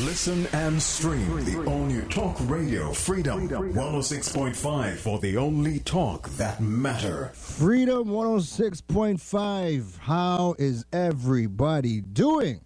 Listen and stream the only Talk Radio Freedom 106.5 for the only talk that matter. Freedom 106.5. How is everybody doing?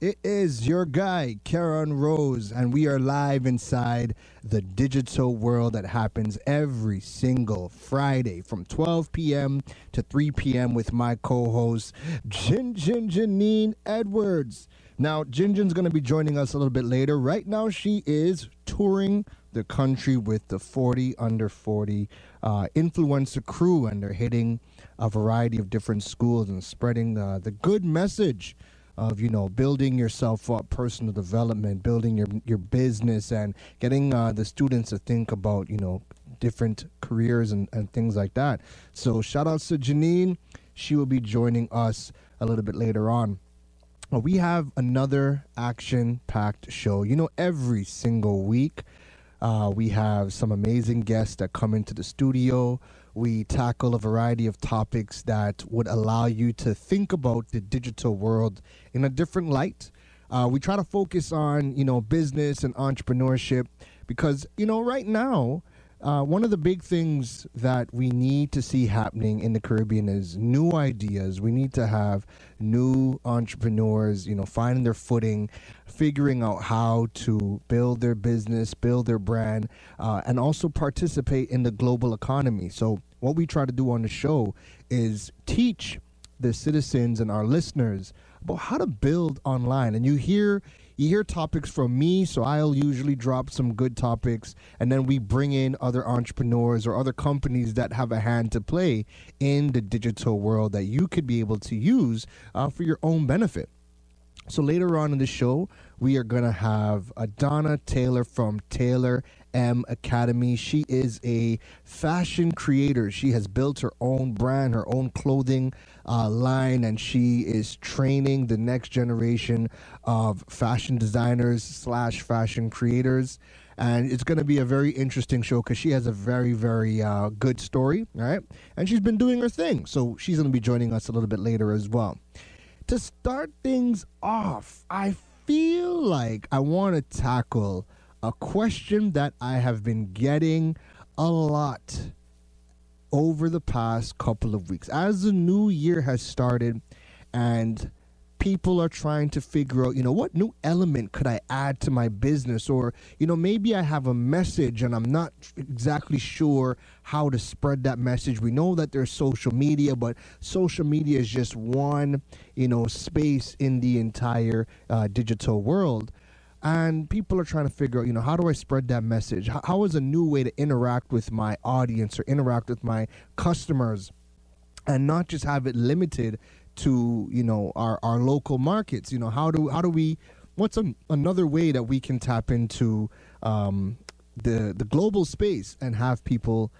It is your guy, Karen Rose, and we are live inside the digital world that happens every single Friday from 12 p.m. to 3 p.m. with my co host, Jin Jin Janine Edwards. Now, Jinjin's going to be joining us a little bit later. Right now, she is touring the country with the 40 under 40 uh, influencer crew, and they're hitting a variety of different schools and spreading uh, the good message of you know building yourself up personal development building your your business and getting uh, the students to think about you know different careers and, and things like that. So shout out to janine. She will be joining us a little bit later on we have another action packed show you know every single week uh, we have some amazing guests that come into the studio we tackle a variety of topics that would allow you to think about the digital world in a different light. Uh, we try to focus on you know business and entrepreneurship because you know right now uh, one of the big things that we need to see happening in the Caribbean is new ideas. We need to have new entrepreneurs, you know, finding their footing, figuring out how to build their business, build their brand, uh, and also participate in the global economy. So, what we try to do on the show is teach the citizens and our listeners about how to build online. And you hear you hear topics from me, so I'll usually drop some good topics, and then we bring in other entrepreneurs or other companies that have a hand to play in the digital world that you could be able to use uh, for your own benefit. So later on in the show, we are going to have Adana Taylor from Taylor M Academy. She is a fashion creator. She has built her own brand, her own clothing uh, line, and she is training the next generation of fashion designers slash fashion creators. And it's going to be a very interesting show because she has a very, very uh, good story, right? And she's been doing her thing. So she's going to be joining us a little bit later as well. To start things off, I feel like I want to tackle a question that I have been getting a lot over the past couple of weeks. As the new year has started and people are trying to figure out, you know, what new element could I add to my business? Or, you know, maybe I have a message and I'm not exactly sure how to spread that message. We know that there's social media, but social media is just one, you know, space in the entire uh, digital world and people are trying to figure out you know how do i spread that message? How, is a new way to interact with my audience or interact with my customers and not just have it limited to you know our, our local markets? You know how do how do we what's a, another way that we can tap into um, the the global space and have people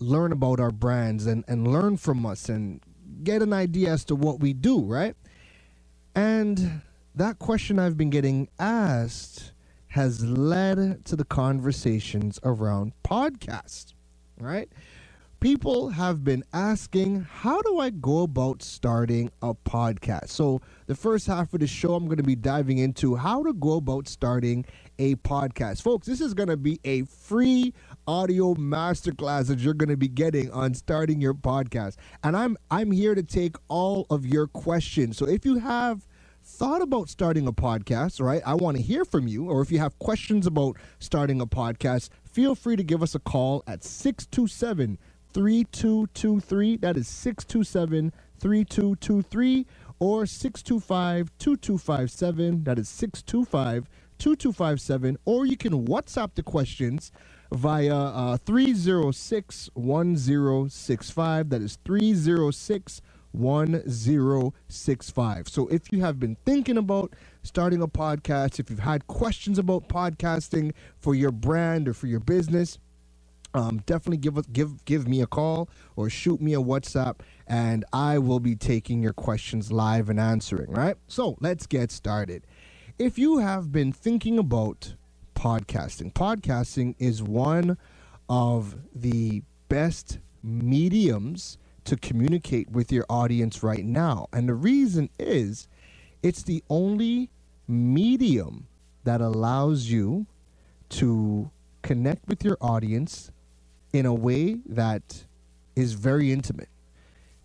learn about our brands and and learn from us and get an idea as to what we do right? And that question I've been getting asked has led to the conversations around podcasts, right? People have been asking, how do I go about starting a podcast? So, the first half of the show, I'm going to be diving into how to go about starting a podcast. Folks, this is going to be a free audio masterclass that you're going to be getting on starting your podcast. And I'm I'm here to take all of your questions. So, if you have thought about starting a podcast, right? I want to hear from you. Or if you have questions about starting a podcast, feel free to give us a call at 627 3223. That is 627 3223 or 625 2257. That is 625 2257. Or you can WhatsApp the questions via uh, 306 1065. That is 306 1065. So if you have been thinking about starting a podcast, if you've had questions about podcasting for your brand or for your business, um, definitely give us give give me a call or shoot me a WhatsApp, and I will be taking your questions live and answering. Right. So let's get started. If you have been thinking about podcasting, podcasting is one of the best mediums to communicate with your audience right now. And the reason is it's the only medium that allows you to connect with your audience in a way that is very intimate.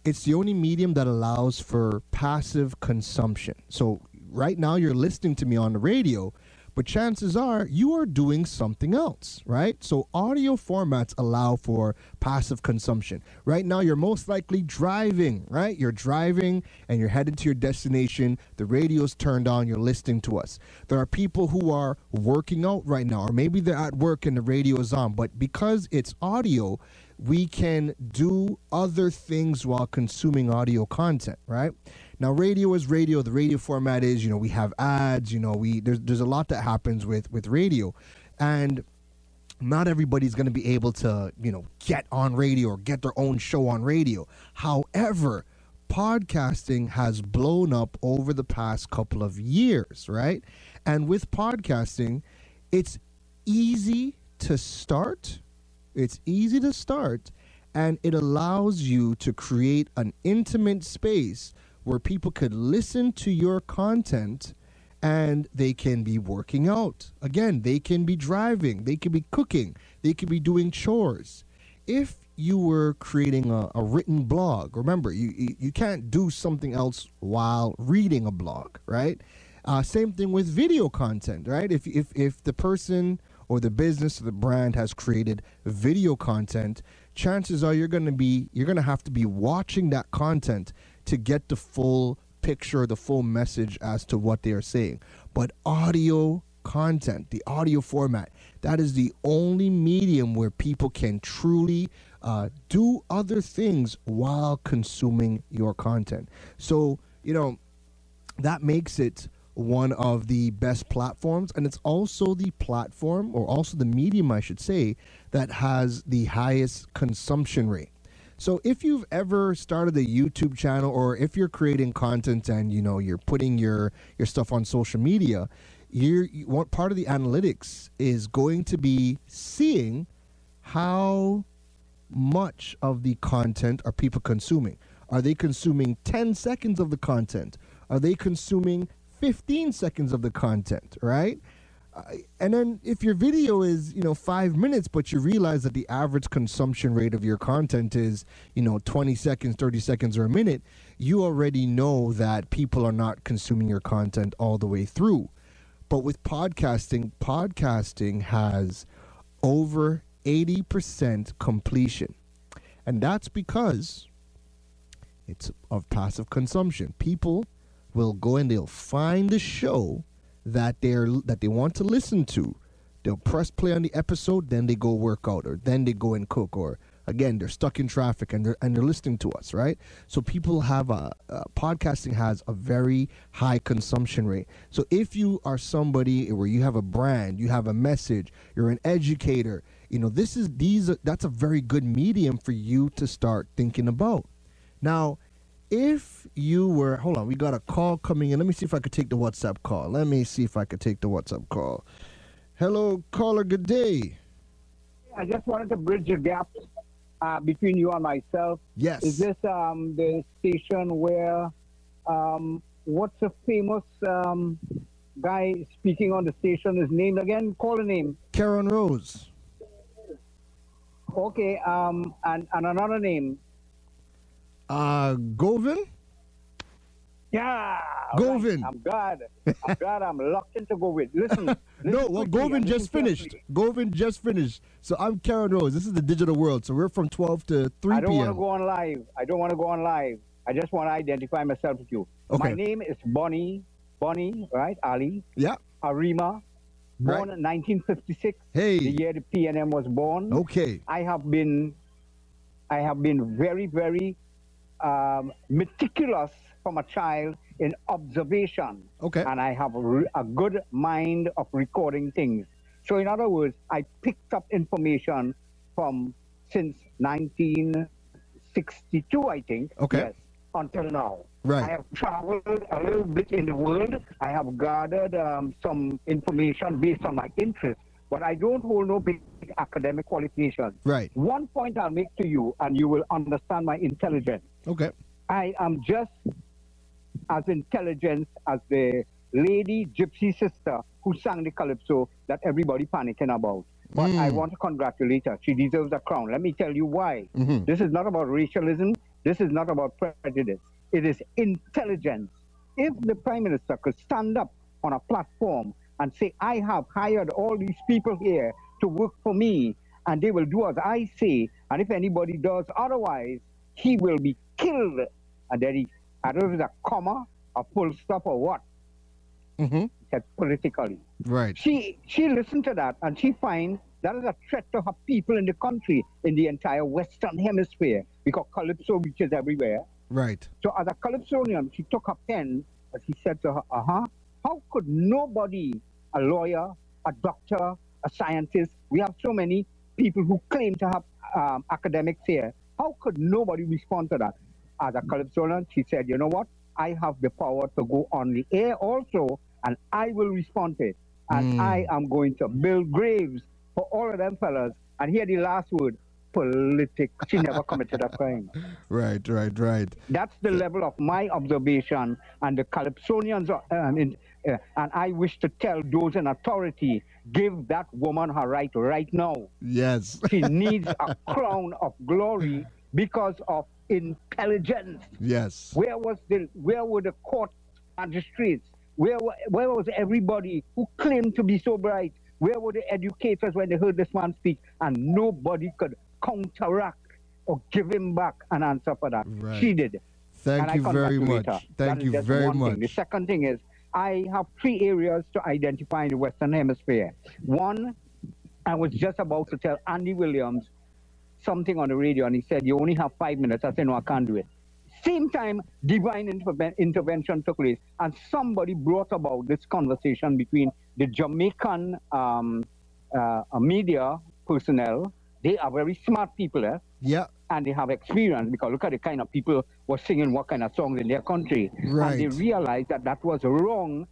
It's the only medium that allows for passive consumption. So, right now, you're listening to me on the radio, but chances are you are doing something else, right? So audio formats allow for passive consumption. Right now, you're most likely driving, right? You're driving and you're headed to your destination. The radio's turned on, you're listening to us. There are people who are working out right now, or maybe they're at work and the radio is on, but because it's audio, we can do other things while consuming audio content, right? Now, radio is radio. The radio format is, you know, we have ads. You know, we there's there's a lot that happens with with radio, and not everybody's going to be able to, you know, get on radio or get their own show on radio. However, podcasting has blown up over the past couple of years, right? And with podcasting, it's easy to start. It's easy to start, and it allows you to create an intimate space where people could listen to your content and they can be working out. Again, they can be driving, they can be cooking, they could be doing chores. If you were creating a, a written blog, remember, you, you, you, can't do something else while reading a blog, right? Uh, same thing with video content, right? If, if, if the person or the business or the brand has created video content, chances are you're going to be you're going to have to be watching that content to get the full picture, the full message as to what they are saying. But audio content, the audio format, that is the only medium where people can truly uh, do other things while consuming your content. So, you know, that makes it one of the best platforms. And it's also the platform, or also the medium, I should say, that has the highest consumption rate. So if you've ever started a YouTube channel or if you're creating content and you know you're putting your your stuff on social media, you're you, what part of the analytics is going to be seeing how much of the content are people consuming? Are they consuming 10 seconds of the content? Are they consuming 15 seconds of the content, right? And then if your video is you know five minutes but you realize that the average consumption rate of your content is you know 20 seconds 30 seconds or a minute you already know that people are not consuming your content all the way through. But with podcasting podcasting has over 80% completion. And that's because it's of passive consumption. People will go and they'll find the show that they're that they want to listen to. They'll press play on the episode, then they go work out, or then they go and cook, or again they're stuck in traffic and they're and they're listening to us, right? So people have a podcasting has a very high consumption rate. So if you are somebody where you have a brand, you have a message, you're an educator, you know this is these that's a very good medium for you to start thinking about. Now, if you were hold on, we got a call coming in. Let me see if I could take the WhatsApp call. Let me see if I could take the WhatsApp call. Hello, caller. Good day. I just wanted to bridge the gap uh, between you and myself. Yes. Is this um, the station where um, what's a famous um, guy speaking on the station? His name again? Call the name. Karen Rose. Okay. Um, and, and another name. Uh, Govin? Yeah. Govin. Right. I'm glad. I'm glad I'm locked into Govin. Listen. listen no, well, Govin just finished. Govin just finished. So I'm Karen Rose. This is the digital world. So we're from 12 to 3 p.m. I don't want to go on live. I don't want to go on live. I just want to identify myself with you. Okay. My name is Bonnie. Bonnie, right? Ali. Yeah. Arima. Right. Born in 1956. Hey. The year the PNM was born. Okay. I have been, I have been very, very um, meticulous from a child in observation. Okay. And I have a, a good mind of recording things. So, in other words, I picked up information from since 1962, I think. Okay. Yes, until now. Right. I have traveled a little bit in the world. I have gathered um, some information based on my interest, but I don't hold no big academic qualifications. Right. One point I'll make to you, and you will understand my intelligence. Okay. I am just as intelligent as the lady gypsy sister who sang the calypso that everybody panicking about. But I hmm. want to congratulate her. She deserves a crown. Let me tell you why. Mm-hmm. This is not about racialism. This is not about prejudice. It is intelligence. If the prime minister could stand up on a platform and say, I have hired all these people here to work for me, and they will do as I say, and if anybody does otherwise, he will be killed. And then he, I don't know if it's a comma, a full stop, or what. Mm-hmm. He said politically. Right. She she listened to that and she finds that is a threat to her people in the country, in the entire Western Hemisphere, because calypso reaches everywhere. Right. So as a calypsonian, she took her pen and she said to her, uh-huh, how could nobody, a lawyer, a doctor, a scientist, we have so many people who claim to have um, academics here, how could nobody respond to that? As a calypsonian, she said, you know what? I have the power to go on the air also, and I will respond to it. And Mm. I am going to build graves for all of them fellas. And here the last word, politic. She never committed a crime. Right. Right. Right. That's the level of my observation, and the Calypsonians, um, in, uh, and I wish to tell those in authority, give that woman her right right now. Yes. She needs a crown of glory because of intelligence. yes. Where was the, where were the court magistrates? Where, where was everybody who claimed to be so bright? Where were the educators when they heard this man speak? And nobody could counteract or give him back an answer for that. Right. She did. Thank and you very much. Thank That you very much. thing. The second thing is I have three areas to identify in the Western Hemisphere. One, I was just about to tell Andy Williams something on the radio, and he said, "You only have five minutes." I said, "No, I can't do it." Same time, divine interve- intervention took place, and somebody brought about this conversation between the Jamaican um, uh, media personnel. They are very smart people, eh? Yeah. And they have experience because look at the kind of people were singing what kind of songs in their country. Right. And they realized that that was wrong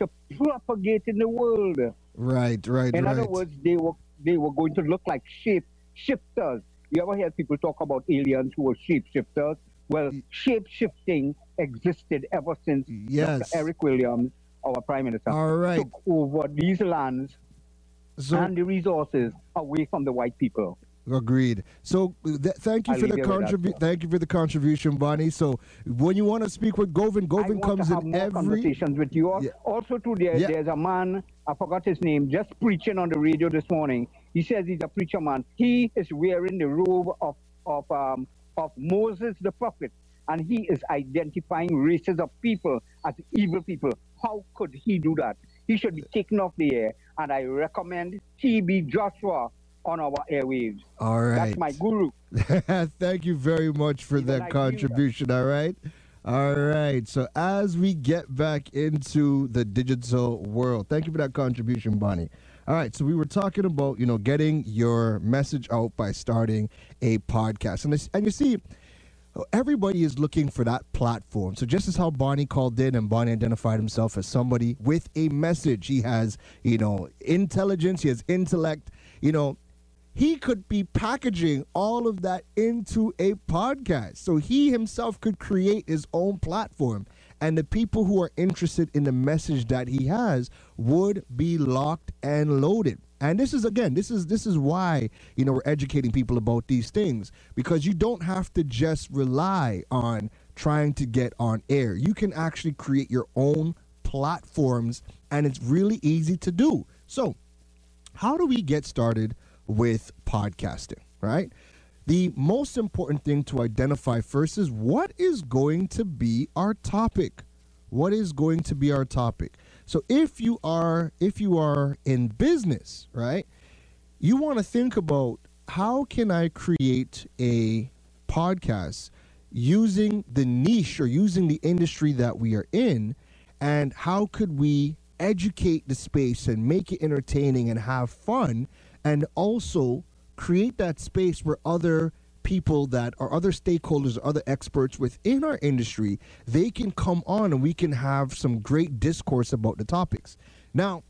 to propagate in the world. Right. Right. In right. other words, they were they were going to look like shape shifters. You ever hear people talk about aliens who were shape shifters? Well, shape shifting existed ever since Yes. Dr. Eric Williams, our prime minister, All right. took over these lands So and the resources away from the white people. Agreed. So th- thank you I'll for the contribution. Thank you for the contribution, Bonnie. So when you want to speak with Govin, I Govin comes to have in more every. conversations with you. Yeah. Also, too, there, Yeah. there's a man, I forgot his name, just preaching on the radio this morning. He says he's a preacher man. He is wearing the robe of, of, um, of Moses the prophet, and he is identifying races of people as evil people. How could he do that? He should be taken off the air, and I recommend TB Joshua on our airwaves. All right. That's my guru. Thank you very much for Even that I knew that. contribution. All right. All right. So as we get back into the digital world, thank you for that contribution, Bonnie. All right. So we were talking about you know getting your message out by starting a podcast, and and you see. Everybody is looking for that platform. So just as how Bonnie called in and Bonnie identified himself as somebody with a message, he has, you know, intelligence, he has intellect, you know, he could be packaging all of that into a podcast. So he himself could create his own platform. And the people who are interested in the message that he has would be locked and loaded. And this is again, this is this is why, you know, we're educating people about these things. Because you don't have to just rely on trying to get on air. You can actually create your own platforms and it's really easy to do. So how do we get started with podcasting, right? The most important thing to identify first is what is going to be our topic. What is going to be our topic? So if you are if you are in business, right? You want to think about how can I create a podcast using the niche or using the industry that we are in and how could we educate the space and make it entertaining and have fun and also create that space where other people that are other stakeholders other experts within our industry they can come on and we can have some great discourse about the topics now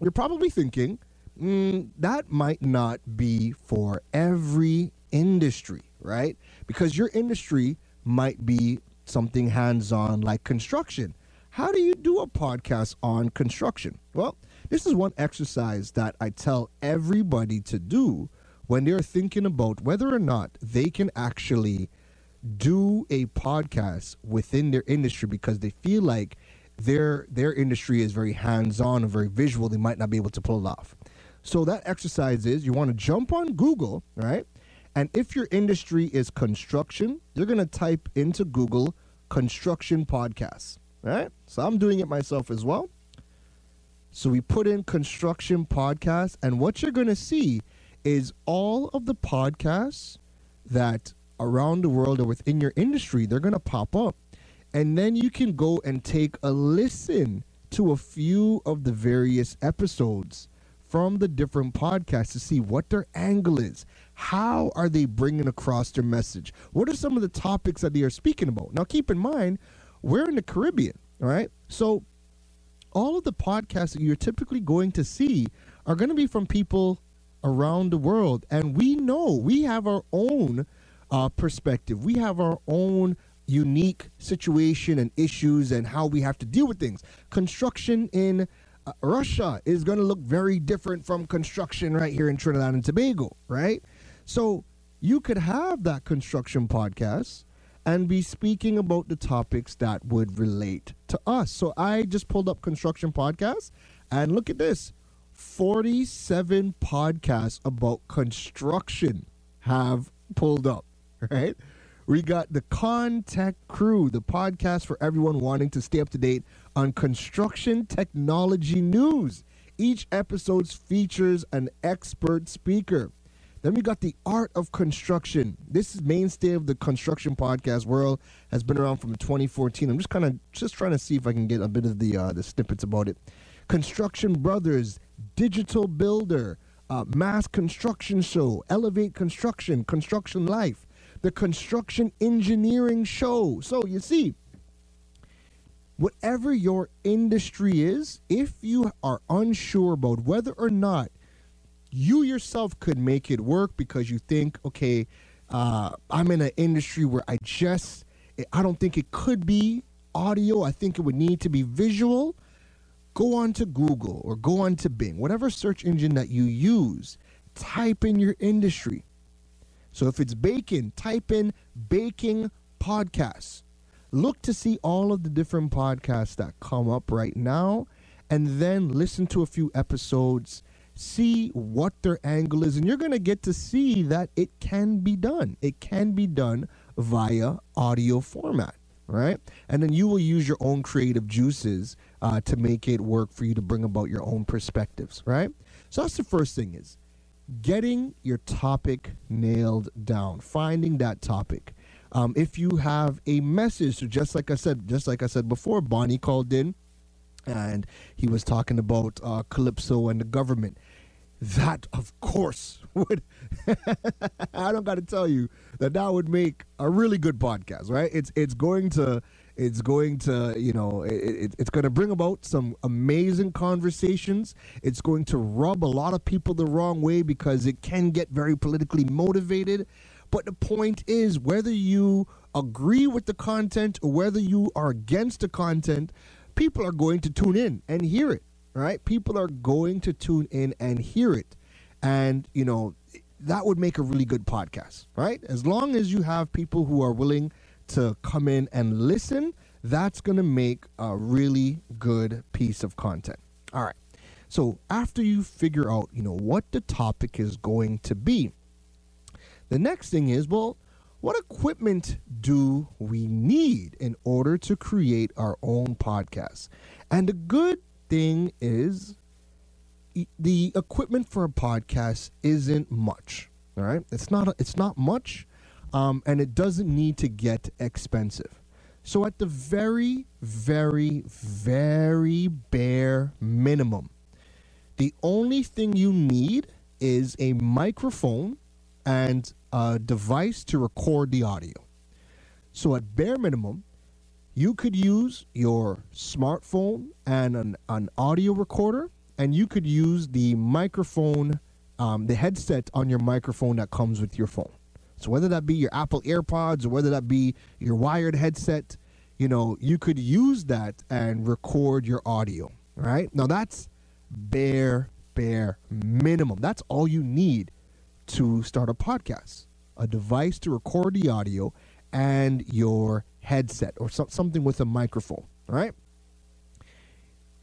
you're probably thinking mm, that might not be for every industry, right? Because your industry might be something hands on like construction. how do you do a podcast on construction? Well, this is one exercise that I tell everybody to do when they're thinking about whether or not they can actually do a podcast within their industry because they feel like their their industry is very hands-on and very visual. They might not be able to pull it off. So that exercise is you want to jump on google right? And if your industry is construction you're going to type into google construction podcasts right? So i'm doing it myself as well so we put in construction podcast and what you're going to see is all of the podcasts that around the world or within your industry, they're going to pop up. And then you can go and take a listen to a few of the various episodes from the different podcasts to see what their angle is. How are they bringing across their message? What are some of the topics that they are speaking about? Now, keep in mind, we're in the Caribbean, all right? So, all of the podcasts that you're typically going to see are going to be from people around the world. And we know we have our own uh, perspective. We have our own unique situation and issues and how we have to deal with things. Construction in uh, Russia is going to look very different from construction right here in Trinidad and Tobago, right? So you could have that construction podcast and be speaking about the topics that would relate to us. So I just pulled up construction podcast and look at this 47 podcasts about construction have pulled up right? We got the ConTech Crew, the podcast for everyone wanting to stay up to date on construction technology news. Each episode features an expert speaker. Then we got the art of construction. This is mainstay of the construction podcast world. Has been around from 2014. I'm just kind of just trying to see if I can get a bit of the uh, the snippets about it. Construction Brothers, Digital Builder, uh, Mass Construction Show, Elevate Construction, Construction Life, the construction engineering show. So you see, whatever your industry is, if you are unsure about whether or not you yourself could make it work because you think, okay, uh, I'm in an industry where I just, I don't think it could be audio. I think it would need to be visual. Go on to Google or go on to Bing, whatever search engine that you use, type in your industry so if it's baking, type in baking podcasts. Look to see all of the different podcasts that come up right now and then listen to a few episodes, see what their angle is, and you're going to get to see that it can be done. It can be done via audio format, right? And then you will use your own creative juices uh, to make it work for you to bring about your own perspectives, right? So that's the first thing is getting your topic nailed down, finding that topic. Um, if you have a message, so just like I said, just like I said before, Bonnie called in and he was talking about uh, Calypso and the government. That, of course, would I don't got to tell you that that would make a really good podcast, right? It's it's going to it's going to, you know, it, it's going to bring about some amazing conversations. It's going to rub a lot of people the wrong way because it can get very politically motivated. But the point is, whether you agree with the content or whether you are against the content, people are going to tune in and hear it, right? People are going to tune in and hear it. And, you know, that would make a really good podcast, right? As long as you have people who are willing to come in and listen, that's going to make a really good piece of content. All right. So after you figure out, you know, what the topic is going to be, the next thing is, well, what equipment do we need in order to create our own podcast? And the good thing is the equipment for a podcast isn't much. All right? It's not it's not much um, and it doesn't need to get expensive. So, at the very, very, very bare minimum, the only thing you need is a microphone and a device to record the audio. So, at bare minimum, you could use your smartphone and an, an audio recorder, and you could use the microphone, um, the headset on your microphone that comes with your phone. So whether that be your Apple AirPods or whether that be your wired headset, you know, you could use that and record your audio, right? Now that's bare, bare minimum. That's all you need to start a podcast a device to record the audio and your headset or so, something with a microphone, right?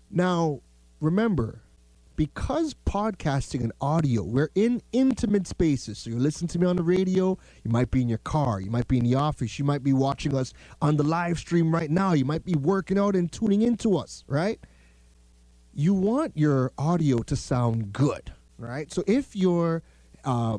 Now, remember, because podcasting and audio, we're in intimate spaces. So you're listening to me on the radio, you might be in your car, you might be in the office, you might be watching us on the live stream right now, you might be working out and tuning into us, right? You want your audio to sound good, right? So if your uh,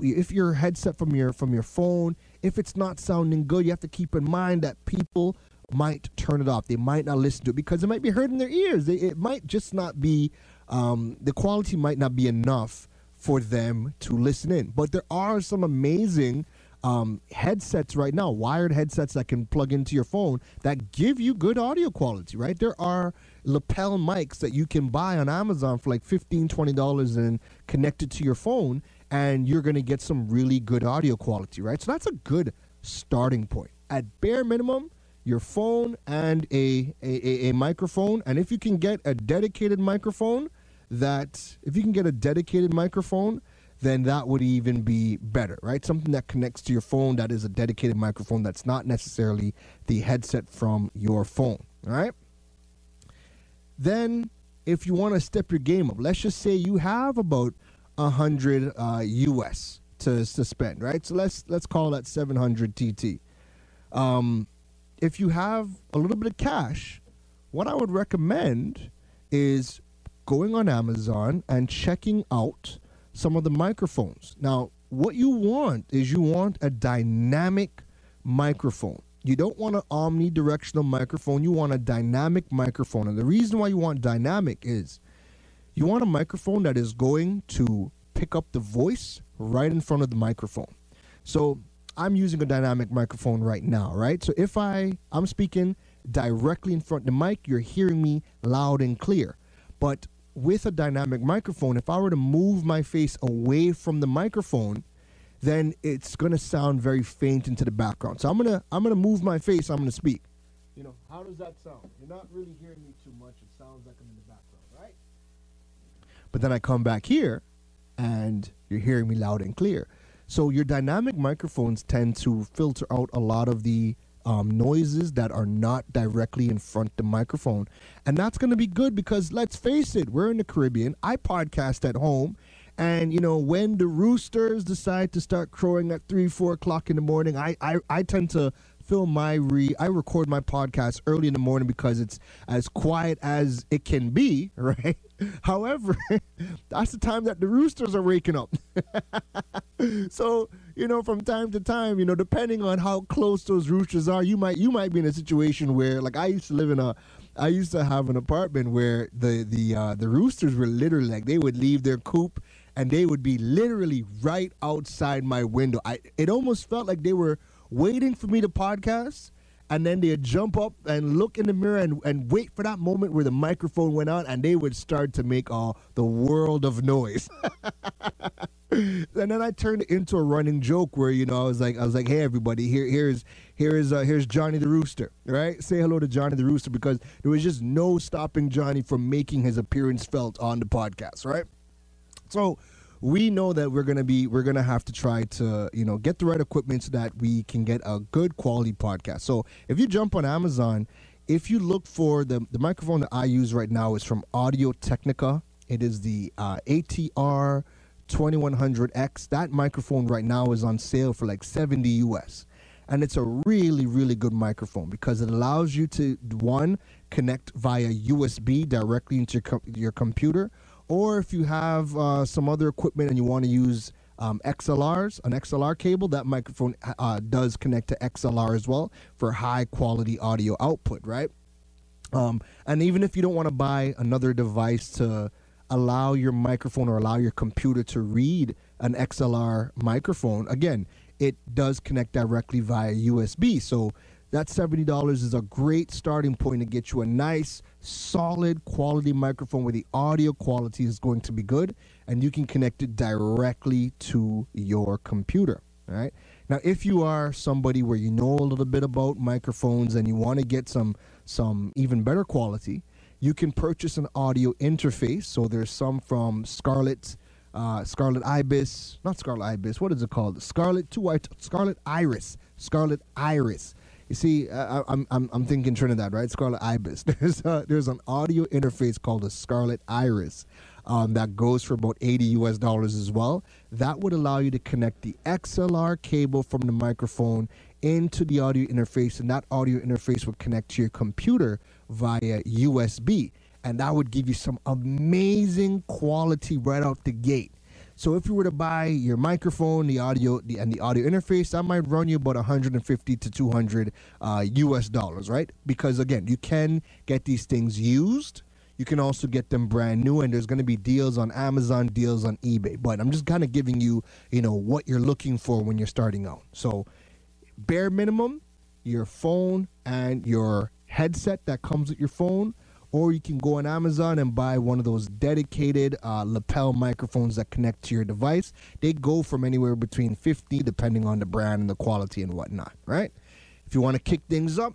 if your headset from your from your phone, if it's not sounding good, you have to keep in mind that people might turn it off. They might not listen to it because it might be hurting their ears. it might just not be um, the quality might not be enough for them to listen in. But there are some amazing um, headsets right now, wired headsets that can plug into your phone that give you good audio quality, right? There are lapel mics that you can buy on Amazon for like $15, $20 and connect it to your phone, and you're going to get some really good audio quality, right? So that's a good starting point. At bare minimum, your phone and a, a, a, microphone. And if you can get a dedicated microphone, that if you can get a dedicated microphone, then that would even be better, right? Something that connects to your phone that is a dedicated microphone that's not necessarily the headset from your phone, all right? Then, if you want to step your game up, let's just say you have about a hundred uh, US to, to spend, right? So let's let's call that 700 TT. Um, if you have a little bit of cash, what I would recommend is going on Amazon and checking out some of the microphones. Now, what you want is you want a dynamic microphone. You don't want an omnidirectional microphone, you want a dynamic microphone. And the reason why you want dynamic is you want a microphone that is going to pick up the voice right in front of the microphone. So I'm using a dynamic microphone right now, right? So if I I'm speaking directly in front of the mic, you're hearing me loud and clear. But with a dynamic microphone, if I were to move my face away from the microphone, then it's gonna sound very faint into the background. So I'm gonna I'm gonna move my face. I'm gonna speak. You know, how does that sound? You're not really hearing me too much. It sounds like I'm in the background, right? But then I come back here, and you're hearing me loud and clear. So your dynamic microphones tend to filter out a lot of the um, noises that are not directly in front of the microphone. And that's going to be good because let's face it, we're in the Caribbean. I podcast at home. And, you know, when the roosters decide to start crowing at three, four o'clock in the morning, I, I, I tend to film my re I record my podcast early in the morning because it's as quiet as it can be, right? However, that's the time that the roosters are waking up. so, you know, from time to time, you know, depending on how close those roosters are, you might you might be in a situation where like I used to live in a I used to have an apartment where the the uh, the roosters were literally like they would leave their coop and they would be literally right outside my window. I it almost felt like they were waiting for me to podcast and then they'd jump up and look in the mirror and, and wait for that moment where the microphone went on and they would start to make all the world of noise. and then I turned it into a running joke where you know I was like I was like hey everybody here here's here's uh, here's Johnny the Rooster right say hello to Johnny the Rooster because there was just no stopping Johnny from making his appearance felt on the podcast right so we know that we're gonna be we're gonna have to try to you know get the right equipment so that we can get a good quality podcast. So if you jump on Amazon, if you look for the the microphone that I use right now is from Audio Technica. It is the uh, ATR 2100X. That microphone right now is on sale for like 70 US. And it's a really, really good microphone because it allows you to, one, connect via USB directly into your, com- your computer, or if you have uh, some other equipment and you want to use um, XLRs, an XLR cable, that microphone uh, does connect to XLR as well for high quality audio output, right? Um, and even if you don't want to buy another device to allow your microphone or allow your computer to read an XLR microphone, again, it does connect directly via USB. So that $70 is a great starting point to get you a nice, solid quality microphone where the audio quality is going to be good and you can connect it directly to your computer. All right. Now, if you are somebody where you know a little bit about microphones and you want to get some some even better quality, you can purchase an audio interface. So there's some from Scarlett, uh, Scarlett Ibis, not Scarlett Ibis. What is it called? Scarlett 2i2, Scarlett Iris, Scarlett Iris. You see, uh, I'm, I'm I'm thinking Trinidad, right? Scarlet Ibis. There's a, there's an audio interface called a Scarlet Iris um, that goes for about 80 US dollars as well. That would allow you to connect the XLR cable from the microphone into the audio interface, and that audio interface would connect to your computer via USB. And that would give you some amazing quality right out the gate. So if you were to buy your microphone, the audio, the, and the audio interface, that might run you about 150 to 200 uh, US dollars, right? Because again, you can get these things used you can also get them brand new, and there's going to be deals on Amazon, deals on eBay. But I'm just kind of giving you, you know, what you're looking for when you're starting out. So, bare minimum, your phone and your headset that comes with your phone, or you can go on Amazon and buy one of those dedicated uh, lapel microphones that connect to your device. They go from anywhere between 50, depending on the brand and the quality and whatnot, right? If you want to kick things up,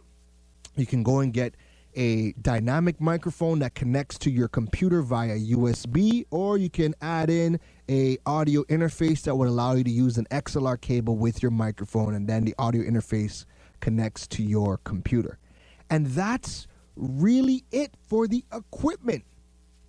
you can go and get a dynamic microphone that connects to your computer via USB, or you can add in a audio interface that would allow you to use an XLR cable with your microphone, and then the audio interface connects to your computer. And that's really it for the equipment.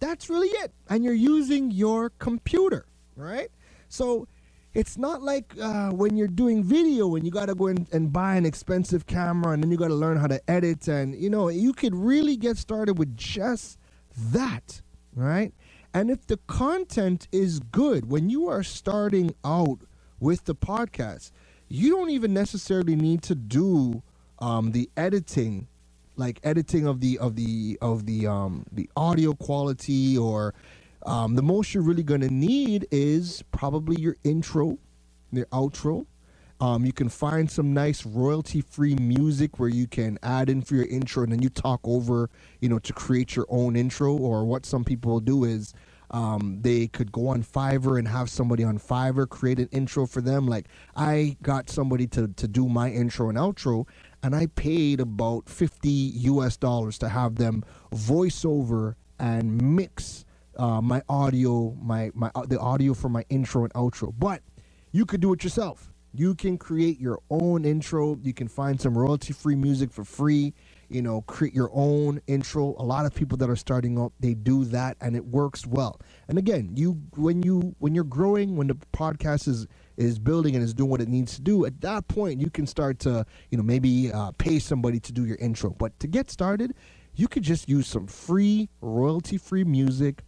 That's really it. And you're using your computer, right? So it's not like uh, when you're doing video and you got to go in and buy an expensive camera and then you got to learn how to edit and you know you could really get started with just that right and if the content is good when you are starting out with the podcast you don't even necessarily need to do um, the editing like editing of the of the of the um the audio quality or um, the most you're really going to need is probably your intro, your outro. Um, you can find some nice royalty free music where you can add in for your intro and then you talk over, you know, to create your own intro. Or what some people do is um, they could go on Fiverr and have somebody on Fiverr create an intro for them. Like I got somebody to, to do my intro and outro, and I paid about 50 US dollars to have them voice over and mix uh, my audio, my my uh, the audio for my intro and outro. But you could do it yourself. You can create your own intro. You can find some royalty free music for free. You know, create your own intro. A lot of people that are starting up, they do that, and it works well. And again, you when you when you're growing, when the podcast is is building and is doing what it needs to do, at that point you can start to you know maybe uh, pay somebody to do your intro. But to get started, you could just use some free royalty free music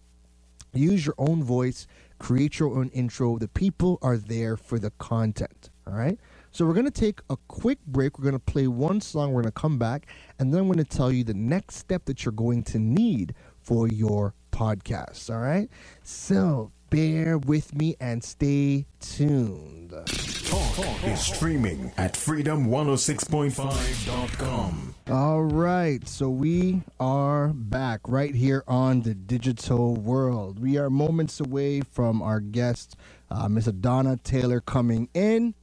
use your own voice, create your own intro. The people are there for the content. All right. So we're going to take a quick break. We're going to play one song. We're going to come back. And then I'm going to tell you the next step that you're going to need for your podcast. All right. So bear with me and stay tuned. Talk, Talk is streaming at freedom106.5.com. All right, so we are back right here on the digital world. We are moments away from our guest, uh, Miss Donna Taylor, coming in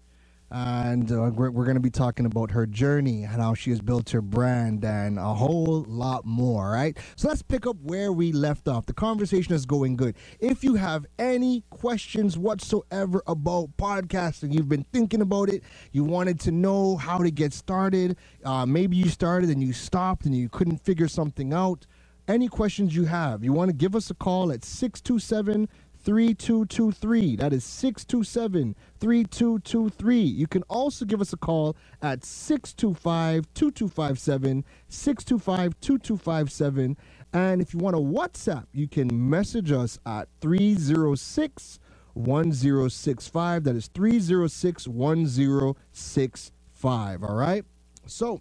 and uh, we're, we're going to be talking about her journey and how she has built her brand and a whole lot more right? So let's pick up where we left off. The conversation is going good. If you have any questions whatsoever about podcasting you've been thinking about it you wanted to know how to get started uh, maybe you started and you stopped and you couldn't figure something out any questions you have you want to give us a call at 627 3223. That is 627 3223. You can also give us a call at 625 2257, 625 2257. And if you want a WhatsApp, you can message us at 306 1065. That is 306 1065. All right. So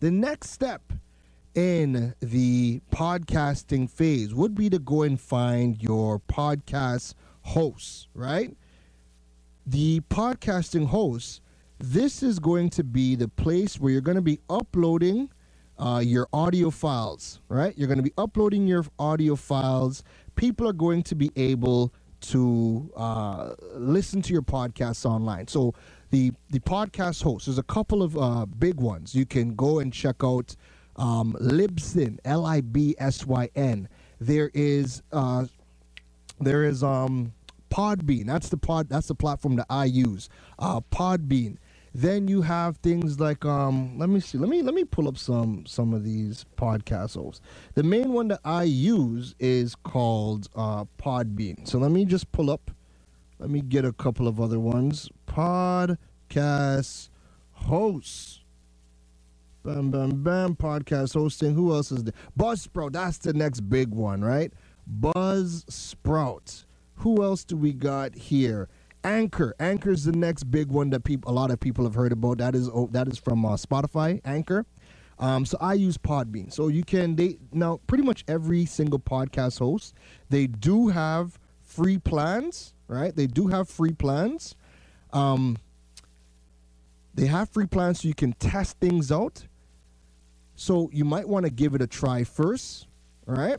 the next step in the podcasting phase would be to go and find your podcast hosts, right? The podcasting hosts, this is going to be the place where you're going to be uploading uh, your audio files, right? You're going to be uploading your audio files. People are going to be able to uh, listen to your podcasts online. So the the podcast hosts. There's a couple of uh, big ones. You can go and check out um, Libsyn, L I B S Y N. There is uh, there is um, Podbean. That's the pod. That's the platform that I use. Uh, Podbean. Then you have things like um, let me see. Let me let me pull up some some of these podcast hosts. The main one that I use is called uh, Podbean. So let me just pull up. Let me get a couple of other ones. Podcast hosts. Bam, bam, bam. Podcast hosting. Who else is there? Buzz Buzzsprout. That's the next big one, right? Buzzsprout. Who else do we got here? Anchor. Anchor is the next big one that people, a lot of people have heard about. That is oh, that is from uh, Spotify. Anchor. Um, so I use Podbean. So you can they now pretty much every single podcast host they do have free plans, right? They do have free plans. Um, they have free plans so you can test things out. So you might want to give it a try first, all right?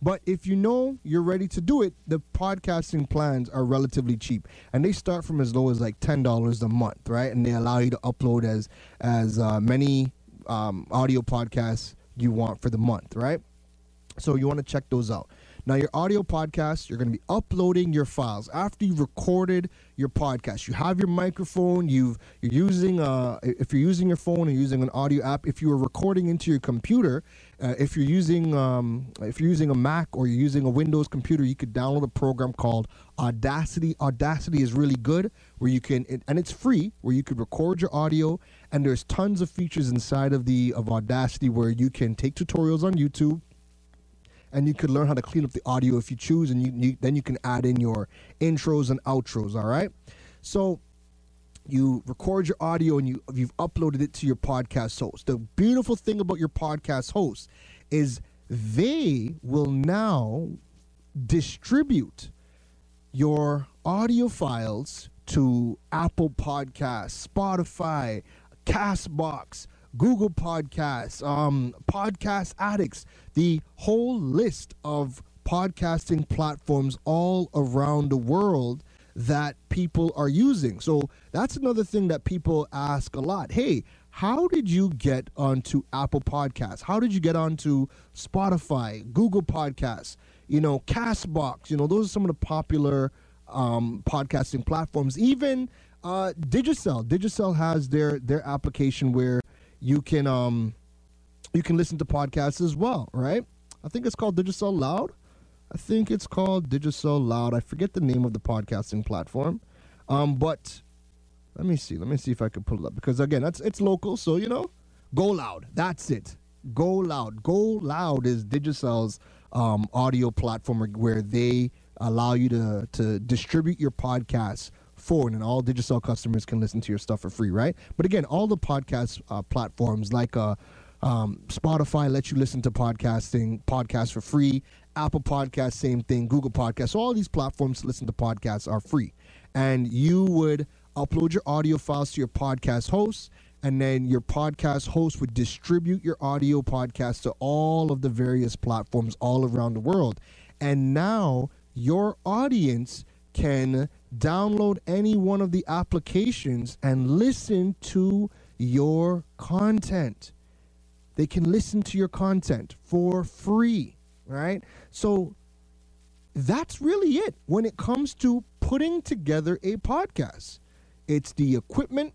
But if you know you're ready to do it, the podcasting plans are relatively cheap, and they start from as low as like ten dollars a month, right? And they allow you to upload as as uh, many um, audio podcasts you want for the month, right? So you want to check those out. Now, your audio podcast, you're going to be uploading your files after you've recorded your podcast. You have your microphone. You've you're using uh, if you're using your phone and using an audio app. If you are recording into your computer, uh, if you're using um, if you're using a Mac or you're using a Windows computer, you could download a program called Audacity. Audacity is really good, where you can and it's free, where you could record your audio. And there's tons of features inside of the of Audacity where you can take tutorials on YouTube and you could learn how to clean up the audio if you choose, and you, you, then you can add in your intros and outros. All right, so you record your audio and you you've uploaded it to your podcast host. The beautiful thing about your podcast host is they will now distribute your audio files to Apple Podcasts, Spotify, Castbox, Google Podcasts, um, Podcast Addicts, the whole list of podcasting platforms all around the world that people are using. So that's another thing that people ask a lot. Hey, how did you get onto Apple Podcasts? How did you get onto Spotify, Google Podcasts, you know, Castbox? You know, those are some of the popular um, podcasting platforms. Even uh, Digicel. Digicel has their their application where you can um you can listen to podcasts as well, right? I think it's called Digicel Loud. I think it's called Digicel Loud. I forget the name of the podcasting platform. Um, but let me see. Let me see if I can pull it up because again, that's it's local, so you know, go loud. That's it. Go loud. Go loud is Digicel's um, audio platform where they allow you to to distribute your podcasts and all Digicel customers can listen to your stuff for free, right? But again, all the podcast uh, platforms like uh, um, Spotify lets you listen to podcasting podcasts for free. Apple Podcasts, same thing. Google Podcasts. So all these platforms to listen to podcasts are free, and you would upload your audio files to your podcast host, and then your podcast host would distribute your audio podcast to all of the various platforms all around the world. And now your audience can download any one of the applications and listen to your content. They can listen to your content for free, right? So that's really it when it comes to putting together a podcast. It's the equipment,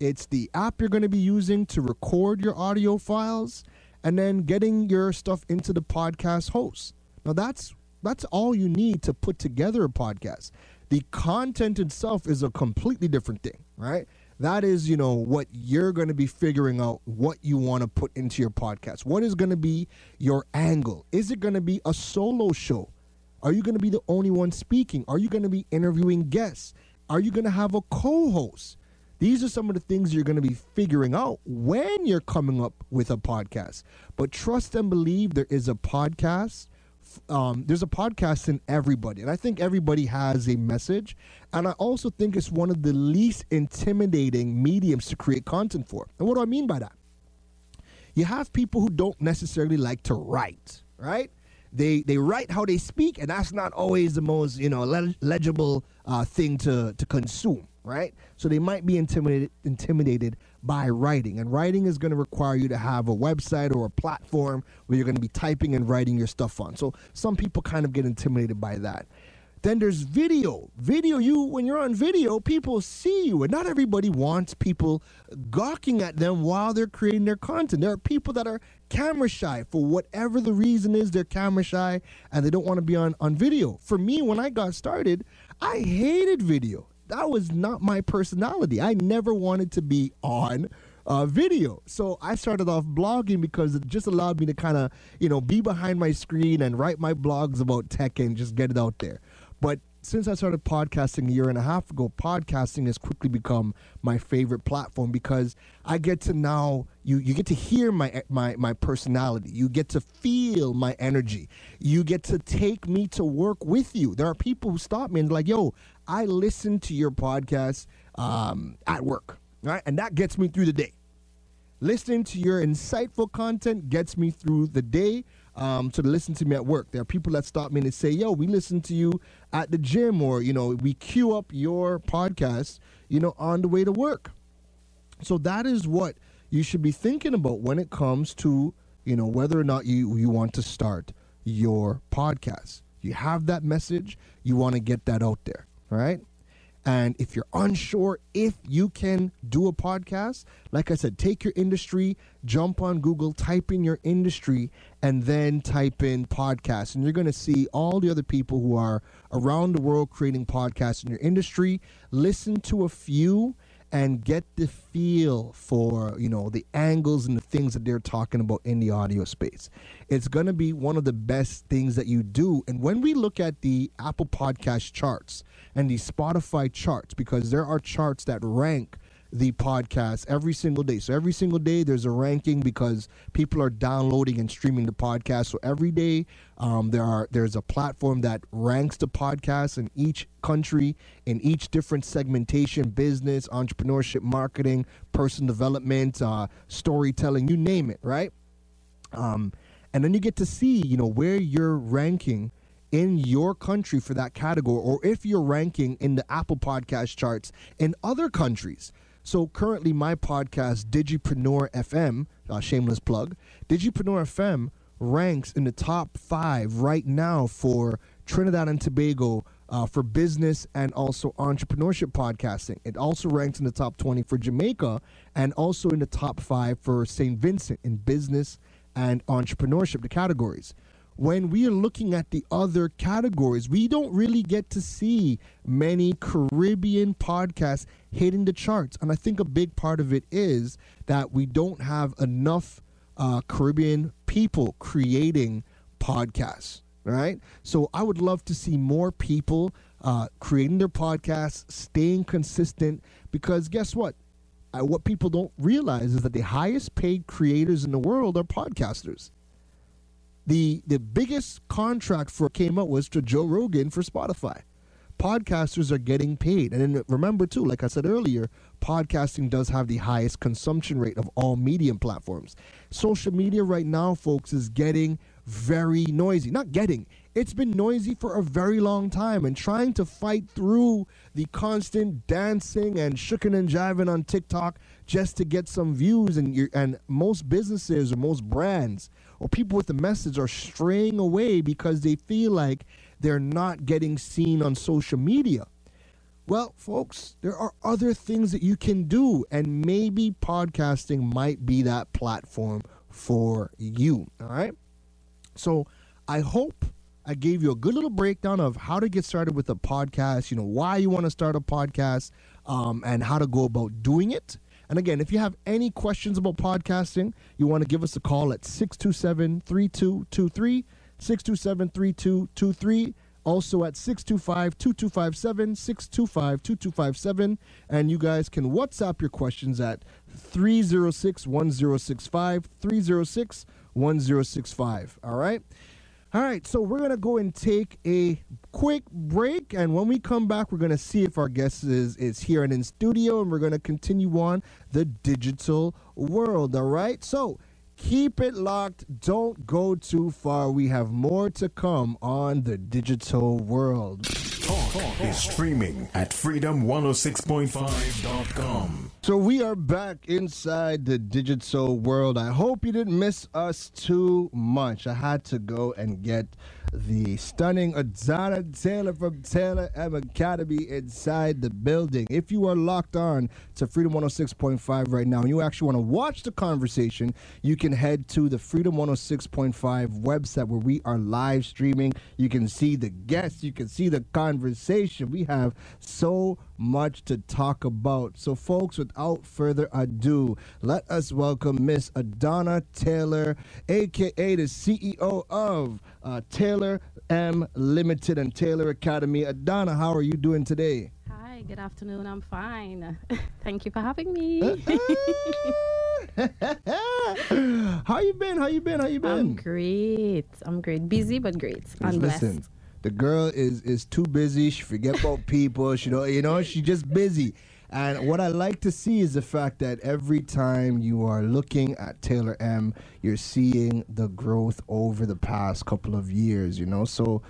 it's the app you're going to be using to record your audio files, and then getting your stuff into the podcast host. Now that's that's all you need to put together a podcast. The content itself is a completely different thing, right? That is, you know, what you're going to be figuring out what you want to put into your podcast. What is going to be your angle? Is it going to be a solo show? Are you going to be the only one speaking? Are you going to be interviewing guests? Are you going to have a co host? These are some of the things you're going to be figuring out when you're coming up with a podcast. But trust and believe there is a podcast um, there's a podcast in everybody, and I think everybody has a message. And I also think it's one of the least intimidating mediums to create content for. And what do I mean by that? You have people who don't necessarily like to write, right? They they write how they speak, and that's not always the most you know le- legible uh, thing to to consume, right? So they might be intimidated intimidated by writing. And writing is going to require you to have a website or a platform where you're going to be typing and writing your stuff on. So some people kind of get intimidated by that. Then there's video. Video, you when you're on video, people see you, and not everybody wants people gawking at them while they're creating their content. There are people that are camera shy for whatever the reason is. They're camera shy and they don't want to be on on video. For me, when I got started, I hated video. That was not my personality. I never wanted to be on uh, video. So I started off blogging because it just allowed me to kind of, you know, be behind my screen and write my blogs about tech and just get it out there. But since I started podcasting a year and a half ago, podcasting has quickly become my favorite platform because I get to now you you get to hear my my my personality. You get to feel my energy. You get to take me to work with you. There are people who stop me and like, "Yo, I listen to your podcast um, at work." Right? And that gets me through the day. Listening to your insightful content gets me through the day um, to listen to me at work. There are people that stop me and say, "Yo, we listen to you at the gym," or you know, we queue up your podcast, you know, on the way to work. So that is what you should be thinking about when it comes to you know whether or not you you want to start your podcast. You have that message, you want to get that out there, right? And if you're unsure if you can do a podcast, like I said, take your industry, jump on Google, type in your industry, and then type in podcast. And you're going to see all the other people who are around the world creating podcasts in your industry. Listen to a few and get the feel for you know the angles and the things that they're talking about in the audio space. It's going to be one of the best things that you do. And when we look at the apple podcast charts and the spotify charts because there are charts that rank the podcast every single day. So every single day there's a ranking because people are downloading and streaming the podcast. So every day um, there are there's a platform that ranks the podcast in each country in each different segmentation: business, entrepreneurship, marketing, person development, uh, storytelling, you name it, right? Um, and then you get to see you know where you're ranking in your country for that category or if you're ranking in the Apple podcast charts in other countries. So currently, my podcast, Digipreneur FM, uh, shameless plug, Digipreneur FM ranks in the top five right now for Trinidad and Tobago uh, for business and also entrepreneurship podcasting. It also ranks in the top 20 for Jamaica and also in the top five for St. Vincent in business and entrepreneurship, the categories when we are looking at the other categories, we don't really get to see many Caribbean podcasts hitting the charts. And I think a big part of it is that we don't have enough uh, Caribbean people creating podcasts, right? So I would love to see more people uh, creating their podcasts, staying consistent, because guess what? Uh, what people don't realize is that the highest paid creators in the world are podcasters the the biggest contract for came out was to Joe Rogan for Spotify. Podcasters are getting paid, and remember too, like I said earlier, podcasting does have the highest consumption rate of all medium platforms. Social media right now, folks, is getting very noisy. Not getting, it's been noisy for a very long time, and trying to fight through the constant dancing and shooking and jiving on TikTok just to get some views, and and most businesses or most brands or people with the message are straying away because they feel like they're not getting seen on social media. Well, folks, there are other things that you can do, and maybe podcasting might be that platform for you. All right. So I hope I gave you a good little breakdown of how to get started with a podcast, you know, why you want to start a podcast, um, and how to go about doing it. And again, if you have any questions about podcasting, you want to give us a call at 627 3223, 627 3223. Also at 625 2257, 625 2257. And you guys can WhatsApp your questions at 306 1065, 306 1065. All right? All right, so we're going to go and take a quick break. And when we come back, we're going to see if our guest is, is here and in studio. And we're going to continue on the digital world. All right, so keep it locked. Don't go too far. We have more to come on the digital world. Talk is streaming at freedom106.5.com. So we are back inside the digital world. I hope you didn't miss us too much. I had to go and get the stunning Adana Taylor from Taylor M Academy inside the building. If you are locked on to Freedom 106.5 right now and you actually want to watch the conversation, you can head to the Freedom 106.5 website where we are live streaming. You can see the guests, you can see the conversation. We have so much to talk about. So, folks, without further ado, let us welcome Miss Adana Taylor, aka the CEO of uh, Taylor M Limited and Taylor Academy. Adana, how are you doing today? Hi, good afternoon. I'm fine. Thank you for having me. how you been? How you been? How you been? I'm great. I'm great. Busy but great. Blessed. Listen, the girl is is too busy. She forget about people. She know you know she just busy. And what I like to see is the fact that every time you are looking at Taylor M, you're seeing the growth over the past couple of years. You know, so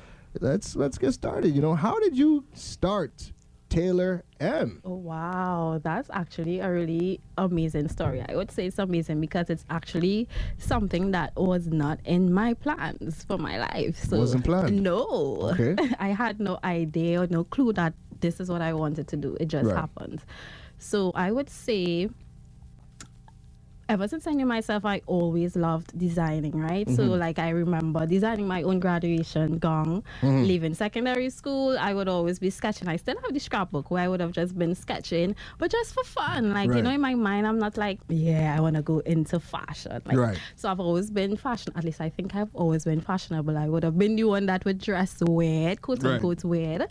let's let's get started. You know, how did you start Taylor M. Oh, wow. That's actually a really amazing story. I would say it's amazing because it's actually something that was not in my plans for my life. So wasn't planned? No. Okay. I had no idea or no clue that this is what I wanted to do. It just right. happened. So I would say ever since I knew myself, I always loved designing, right? Mm-hmm. So, like, I remember designing my own graduation gown, mm-hmm. leaving secondary school. I would always be sketching. I still have the scrapbook where I would have just been sketching, but just for fun. Like, right. you know, in my mind, I'm not like, yeah, I want to go into fashion. Like, right. So, I've always been fashion. At least I think I've always been fashionable. I would have been the one that would dress weird, quote right. unquote weird.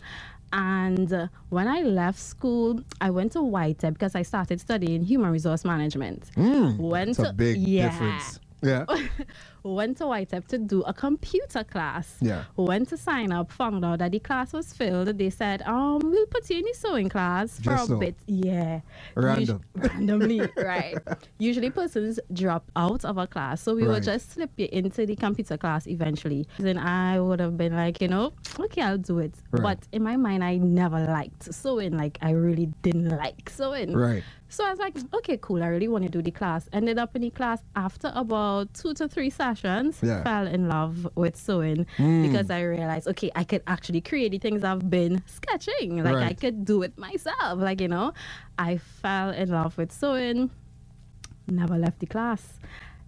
And uh, when I left school, I went to Whitehead because I started studying human resource management. Mm, went that's to, a big yeah. difference. Yeah. went to Whitehead to do a computer class. Yeah. Went to sign up, found out that the class was filled. They said, um, we'll put you in the sewing class for Just a so. bit. Yeah. Random. Us- randomly, right. Usually persons drop out of a class. So we right. will just slip you into the computer class eventually. Then I would have been like, you know, okay, I'll do it. Right. But in my mind, I never liked sewing. Like, I really didn't like sewing. Right. So I was like, okay, cool. I really want to do the class. Ended up in the class after about two to three sessions. Yeah. Fell in love with sewing mm. because I realized, okay, I could actually create the things I've been sketching. Like right. I could do it myself. Like, you know, I fell in love with sewing. Never left the class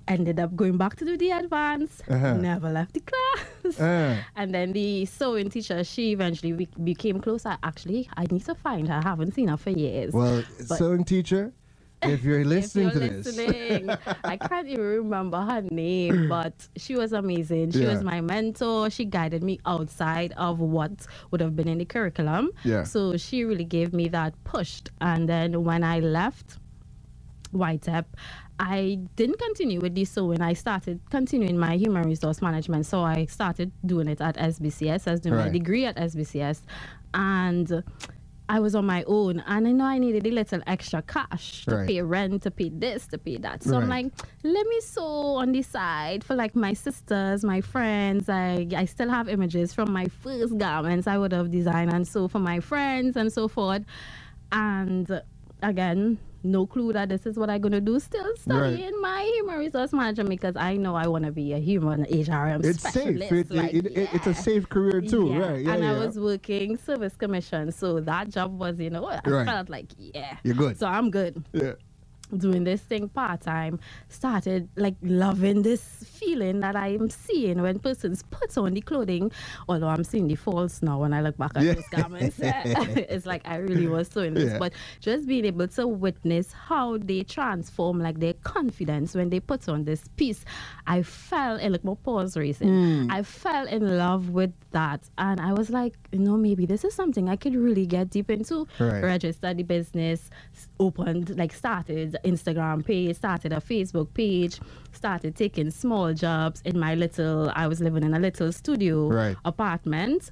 ended up going back to do the advance, uh-huh. never left the class. Uh. And then the sewing teacher, she eventually be- became closer. Actually, I need to find her. I haven't seen her for years. Well, but sewing teacher, if you're listening if you're to listening, this. I can't even remember her name, but she was amazing. She yeah. was my mentor. She guided me outside of what would have been in the curriculum. Yeah. So she really gave me that push. And then when I left Whitehead, I didn't continue with this So when I started continuing my human resource management. So I started doing it at SBCS. I was doing right. my degree at SBCS. And I was on my own and I know I needed a little extra cash to right. pay rent, to pay this, to pay that. So right. I'm like, let me sew on the side for like my sisters, my friends. I I still have images from my first garments I would have designed and so for my friends and so forth. And again, no clue that this is what I'm going to do. Still studying right. my human resource management because I know I want to be a human HRM it's specialist. Safe. It, like, it, yeah. It's a safe career too, yeah. right? Yeah, and. I was working service commission, so that job was, you know, I right. felt like, yeah, you're good. So I'm good. Yeah doing this thing part time, started like loving this feeling that I'm seeing when persons put on the clothing. Although I'm seeing the faults now when I look back at yeah. those garments, it's like I really was doing this. Yeah. But just being able to witness how they transform, like their confidence when they put on this piece, I fell in like my pause racing. Mm. I fell in love with that, and I was like, you know, maybe this is something I could really get deep into. Right. Register the business, opened like started Instagram page, started a Facebook page, started taking small jobs in my little, I was living in a little studio right. apartment.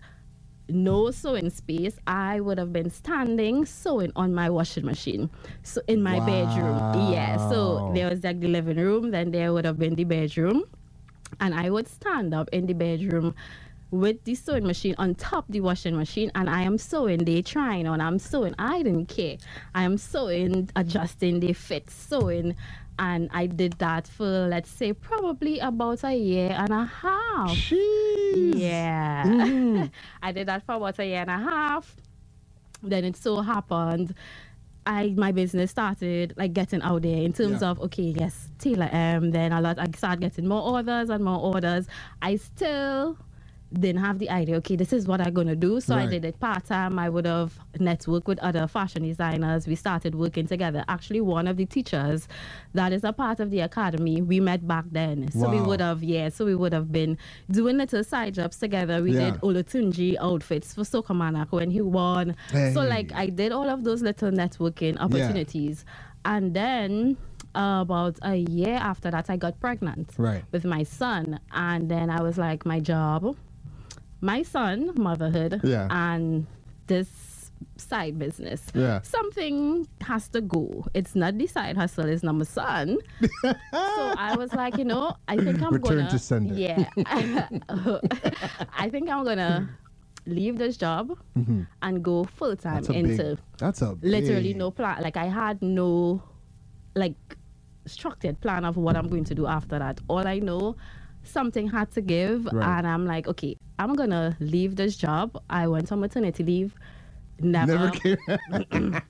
No sewing space. I would have been standing sewing on my washing machine. So in my wow. bedroom. Yeah. So there was like the living room, then there would have been the bedroom. And I would stand up in the bedroom with the sewing machine on top the washing machine and I am sewing, they trying on, I'm sewing. I didn't care. I am sewing, adjusting, the fit, sewing. And I did that for let's say probably about a year and a half. Jeez. Yeah. Mm-hmm. I did that for about a year and a half. Then it so happened I my business started like getting out there in terms Yeah. of okay, yes, Taylor M. Then a lot I started getting more orders and more orders. I still didn't have the idea, okay, this is what I'm gonna do. So I did it part time. I would have networked with other fashion designers. We started working together. Actually one of the teachers that is a part of the academy, we met back then. So we would have yeah, so we would have been doing little side jobs together. We Yeah. did Olatunji outfits for Soca Monarch when he won. So like I did all of those little networking opportunities. And then uh, about a year after that, I got pregnant Right. with my son. And then I was like, my job, my son, motherhood, Yeah. and this side business. Yeah. Something has to go. It's not the side hustle, it's not my son. so I was like, you know, I think I'm Return gonna to sender. Yeah. I think I'm gonna leave this job and go full time Mm-hmm. Into big. That's a literally big- no plan. Like I had no like structured plan of what I'm going to do after that. All I know, something had to give, Right. and I'm like, okay, I'm gonna leave this job. I went on maternity leave. Never, Never came.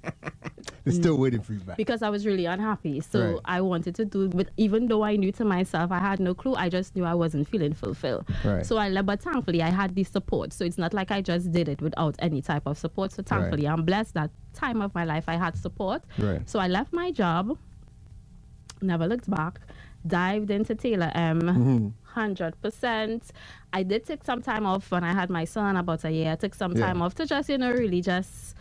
They're still waiting for you back. because I was really unhappy. So Right. I wanted to do, but even though I knew to myself, I had no clue. I just knew I wasn't feeling fulfilled. Right. So I left, but thankfully I had the support. So it's not like I just did it without any type of support. So thankfully I'm blessed that time of my life I had support. Right. So I left my job, never looked back, dived into Taylor M. Mm-hmm. Hundred percent. I did take some time off when I had my son about a uh, year. I took some Yeah. time off to just you know really just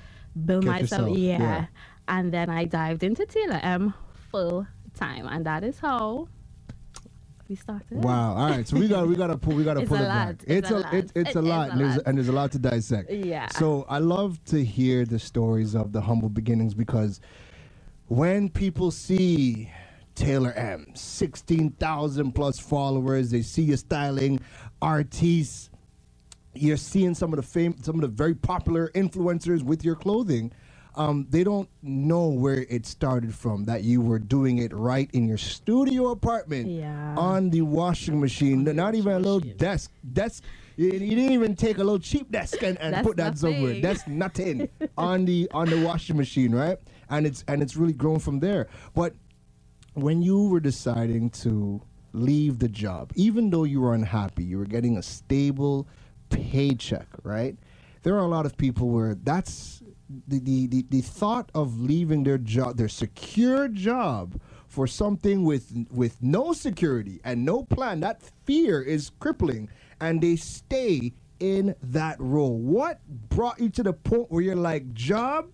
build Get myself. yourself, yeah. yeah. And then I dived into Taylor M full time, and that is how we started. Wow. All right. So we got we got to pull we got to It's pull a it back. It's a a lot. it's it's It a lot, a and there's lot. and there's a lot to dissect. Yeah. So I love to hear the stories of the humble beginnings because when people see Taylor M, sixteen thousand plus followers, they see your styling, artists. You're seeing some of the fame, some of the very popular influencers with your clothing. Um, they don't know where it started from. That you were doing it right in your studio apartment, Yeah. on the washing machine. Not even a little desk. Desk. You, you didn't even take a little cheap desk and, and put that somewhere. That's nothing on the on the washing machine, right? And it's and it's really grown from there. But when you were deciding to leave the job, even though you were unhappy, you were getting a stable paycheck, right? There are a lot of people where that's the, the, the, the thought of leaving their job, their secure job, for something with with no security and no plan. That fear is crippling, and they stay in that role. What brought you to the point where you're like, job,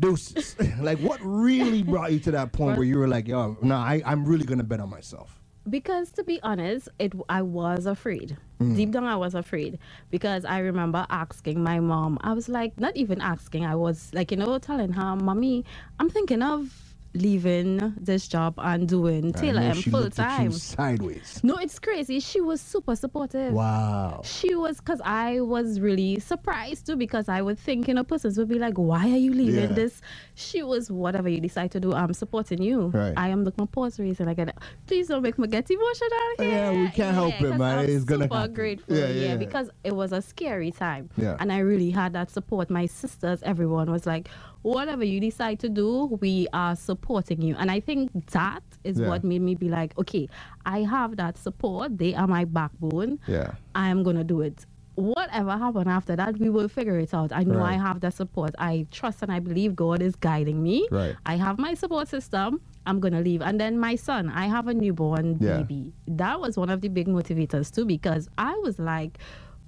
deuces? like, what really brought you to that point where you were like, yo, no, I, I'm really gonna bet on myself. Because to be honest, it I was afraid. Mm. Deep down, I was afraid because I remember asking my mom. I was like, not even asking. I was like, you know, telling her, "Mommy, I'm thinking of leaving this job and doing Taylor M full looked at you time." sideways. No, it's crazy. She was super supportive. Wow. She was because I was really surprised too because I would think you know persons would be like, why are you leaving Yeah. this? She was whatever you decide to do, I'm supporting you. Right. I am looking pause reason I get please don't make me get emotional here. Yeah, we can't help it, man. I'm It's gonna super happen. grateful. Yeah, Yeah, yeah, yeah. because it was a scary time. Yeah. And I really had that support. My sisters, everyone was like, whatever you decide to do, we are supporting you. And I think that is Yeah. what made me be like, okay, I have that support. They are my backbone. Yeah. I am gonna do it. Whatever happen after that, we will figure it out. I know Right. I have the support. I trust and I believe God is guiding me. Right. I have my support system. I'm gonna leave. And then my son, I have a newborn Yeah. baby. That was one of the big motivators too, because I was like,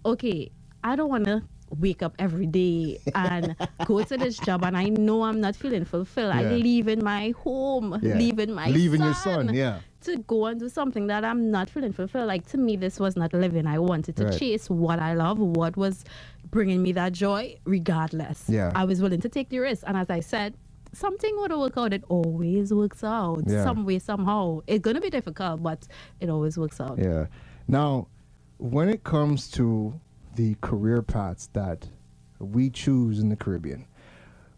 okay, I don't wanna wake up every day and go to this job and I know I'm not feeling fulfilled. Yeah. I leave in my home, Yeah. leaving my Leaving your son son, yeah. to go and do something that I'm not feeling fulfilled. Like to me, this was not living. I wanted to Right. chase what I love, what was bringing me that joy, regardless. Yeah. I was willing to take the risk, and as I said. Something would work out. It always works out. Yeah. Some way, somehow. It's gonna be difficult, but it always works out. Yeah. Now, when it comes to the career paths that we choose in the Caribbean,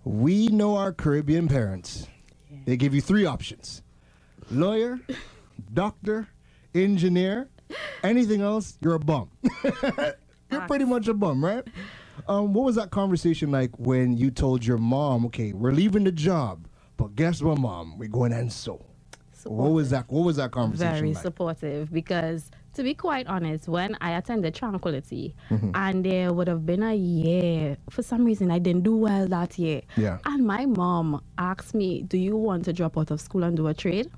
we know our Caribbean parents. They give you three options lawyer, doctor, engineer. Anything else, you're a bum. you're pretty much a bum, right? Um, what was that conversation like when you told your mom, okay, we're leaving the job, but guess what, mom? We're going and so. What was that? What was that conversation like? Very like? supportive because, to be quite honest, when I attended Tranquility, Mm-hmm. and there would have been a year, for some reason I didn't do well that year. Yeah. And my mom asked me, "Do you want to drop out of school and do a trade?"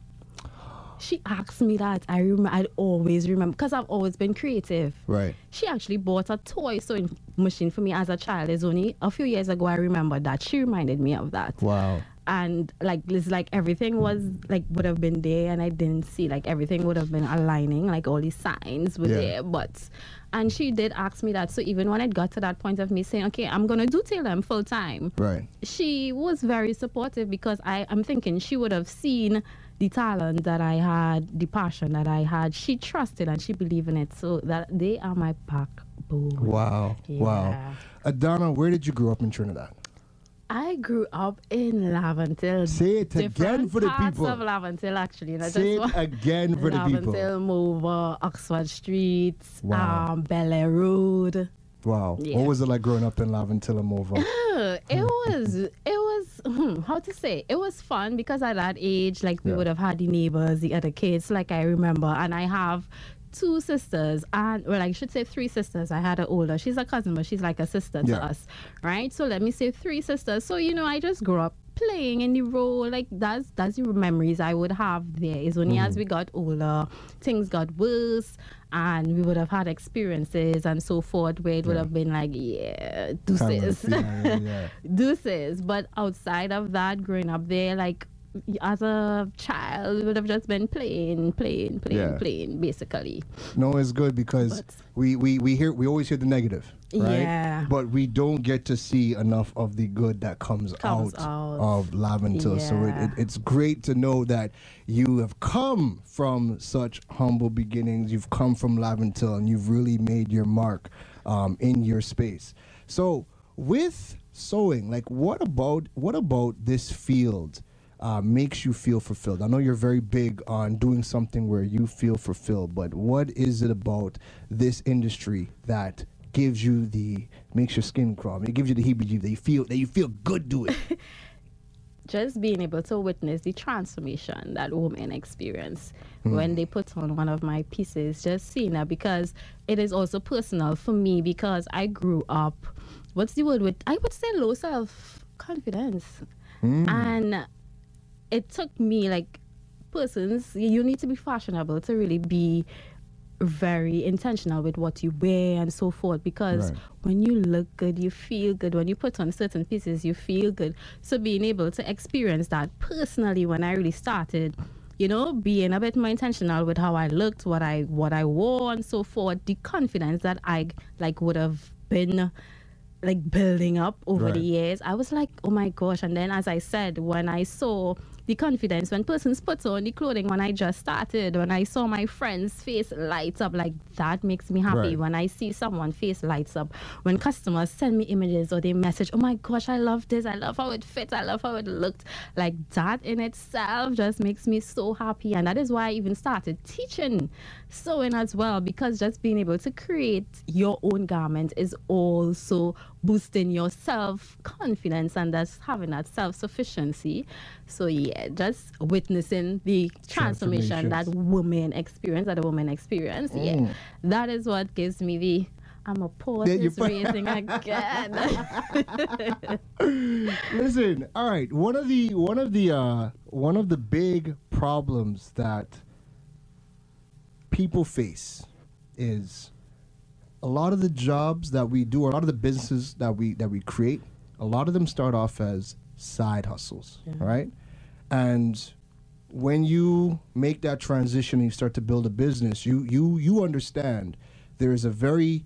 She asked me that. I remember. I'd always remember because I've always been creative. Right. She actually bought a toy sewing machine for me as a child. It's only a few years ago I remember that. She reminded me of that Wow. And like it's like everything was like would have been there and i didn't see like everything would have been aligning like all these signs were Yeah. there but and she did ask me that so even when it got to that point of me saying okay i'm gonna do taylor full time Right. she was very supportive because i i'm thinking she would have seen the talent that i had the passion that i had she trusted and she believed in it so that they are my backbone Wow. Wow. Yeah. Adana, where did you grow up in Trinidad? I grew up in Laventille. Say it again for the people. parts of Laventille, actually. And I Say it again for the people. Laventille, Mover, Oxford Street, Wow. um, Bel Air Road. Wow. Yeah. What was it like growing up in Laventille and Mova? Uh, it was, it was, hmm, how to say, it was fun because at that age, like we Yeah. would have had the neighbors, the other kids, like I remember, and I have two sisters, and well, I should say three sisters. I had an older, she's a cousin, but she's like a sister to Yeah. us, right? So let me say three sisters. So you know, I just grew up playing in the role like that's that's the memories I would have there. It's only as mm. we got older, things got worse, and we would have had experiences and so forth where it would Yeah. have been like, yeah, deuces yeah, yeah, yeah. deuces. But outside of that, growing up there, like as a child, we would have just been playing, playing, playing, Yeah. playing, basically. No, it's good because But- we, we, we hear we always hear the negative, right? Yeah. But we don't get to see enough of the good that comes, Comes out, out. of Laventille. So it, Yeah. it, it's great to know that you have come from such humble beginnings. You've come from Laventille and you've really made your mark um, in your space. So with sewing, like what about what about this field? Uh, makes you feel fulfilled? I know you're very big on doing something where you feel fulfilled, but what is it about this industry that gives you the makes your skin crawl? It gives you the heebie-jeebies that you feel that you feel good doing. just being able to witness the transformation that women experience when they put on one of my pieces, just seeing that because it is also personal for me because I grew up, what's the word with, I would say low self confidence. And it took me like persons, you need to be fashionable to really be very intentional with what you wear and so forth because Right. when you look good, you feel good. When you put on certain pieces, you feel good. So being able to experience that personally when I really started, you know, being a bit more intentional with how I looked, what I what I wore and so forth, the confidence that I like would have been like building up over the years. I was like, oh my gosh. And then as I said, when I saw the confidence when persons put on the clothing when I just started, when I saw my friends' face lights up, like that makes me happy. Right. When I see someone face lights up, when customers send me images or they message, oh my gosh, I love this, I love how it fits, I love how it looked. Like that in itself just makes me so happy. And that is why I even started teaching sewing as well, because just being able to create your own garment is also boosting your self confidence and that's having that self sufficiency. So yeah, just witnessing the transformation that women experience, that a woman experience. Yeah, that is what gives me the. I'm a poet is put- raising again. Listen, all right. One of the one of the uh, one of the big problems that people face is a lot of the jobs that we do, a lot of the businesses that we that we create. A lot of them start off as side hustles, right? And when you make that transition and you start to build a business, you you you understand there is a very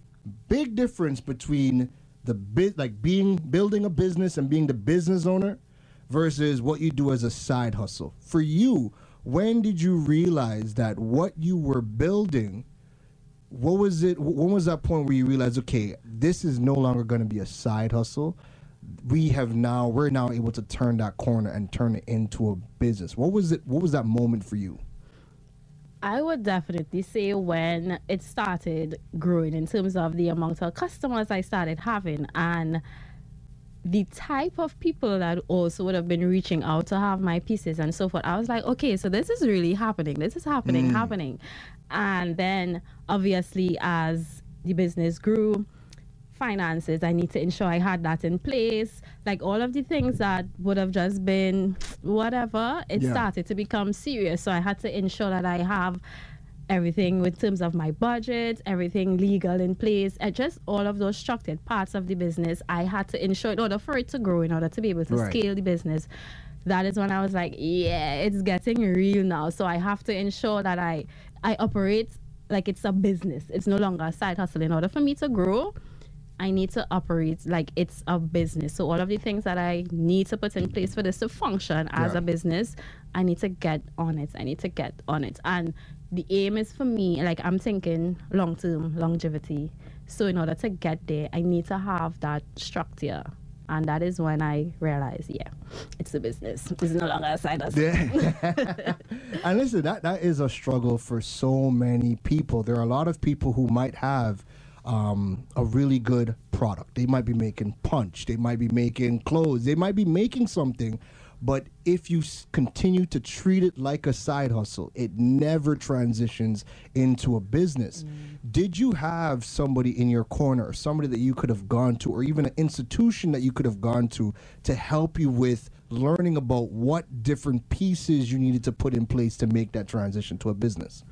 big difference between the bit like being building a business and being the business owner versus what you do as a side hustle. For you, when did you realize that what you were building what was it? When was that point where you realized, okay, this is no longer going to be a side hustle? We have now, we're now able to turn that corner and turn it into a business. What was it? What was that moment for you? I would definitely say when it started growing in terms of the amount of customers I started having and the type of people that also would have been reaching out to have my pieces and so forth. I was like, okay, so this is really happening. This is happening, mm. happening. And then obviously as the business grew, finances, I need to ensure I had that in place. Like all of the things that would have just been whatever, it yeah. started to become serious. So I had to ensure that I have everything with terms of my budget, everything legal in place, and just all of those structured parts of the business. I had to ensure in order for it to grow, in order to be able to right. scale the business that is when I was like, yeah, it's getting real now. So I have to ensure that I I operate like it's a business. It's no longer a side hustle. In order for me to grow, I need to operate like it's a business. So all of the things that I need to put in place for this to function as yeah. a business, I need to get on it. I need to get on it. And the aim is for me, like I'm thinking long term longevity. So in order to get there, I need to have that structure and that is when I realized, yeah, it's a business. It's no longer a side hustle. Yeah. and listen, that that is a struggle for so many people. There are a lot of people who might have um, a really good product. They might be making punch. They might be making clothes. They might be making something but if you continue to treat it like a side hustle, it never transitions into a business. Mm. Did you have somebody in your corner or somebody that you could have gone to, or even an institution that you could have gone to to help you with learning about what different pieces you needed to put in place to make that transition to a business?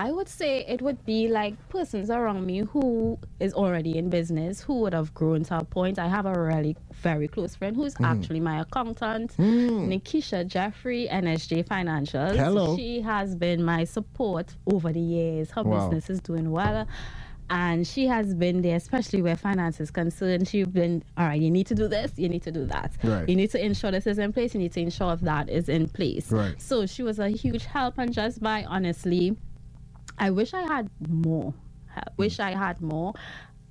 I would say it would be like persons around me who is already in business, who would have grown to a point. I have a really very close friend who's mm. actually my accountant, mm. Nikisha Jeffrey, NSJ Financials. Hello. She has been my support over the years. Her wow. business is doing well and she has been there, especially where finance is concerned. She's been, all right, you need to do this, you need to do that. Right. You need to ensure this is in place, you need to ensure that is in place. Right. So she was a huge help, and just by honestly, I wish I had more. I wish I had more.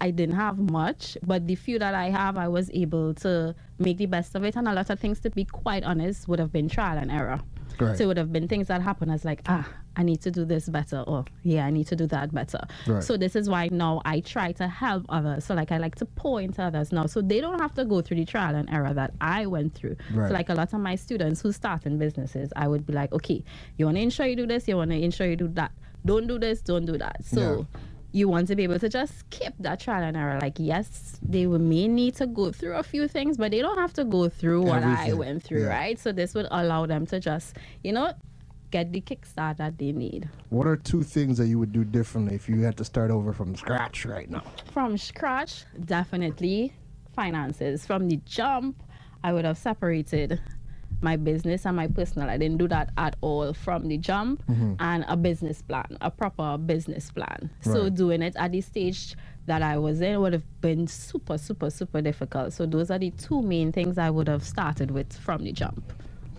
I didn't have much, but the few that I have, I was able to make the best of it. And a lot of things, to be quite honest, would have been trial and error. Right. So it would have been things that happen as like, ah, I need to do this better, or yeah, I need to do that better. Right. So this is why now I try to help others. So like I like to point to others now, so they don't have to go through the trial and error that I went through. Right. So like a lot of my students who start in businesses, I would be like, okay, you want to ensure you do this, you want to ensure you do that. Don't do this, don't do that. So. Yeah you want to be able to just skip that trial and error. Like, yes, they will may need to go through a few things, but they don't have to go through what Everything. I went through, yeah. right? So this would allow them to just, you know, get the kickstart that they need. What are two things that you would do differently if you had to start over from scratch right now? From scratch, definitely finances. From the jump, I would have separated my business and my personal. I didn't do that at all from the jump mm-hmm. and a business plan, a proper business plan. Right. So doing it at the stage that I was in would have been super, super, super difficult. So those are the two main things I would have started with from the jump.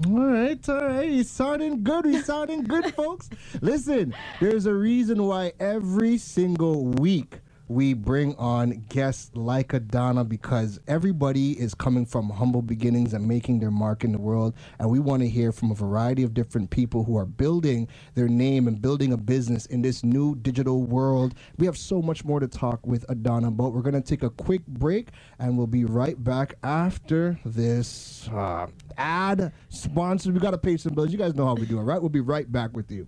All right, all right. He's sounding good. He's sounding good, folks. Listen, there's a reason why every single week we bring on guests like Adana because everybody is coming from humble beginnings and making their mark in the world. And we want to hear from a variety of different people who are building their name and building a business in this new digital world. We have so much more to talk with Adana but We're going to take a quick break and we'll be right back after this uh, ad sponsor. We got to pay some bills. You guys know how we do it, right? We'll be right back with you.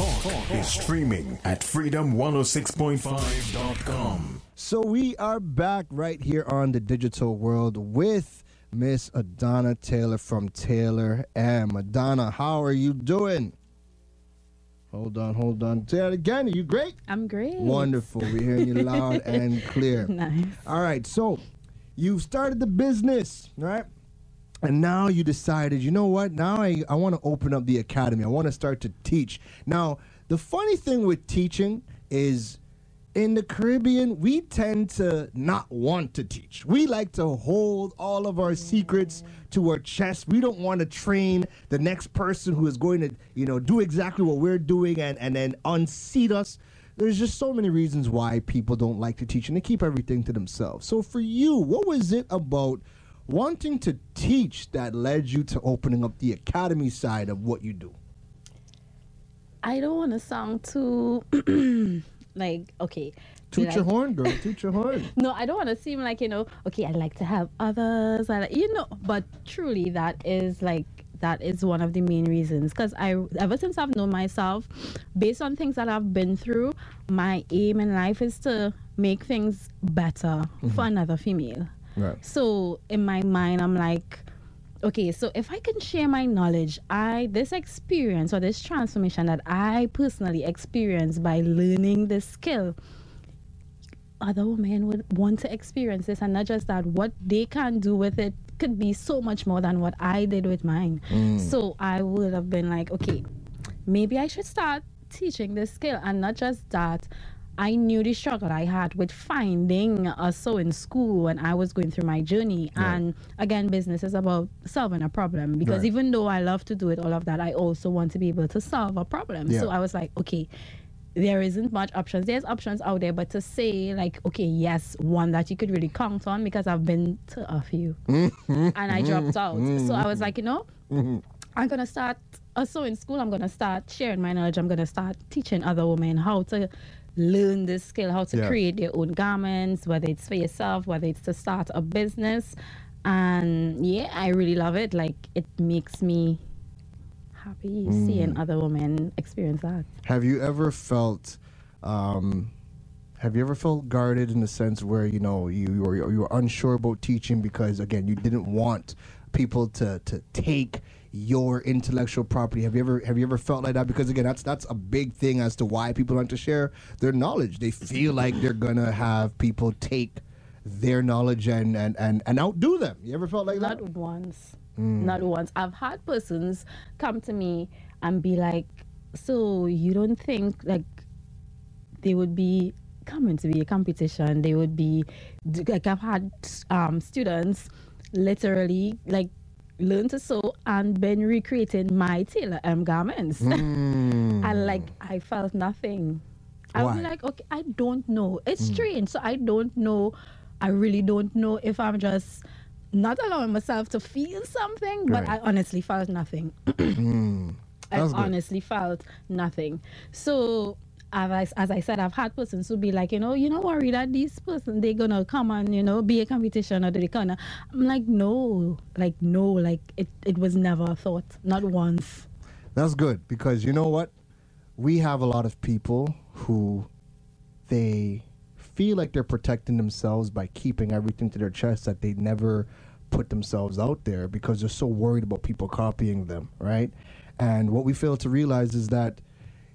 Talk is streaming at freedom106.5.com. So we are back right here on the digital world with Miss Adana Taylor from Taylor M. Adana, how are you doing? Hold on, hold on. Say that again. Are you great? I'm great. Wonderful. We're hearing you loud and clear. Nice. All right. So you've started the business, right? And now you decided you know what? Now i, I want to open up the academy. I want to start to teach. Now the funny thing with teaching is in the caribbean we tend to not want to teach. We like to hold all of our secrets to our chest. We don't want to train the next person who is going to you know do exactly what we're doing and, and then unseat us. There's just so many reasons why people don't like to teach and they keep everything to themselves. So for you, what was it about wanting to teach that led you to opening up the academy side of what you do? I don't want to sound too like okay. Toot like, your horn, girl. Toot your horn. No, I don't want to seem like you know. Okay, I like to help others. I like, you know, but truly, that is like that is one of the main reasons because i ever since i've known myself based on things that i've been through my aim in life is to make things better mm-hmm. for another female right. so in my mind i'm like okay so if i can share my knowledge i this experience or this transformation that i personally experienced by learning this skill other women would want to experience this and not just that what they can do with it could be so much more than what i did with mine mm. so i would have been like okay maybe i should start teaching this skill and not just that I knew the struggle I had with finding a sewing school when I was going through my journey. Right. And again, business is about solving a problem because right. even though I love to do it, all of that, I also want to be able to solve a problem. Yeah. So I was like, okay, there isn't much options. There's options out there, but to say like, okay, yes, one that you could really count on because I've been to a few mm-hmm. and I dropped out. So I was mm-hmm. like, you know, I'm gonna start a sewing school. I'm gonna start sharing my knowledge. I'm gonna start teaching other women how to learn this skill, how to yeah. create their own garments, whether it's for yourself, whether it's to start a business. And yeah, I really love it. Like it makes me happy mm. seeing other women experience that. Have you ever felt um, have you ever felt guarded in the sense where you know you, you were you were unsure about teaching because again you didn't want people to to take your intellectual property. Have you ever have you ever felt like that? Because again, that's that's a big thing as to why people like to share their knowledge. They feel like they're gonna have people take their knowledge and and and, and outdo them. You ever felt like that? Not once. Mm. Not once. I've had persons come to me and be like, "So you don't think like they would be coming to be a competition? They would be like I've had um, students." literally like learn to sew and been recreating my Taylor M garments. Mm. and like I felt nothing. I was like, okay, I don't know. It's mm. strange. So I don't know. I really don't know if I'm just not allowing myself to feel something, but right. I honestly felt nothing. mm. I honestly felt nothing. So as I, as I said, I've had persons who be like, you know, you know, worry that this person they're gonna come and you know be a competition or they gonna. I'm like, no, like no, like it it was never a thought, not once. That's good because you know what, we have a lot of people who they feel like they're protecting themselves by keeping everything to their chest that they never put themselves out there because they're so worried about people copying them, right? And what we fail to realize is that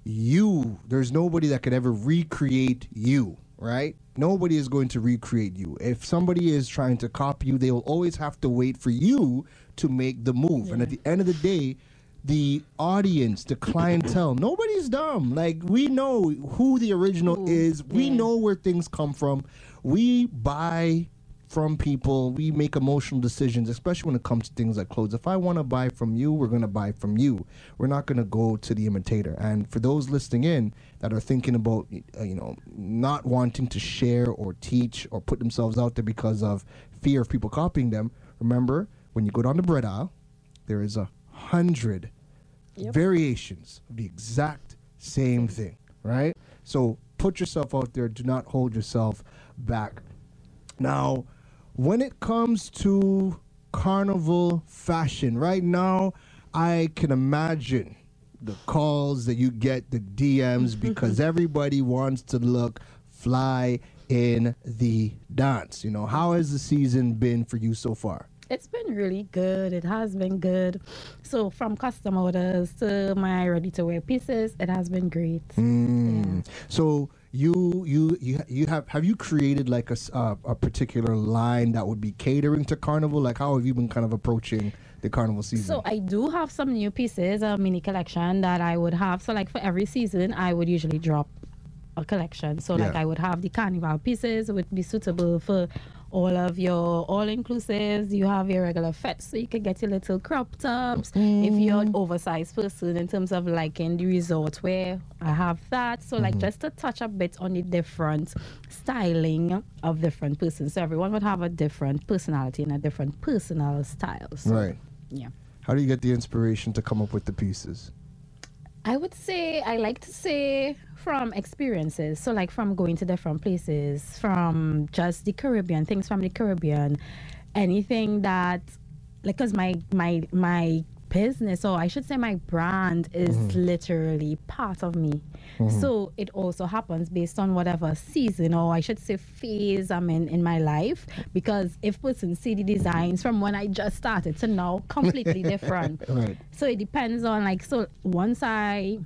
you. There's nobody that could ever recreate you right? Nobody is going to recreate you. If somebody is trying to copy you they will always have to wait for you to make the move. Yeah. and at the end of the day the audience the clientele nobody's dumb. Like we know who the original Ooh, is. We yeah. know where things come from. We buy from people. We make emotional decisions, especially when it comes to things like clothes. If I want to buy from you, we're going to buy from you. We're not going to go to the imitator. And for those listening in that are thinking about, uh, you know, not wanting to share or teach or put themselves out there because of fear of people copying them, remember when you go down the bread aisle, there is a hundred yep. variations of the exact same thing, right? So put yourself out there. Do not hold yourself back. Now, when it comes to carnival fashion, right now, I can imagine the calls that you get, the DMs, because everybody wants to look fly in the dance. You know, how has the season been for you so far? It's been really good. It has been good. So from custom orders to my ready to wear pieces, it has been great. Mm. Yeah. So you you you you have have you created like a uh, a particular line that would be catering to carnival? Like how have you been kind of approaching the carnival season? So i do have some new pieces a mini collection that i would have. So like for every season i would usually drop a collection. So yeah. like i would have the carnival pieces would be suitable for all of your all inclusives. You have your regular fetes, so you can get your little crop tops. If you're an mm. oversized person in terms of liking the resort wear, I have that. So like mm-hmm. just to touch a bit on the different styling of different persons. So everyone would have a different personality and a different personal style. So, Right. Yeah. How do you get the inspiration to come up with the pieces? I would say I like to say from experiences. So like from going to different places, from just the Caribbean, things from the Caribbean, anything that like cuz my my my business or I should say my brand is mm-hmm. literally part of me. Mm-hmm. So it also happens based on whatever season or I should say phase I'm in in my life because if persons see the designs from when I just started to now completely different. Right. So it depends on like so once I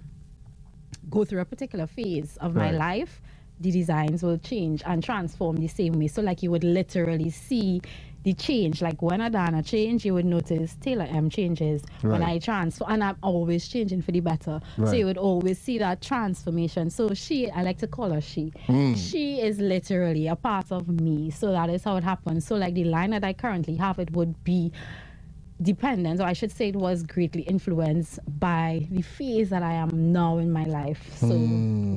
go through a particular phase of my Right. life, the designs will change and transform the same way. So like you would literally see the change. Like when Adana change, you would notice Taylor M changes. When Right. I transfer and I'm always changing for the better. So you would always see that transformation. So she I like to call her she. Hmm. She is literally a part of me. So that is how it happens. So like the line that I currently have, it would be dependent, or I should say, it was greatly influenced by the phase that I am now in my life. So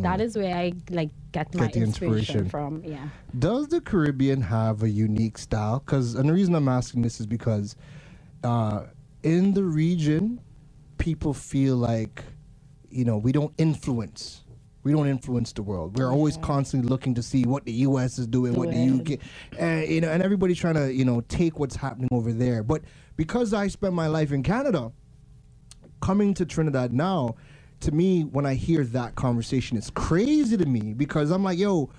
that is where I like get, my. Get the inspiration, inspiration. from. Yeah. Does the Caribbean have a unique style? Because, and the reason I'm asking this is because uh, in the region, people feel like, you know, we don't influence. We don't influence the world. We're always constantly looking to see what the U.S. is doing, what the UK, and you know, and everybody's trying to, you know, take what's happening over there. But because I spent my life in Canada, coming to Trinidad now, to me, when I hear that conversation, it's crazy to me because I'm like, yo,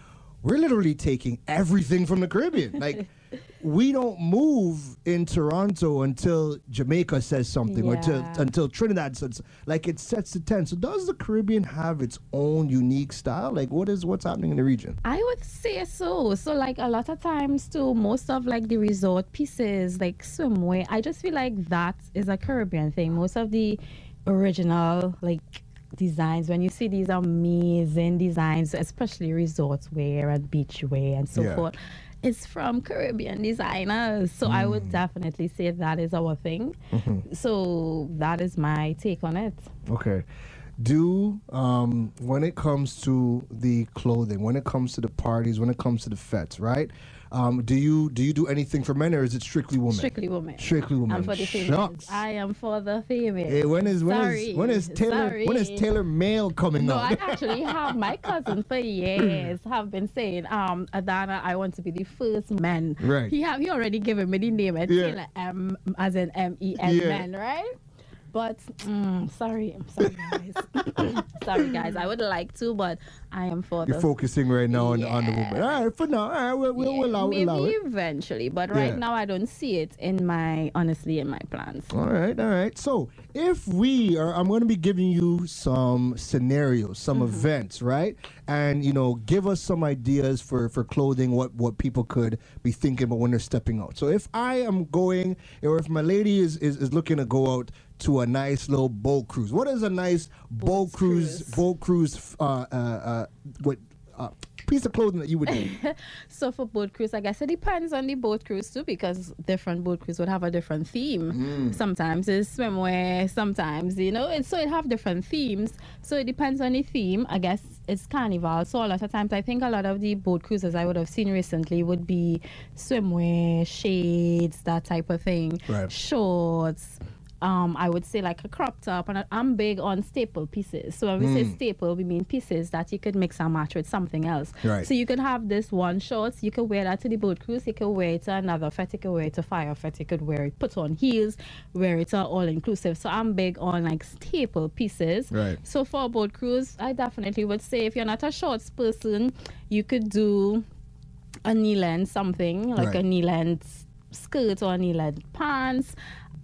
we're literally taking everything from the Caribbean. Like, we don't move in Toronto until Jamaica says something or till, Yeah. until Trinidad says like it sets the ten. So does the Caribbean have its own unique style? Like what is what's happening in the region? I would say so. So like a lot of times too, most of like the resort pieces, like swimwear, I just feel like that is a Caribbean thing. Most of the original like designs, when you see these amazing designs, especially resort wear and beach wear and so Yeah. forth, it's from Caribbean designers. So I Mm. would definitely say that is our thing. Mm-hmm. So that is my take on it. Okay. Do um, when it comes to the clothing, when it comes to the parties, when it comes to the fetes, right? Um, do you do you do anything for men or is it strictly women? Strictly women. Strictly women. I'm for the females. Shucks. I am for the females. Hey, when is when Sorry. is when is Taylor when is Taylor Male coming up? No, up? I actually have my cousin for years have been saying, um, Adana, I want to be the first man. Right. He have he already given me the name Yeah. Taylor M as in M E N Yeah. man, right? But mm, sorry, I'm sorry guys. sorry guys. I would like to, but I am for You're the focusing right now on, on the Yeah. woman. All right, for now, all right, we'll, we'll, Yeah, we'll allow, maybe allow it. eventually, but right Yeah. now I don't see it in my honestly in my plans. All right, all right. So if we are, I'm going to be giving you some scenarios, some Mm-hmm. events, right? And you know, give us some ideas for for clothing, what what people could be thinking about when they're stepping out. So if I am going, or if my lady is is, is looking to go out to a nice little boat cruise, what is a nice boat cruise, cruise. boat cruise, uh, uh, uh, what uh, piece of clothing that you would need? So for boat cruise, I guess it depends on the boat cruise too, because different boat cruise would have a different theme. Sometimes it's swimwear, sometimes you know, it's, so it have different themes. So it depends on the theme. I guess it's carnival. So a lot of times, I think a lot of the boat cruises I would have seen recently would be swimwear, shades, that type of thing, Right. shorts. Um, I would say like a crop top, and I'm big on staple pieces. So when we say staple, we mean pieces that you could mix and match with something else. Right. So you could have this one shorts, you could wear that to the boat cruise, you could wear it to another fete, you could wear it to fire fete, you could wear it, put on heels, wear it to all inclusive. So I'm big on like staple pieces. Right. So for a boat cruise, I definitely would say if you're not a shorts person, you could do a knee length something like Right. a knee length skirt or knee length pants.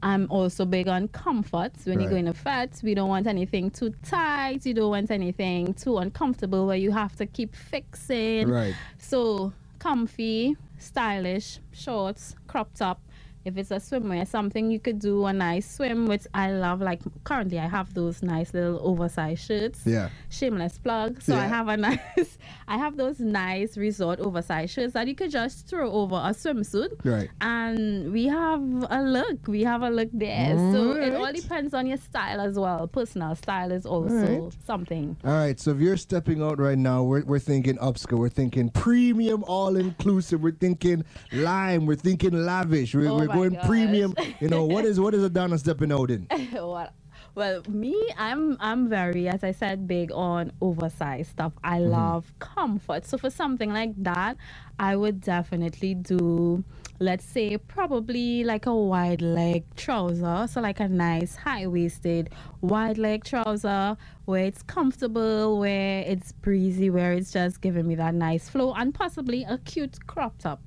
I'm also big on comfort. When Right. you go in a fete, we don't want anything too tight. You don't want anything too uncomfortable where you have to keep fixing. Right. So comfy, stylish, shorts, crop top, if it's a swimwear, something you could do a nice swim, which I love. Like currently, I have those nice little oversized shirts. Yeah. Shameless plug. So I have a nice, I have those nice resort oversized shirts that you could just throw over a swimsuit. Right. And we have a look. We have a look there. So it all depends on your style as well. Personal style is also Alright. something. All right, so if you're stepping out right now, we're, we're thinking upscale, we're thinking premium, all inclusive, we're thinking lime, we're thinking lavish, we're, Oh we're going gosh. premium. You know what is what is Adana stepping out in? well, well, me, I'm I'm very, as I said, big on oversized stuff. I Mm-hmm. love comfort. So for something like that, I would definitely do, let's say, probably like a wide leg trouser. So like a nice high waisted wide leg trouser where it's comfortable, where it's breezy, where it's just giving me that nice flow, and possibly a cute crop top.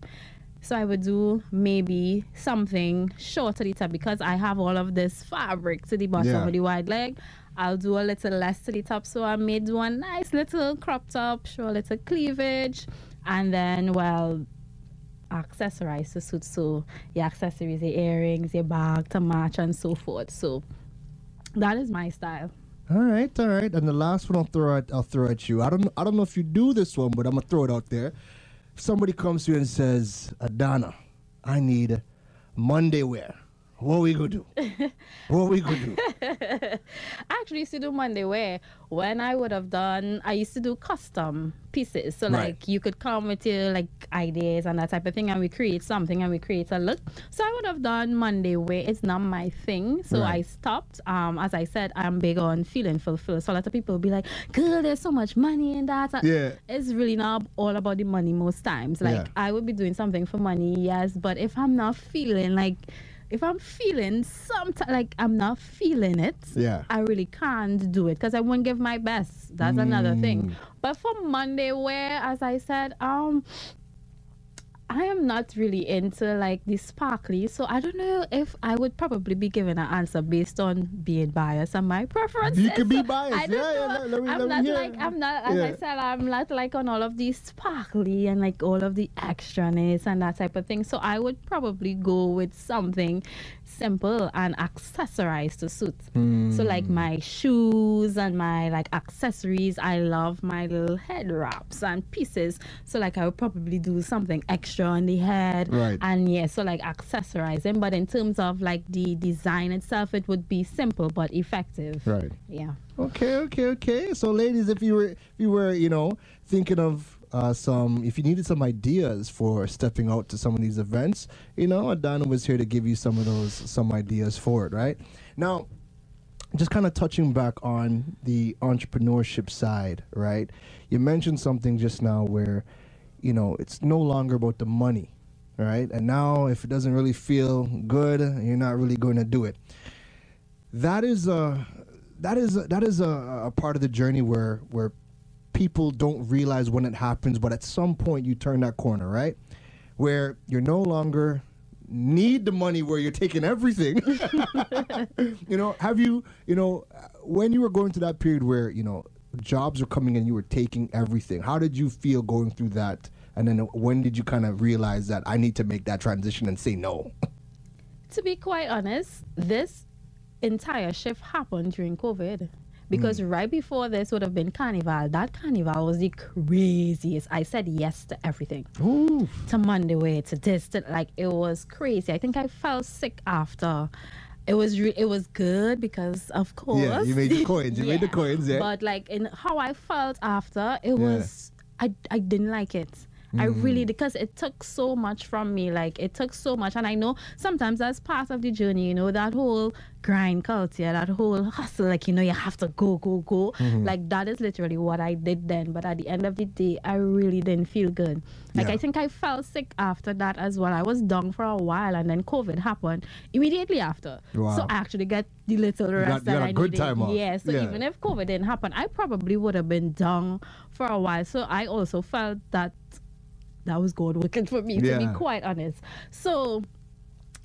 So I would do maybe something short to the top because I have all of this fabric to the bottom Yeah. of the wide leg. I'll do a little less to the top. So I may do a nice little crop top, show a little cleavage, and then, well, accessorize the suit. So your accessories, your earrings, your bag to match, and so forth. So that is my style. All right, all right. And the last one I'll throw at I'll throw at you. I don't I don't know if you do this one, but I'm gonna throw it out there. Somebody comes to you and says, Adana, I need Monday wear. What we gonna do? what we gonna do? I actually used to do Monday wear when I would have done. I used to do custom pieces, so Right. like you could come with your like ideas and that type of thing, and we create something and we create a look. So I would have done Monday wear. It's not my thing, so I stopped. Um, as I said, I'm big on feeling fulfilled. So a lot of people will be like, "Girl, there's so much money in that." Yeah. it's really not all about the money most times. Like Yeah. I would be doing something for money, yes, but if I'm not feeling like if I'm feeling some like I'm not feeling it, Yeah. I really can't do it because I won't give my best. That's another Mm. thing. But for Monday wear, as I said, um I am not really into like the sparkly, so I don't know if I would probably be given an answer based on being biased and my preferences. You could be biased. I don't Yeah, yeah, know. let- let me- I'm let not like I'm not as I said I'm not like on all of these sparkly and like all of the extraness and that type of thing. So I would probably go with something simple and accessorize to suit. So like Hmm. my shoes and my like accessories. I love my little head wraps and pieces. So like I would probably do something extra on the head. Right. And yeah, so like accessorizing. But in terms of like the design itself, it would be simple but effective. Right. Yeah. Okay, okay, okay. So, ladies, if you were, if you were, you know, thinking of uh, some, if you needed some ideas for stepping out to some of these events, you know, Adana was here to give you some of those, some ideas for it, right? Now, just kind of touching back on the entrepreneurship side, right? You mentioned something just now where, you know, it's no longer about the money, right? And now, if it doesn't really feel good, you're not really going to do it that is a that is a, that is a, a part of the journey where where people don't realize when it happens but at some point you turn that corner right? Where you're no longer need the money where you're taking everything. You know have you you know when you were going to that period where you know jobs were coming and you were taking everything how did you feel going through that? And then when did you kind of realize that i need to make that transition and say no? To be quite honest, this entire shift happened during COVID. Because Hmm. right before this would have been Carnival. That Carnival was the craziest. I said yes to everything. Ooh. To Monday way, to this, to like it was crazy. I think I fell sick after. It was re- it was good because of course. Yeah, you made the coins. You made the coins, yeah. But like in how I felt after, it was I I didn't like it. I Mm. really because it took so much from me. Like it took so much, and I know sometimes as part of the journey, you know that whole grind culture, that whole hustle. Like you know, you have to go, go, go. Mm-hmm. Like that is literally what I did then. But at the end of the day, I really didn't feel good. Like Yeah. I think I felt sick after that as well. I was down for a while, and then COVID happened immediately after. Wow. So I actually get the little got- rest you that got a I good needed. time off. Yeah. So Yeah. even if COVID didn't happen, I probably would have been down for a while. So I also felt that that was God working for me, to be quite honest. So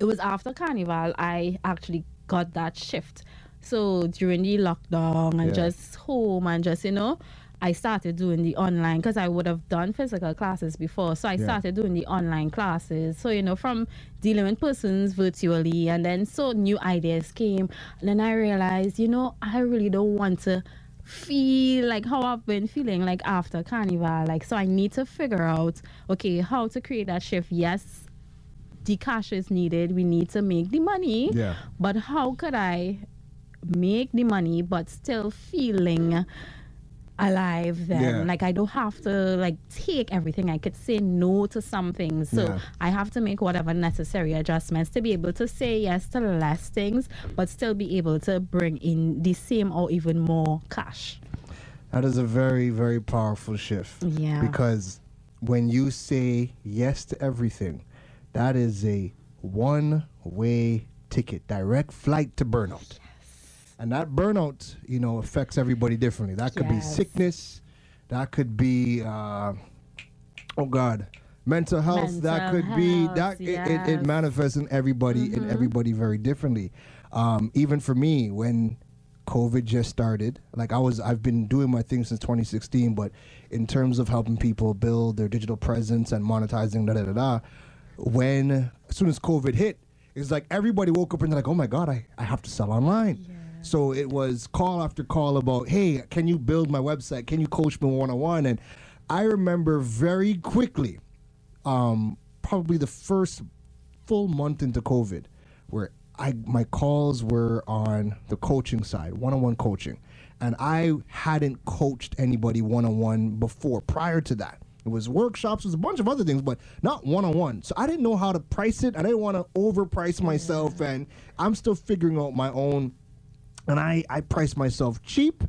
it was after Carnival I actually got that shift. So during the lockdown and Yeah. just home and just, you know, I started doing the online because I would have done physical classes before. So I Yeah. started doing the online classes. So, you know, from dealing with persons virtually and then so new ideas came. And then I realized, you know, I really don't want to feel like how I've been feeling like after carnival. Like so I need to figure out, okay, how to create that shift. Yes, the cash is needed. We need to make the money. Yeah. But how could I make the money but still feeling alive then Yeah. like i don't have to like take everything i could say no to some things so Yeah. i have to make whatever necessary adjustments to be able to say yes to less things but still be able to bring in the same or even more cash That is a very, very powerful shift. Yeah. Because when you say yes to everything, that is a one way ticket, direct flight to burnout. And that burnout, you know, affects everybody differently. That could be Yes. sickness, that could be, uh, oh God, mental health. that Mental could be health, that it, it, it yes. Mm-hmm. manifests in everybody in everybody very differently. Um, even for me, when COVID just started. Like I was, I've been doing my thing since 2016, but in terms of helping people build their digital presence and monetizing, da da da da, when as soon as COVID hit, it's like everybody woke up and they're like, oh my god, I, I have to sell online. So it was call after call about, hey, can you build my website? Can you coach me one on one? And I remember very quickly, um, probably the first full month into COVID, where I my calls were on the coaching side, one-on-one coaching, and I hadn't coached anybody one-on-one before. Prior to that, it was workshops, it was a bunch of other things, but not one-on-one. So I didn't know how to price it. I didn't want to overprice myself, and I'm still figuring out my own. And I I priced myself cheap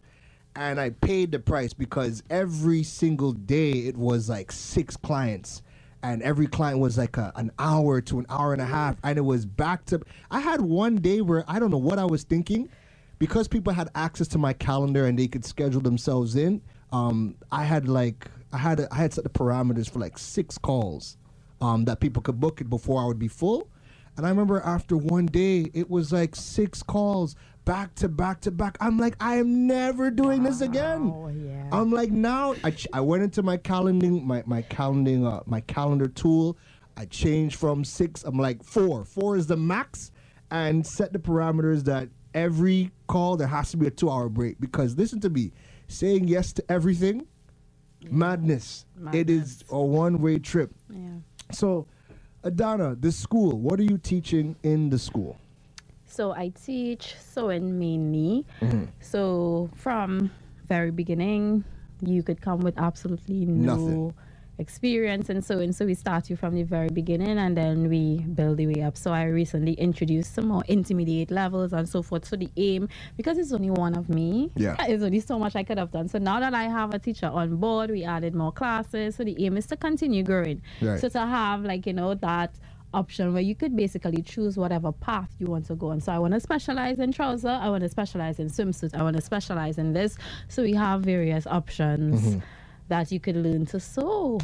and I paid the price because every single day it was like six clients. And every client was like a, an hour to an hour and a half. And it was back to. I had one day where I don't know what I was thinking. Because people had access to my calendar and they could schedule themselves in, um, I had like. I had I had set the parameters for like six calls um, that people could book it before I would be full. And I remember after one day, it was like six calls back to back to back. I'm like, I am never doing this again. Wow, yeah. I'm like, now I, ch- I went into my calendaring, my my calendaring, uh, my calendar tool. I changed from six. I'm like four. Four is the max, and set the parameters that every call there has to be a two hour break because listen to me, saying yes to everything, madness. It is a one way trip. yeah So, Adana, the school, what are you teaching in the school? So I teach sewing mainly. Mm-hmm. So from very beginning, you could come with absolutely no Nothing. experience in sewing. So we start you from the very beginning and then we build the way up. So I recently introduced some more intermediate levels and so forth. So the aim, because it's only one of me, Yeah. there's only so much I could have done. So now that I have a teacher on board, we added more classes. So the aim is to continue growing. Right. So to have like, you know, that option where you could basically choose whatever path you want to go on. So I want to specialize in trouser, I want to specialize in swimsuit, I want to specialize in this. So we have various options Mm-hmm. that you could learn to sew.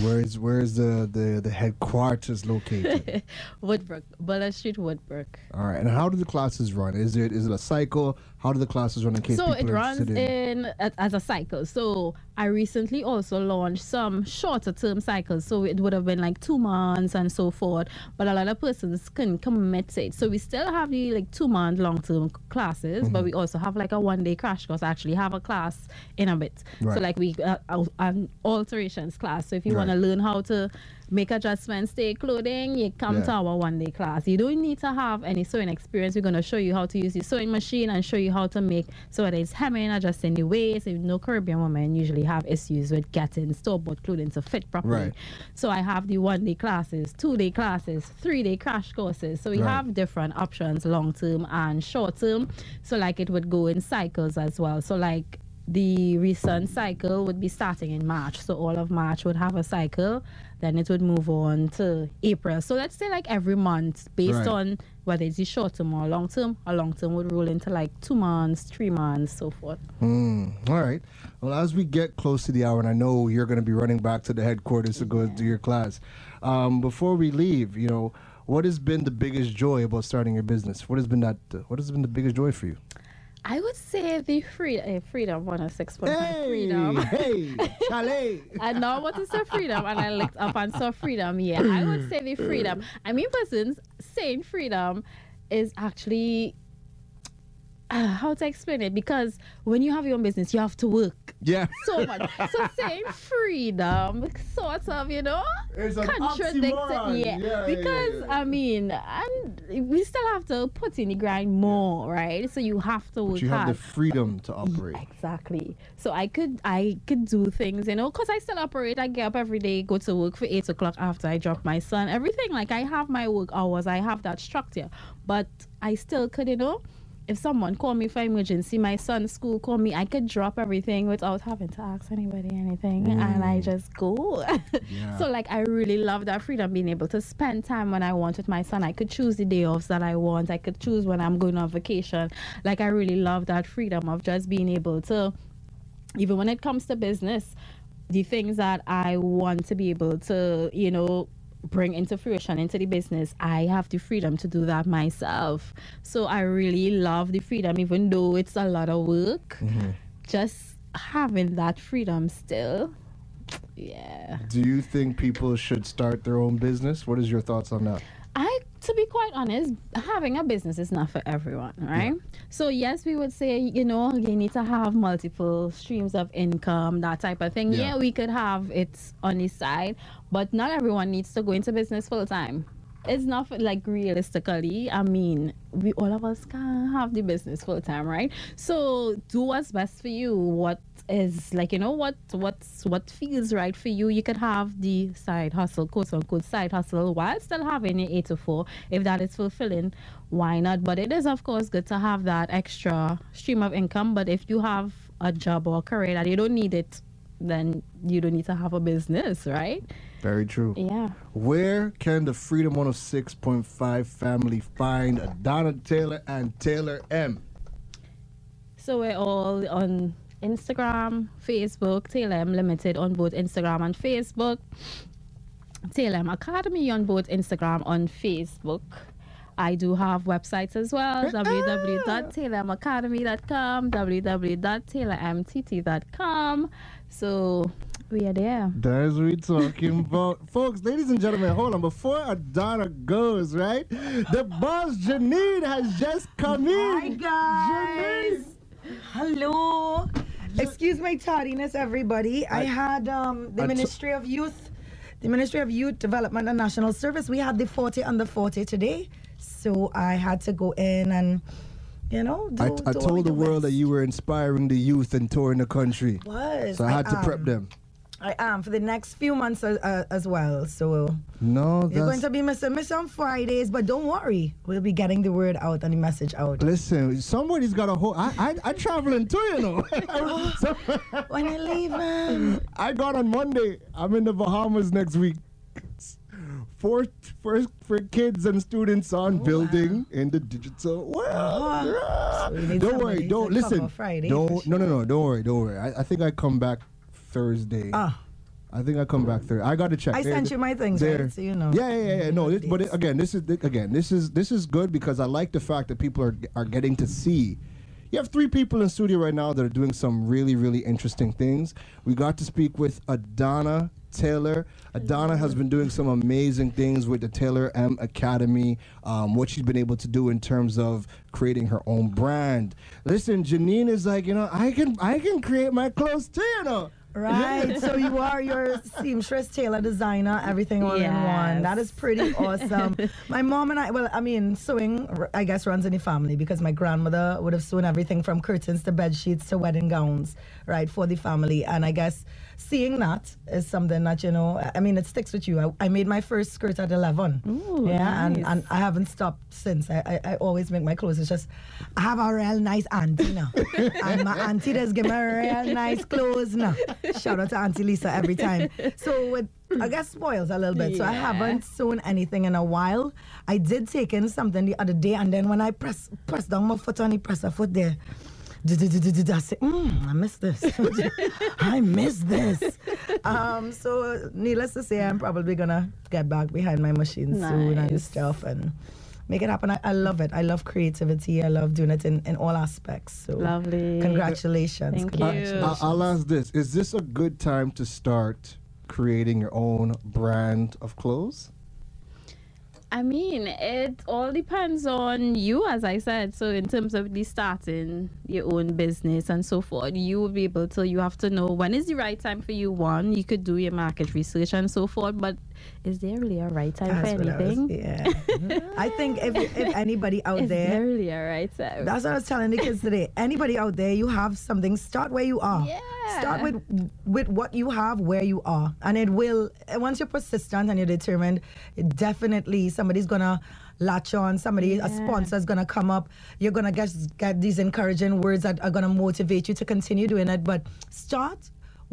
Where is where is the, the, the headquarters located? Woodbrook, Buller Street, Woodbrook. All right, and how do the classes run? Is it is it a cycle? How do the classes run in case So people it runs in? in as a cycle. So I recently also launched some shorter term cycles. So it would have been like two months and so forth. But a lot of persons can commit to it. So we still have the like two month long term classes, Mm-hmm. but we also have like a one day crash course. I actually have a class in a bit. Right. So like we uh, an alterations class. So if you want to learn how to make adjustments, stay clothing, you come Yeah. to our one day class. You don't need to have any sewing experience. We're going to show you how to use the sewing machine and show you how to make so whether it's hemming, adjusting the waist. You know, Caribbean women usually have issues with getting store bought clothing to fit properly. Right. So I have the one day classes, two day classes, three day crash courses. So we Right. have different options, long term and short term. So like it would go in cycles as well. So like the recent cycle would be starting in March. So all of March would have a cycle. Then it would move on to April. So let's say like every month, based Right. on whether it's the short term or long term, or long term would roll into like two months, three months, so forth. Hmm, all right. Well, as we get close to the hour, and I know you're going to be running back to the headquarters to go do your class. Um, before we leave, you know, what has been the biggest joy about starting your business? What has been that? Uh, what has been the biggest joy for you? I would say the freedom, eh, freedom, one of six point five Hey, freedom. hey, Chalet. I know what is the freedom, and I looked up and saw freedom. Yeah, I would say the freedom. I mean, persons saying freedom is actually uh, how to explain it because when you have your own business, you have to work Yeah. so much. so saying freedom, sort of, you know, It's an contradicts oxymoron. it. Yeah, Yeah, yeah, because yeah, yeah. I mean, and we still have to put in the grind more, right? So you have to work But you have hard. the freedom to operate. Exactly. So I could I could do things, you know, because I still operate. I get up every day, go to work for eight o'clock after I drop my son. Everything like I have my work hours. I have that structure, but I still could, you know. If someone called me for emergency, my son's school called me, I could drop everything without having to ask anybody anything, and I mm. just go. Yeah. So like I really love that freedom, being able to spend time when I want with my son. I could choose the day offs that I want. I could choose when I'm going on vacation. Like I really love that freedom of just being able to, even when it comes to business, the things that I want to be able to, you know, bring into fruition into the business, I have the freedom to do that myself. So I really love the freedom, even though it's a lot of work. Mm-hmm. Just having that freedom still. Yeah. Do you think people should start their own business? What is your thoughts on that? I, to be quite honest, having a business is not for everyone, right? So yes, we would say, you know, you need to have multiple streams of income, that type of thing. Yeah. Yeah, we could have it on the side, but not everyone needs to go into business full time. It's not for, like realistically. I mean, we all of us can have the business full time, right? So do what's best for you. What is like you know what what's what feels right for you. You could have the side hustle, quote unquote side hustle, while still having your eight to four. If that is fulfilling, why not? But it is of course good to have that extra stream of income. But if you have a job or a career that you don't need it, then you don't need to have a business, right? Very true. Yeah. Where can the Freedom 106.5 family find Donna Taylor and Taylor M? So we're all on Instagram, Facebook, Taylor M Limited on both Instagram and Facebook. Taylor M Academy on both Instagram and Facebook. I do have websites as well uh-uh. www.taylormacademy.com, www.taylormtt.com. So we are there. That's what we're talking about. Folks, ladies and gentlemen, hold on. Before Adana goes, right? The boss Janine has just come in. Hi in. guys. Hello. Excuse my tardiness, everybody. I, I- had um, the I Ministry of Youth, the Ministry of Youth Development and National Service. We had the 40 under 40 today, so I had to go in and, you know, do, I, I told the world that you were inspiring the youth and touring the country. was. So I had to prep am. them. I am for the next few months uh, uh, as well. So No, you're going to be missing miss on Fridays, but don't worry, we'll be getting the word out and the message out. Listen, somebody's got a whole. I I, I'm traveling too, you know. So- When I leave, um, I got on Monday. I'm in the Bahamas next week. For for for kids and students on building in the digital world. Yeah. So don't worry. Don't listen. Friday don't no no no. Don't worry. Don't worry. I, I think I come back Thursday. ah. I think I come back Thursday. I got to check. I sent you my things, there. right? So you know. Yeah, yeah, yeah. yeah. No, this, but it, again, this is again, this is this is good because I like the fact that people are are getting to see. You have three people in studio right now that are doing some really, really interesting things. We got to speak with Adana Taylor. Adana has been doing some amazing things with the Taylor M Academy. Um, what she's been able to do in terms of creating her own brand. Listen, Janine is like, you know, I can I can create my clothes too, you know. Right. so you are your seamstress, tailor, designer, everything all in one. That is pretty awesome. my mom and I, well, I mean, sewing, I guess, runs in the family because my grandmother would have sewn everything from curtains to bed sheets to wedding gowns, right, for the family. And I guess seeing that is something that, you know, I mean, it sticks with you. I, I made my first skirt at 11. Ooh, yeah. And, and I haven't stopped since. I, I, I always make my clothes. It's just, I have a real nice auntie now. and my auntie does give me real nice clothes now. Shout out to Auntie Lisa every time. So with, I guess spoils a little bit. So I Yeah. haven't sewn anything in a while. I did take in something the other day, and then when I press press down my foot on the presser foot there. I said, mm, I miss this. I miss this. Um, so, needless to say, I'm probably gonna get back behind my machine soon and Nice. stuff, and make it happen. I, I love it. I love creativity. I love doing it in, in all aspects. So Lovely. Congratulations. Thank you. Congratulations. I, I'll ask this: Is this a good time to start creating your own brand of clothes? I mean, it all depends on you, as I said. So, in terms of the starting your own business and so forth, you will be able to. You have to know when is the right time for you. One, you could do your market research and so forth. But is there really a right time That's for what I was- anything? yeah. I think if, if anybody out Is there there really a right time? That's what I was telling the kids today. Anybody out there, you have something. Start where you are. Yeah. Start with with what you have, where you are, and it will. Once you're persistent and you're determined, it definitely somebody's gonna latch on. Somebody, a Yeah. sponsor's gonna come up. You're gonna get get these encouraging words that are gonna motivate you to continue doing it. But start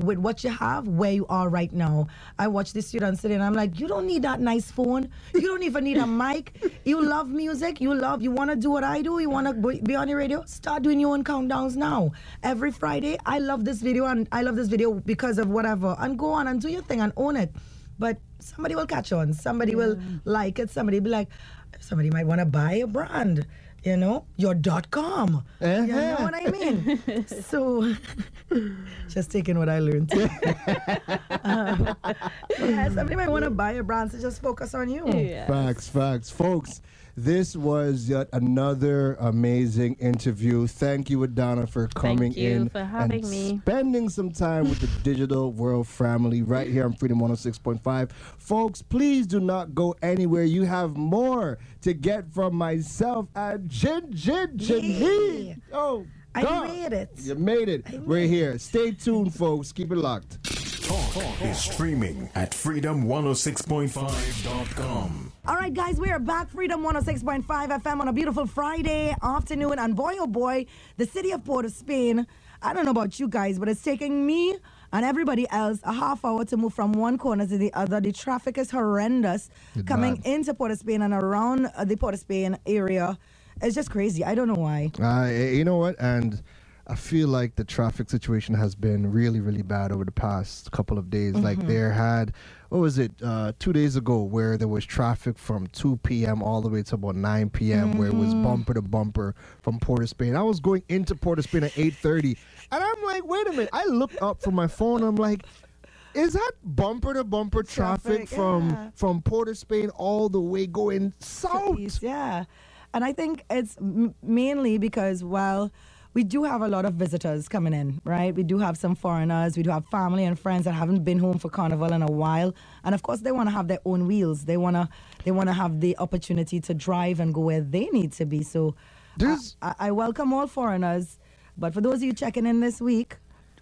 with what you have where you are right now. I watch the students today and I'm like, you don't need that nice phone. You don't even need a mic. You love music. You love, you want to do what I do. You want to be on the radio. Start doing your own countdowns now. Every Friday, I love this video and I love this video because of whatever. And go on and do your thing and own it. But somebody will catch on. Somebody will like it. Somebody be like, somebody might want to buy a brand. You know, your dot com. You know Uh-huh. what I mean? so, just taking what I learned. Um, yeah, somebody might want to buy a brand, so just focus on you. Yeah. Facts, facts. Folks, this was yet another amazing interview. Thank you, Adana, for coming you in for having and me. spending some time with the Digital World family right here on Freedom 106.5. Folks, please do not go anywhere. You have more to get from myself and Jin Jin Janine. Yeah. Oh, I God. made it. You made it. We're here. Stay tuned, folks. Keep it locked. Talk is streaming at freedom106.5.com. All right, guys, we are back. Freedom 106.5 FM on a beautiful Friday afternoon. And boy, oh boy, the city of Port of Spain, I don't know about you guys, but it's taking me and everybody else a half hour to move from one corner to the other. The traffic is horrendous It's coming bad. into Port of Spain and around uh, the Port of Spain area. It's just crazy. I don't know why. Uh, you know what? And I feel like the traffic situation has been really, really bad over the past couple of days. Like there had, what was it, uh, two days ago, where there was traffic from 2 p.m. all the way to about 9 p.m., where it was bumper to bumper from Port of Spain. I was going into Port of Spain at 8:30, and I'm like, wait a minute. I looked up from my phone. I'm like. Is that bumper to bumper traffic, Traffic, from yeah. from Port of Spain all the way going south? East, Yeah. And I think it's m- mainly because, well, we do have a lot of visitors coming in, right? We do have some foreigners. We do have family and friends that haven't been home for carnival in a while, and of course, they want to have their own wheels. They wanna they wanna have the opportunity to drive and go where they need to be. So, There's- I, I, I welcome all foreigners, but for those of you checking in this week,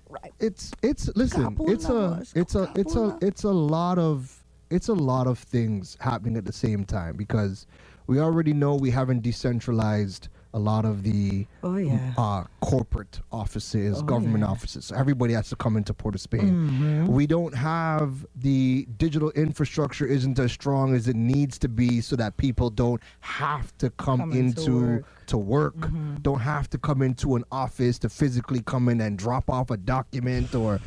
right? it's it's listen Kapuna, it's a it's a it's a it's a lot of it's a lot of things happening at the same time because we already know we haven't decentralized a lot of the Oh, yeah. uh, corporate offices, Oh, government yeah. offices. Everybody has to come into Port of Spain. Mm-hmm. We don't have the digital infrastructure isn't as strong as it needs to be so that people don't have to come, Come into into work. to work, Mm-hmm. don't have to come into an office to physically come in and drop off a document or,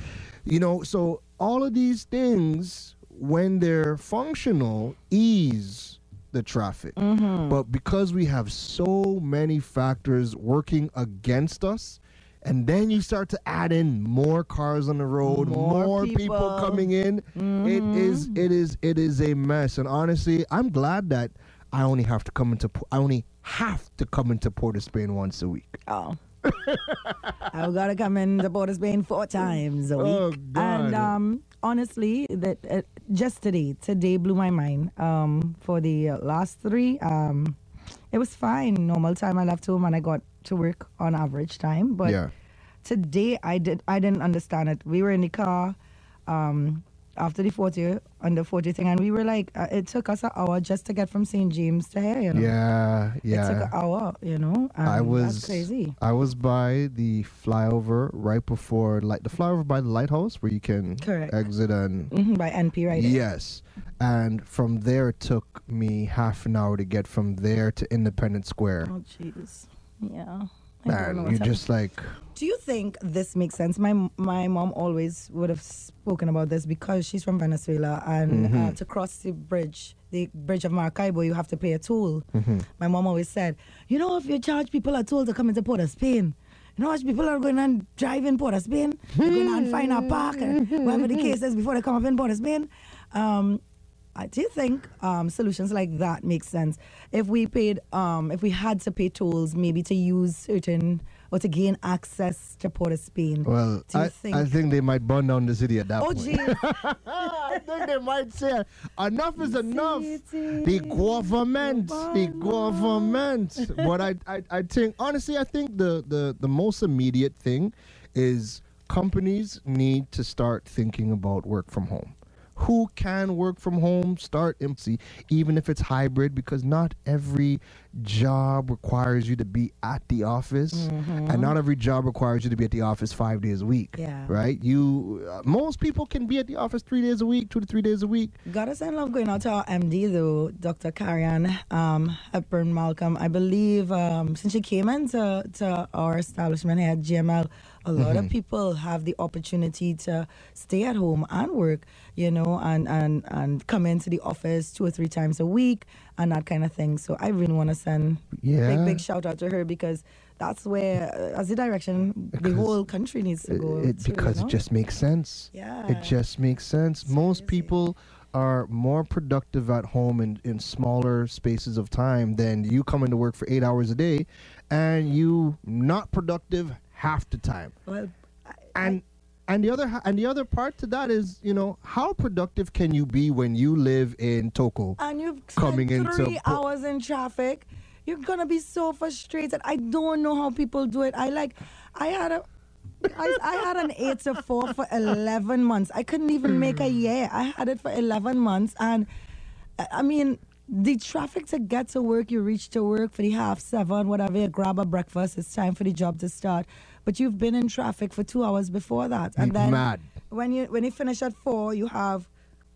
you know, so all of these things, when they're functional, ease the traffic. Mm-hmm. But because we have so many factors working against us, and then you start to add in more cars on the road, More more, people. people. coming in. It is, Mm-hmm. it is, it is a mess. And honestly, I'm glad that I only have to come into, I only have to come into Port of Spain once a week. Oh. I've got to come in the Port of Spain four times a week. Oh, And God. um, honestly, that uh, just today, today blew my mind. Um, for the last three, um, it was fine. Normal time I left home and I got to work on average time. But Yeah. today I did I didn't understand it. We were in the car um, after the 40 on the 40 thing, and we were like, uh, it took us an hour just to get from St. James to here. You know? Yeah, yeah. It took an hour, you know. I was crazy. I was by the flyover right before like the flyover by the lighthouse where you can Correct. exit and hmm by NP right yes, and from there it took me half an hour to get from there to Independence Square. Oh jeez. Yeah. I don't know And you're just like, Do you think this makes sense? My my mom always would have spoken about this because she's from Venezuela, and Mm-hmm. uh, to cross the bridge, the bridge of Maracaibo, you have to pay a toll. Mm-hmm. My mom always said, you know, if you charge people a toll to come into Port of Spain. You know how people are going and drive in Port of Spain? They're going and find a park, and whatever the case is, before they come up in Port of Spain. Um, I you think um, solutions like that make sense. If we paid, um, if we had to pay tolls, maybe to use certain or to gain access to Port of Spain. well, do I, think? I think they might burn down the city at that oh, point. gee. I think they might say enough is enough. City, The government, the government. but I, I, I think honestly, I think the, the the most immediate thing is companies need to start thinking about work from home. Who can work from home? Start MC, even if it's hybrid, because not every job requires you to be at the office, and not every job requires you to be at the office five days a week. Yeah. Right? You, uh, most people can be at the office three days a week, two to three days a week. Gotta send love going out to our MD though, Dr. Karian um, Hepburn Malcolm. I believe um, since she came into to our establishment here at GML, a lot of people have the opportunity to stay at home and work, you know, and, and, and come into the office two or three times a week and that kind of thing. So I really want to send Yeah. big, big shout out to her because that's where, uh, as the direction the whole country needs to go. It, to, you because know? it just makes sense. Yeah. It just makes sense. Most people are more productive at home in, in smaller spaces of time than you coming to work for eight hours a day and you not productive half the time. Well, And and the other and the other part to that is, you know, how productive can you be when you live in Toco? and you've coming spent into three hours in traffic, you're gonna be so frustrated. I don't know how people do it. I like, I had a. I, I had an eight to four for 11 months. I couldn't even make a year. I had it for 11 months. And I- I mean, the traffic to get to work, you reach to work for the half seven, whatever, you grab a breakfast, it's time for the job to start. But you've been in traffic for two hours before that. And then Mad. when you when you finish at four, you have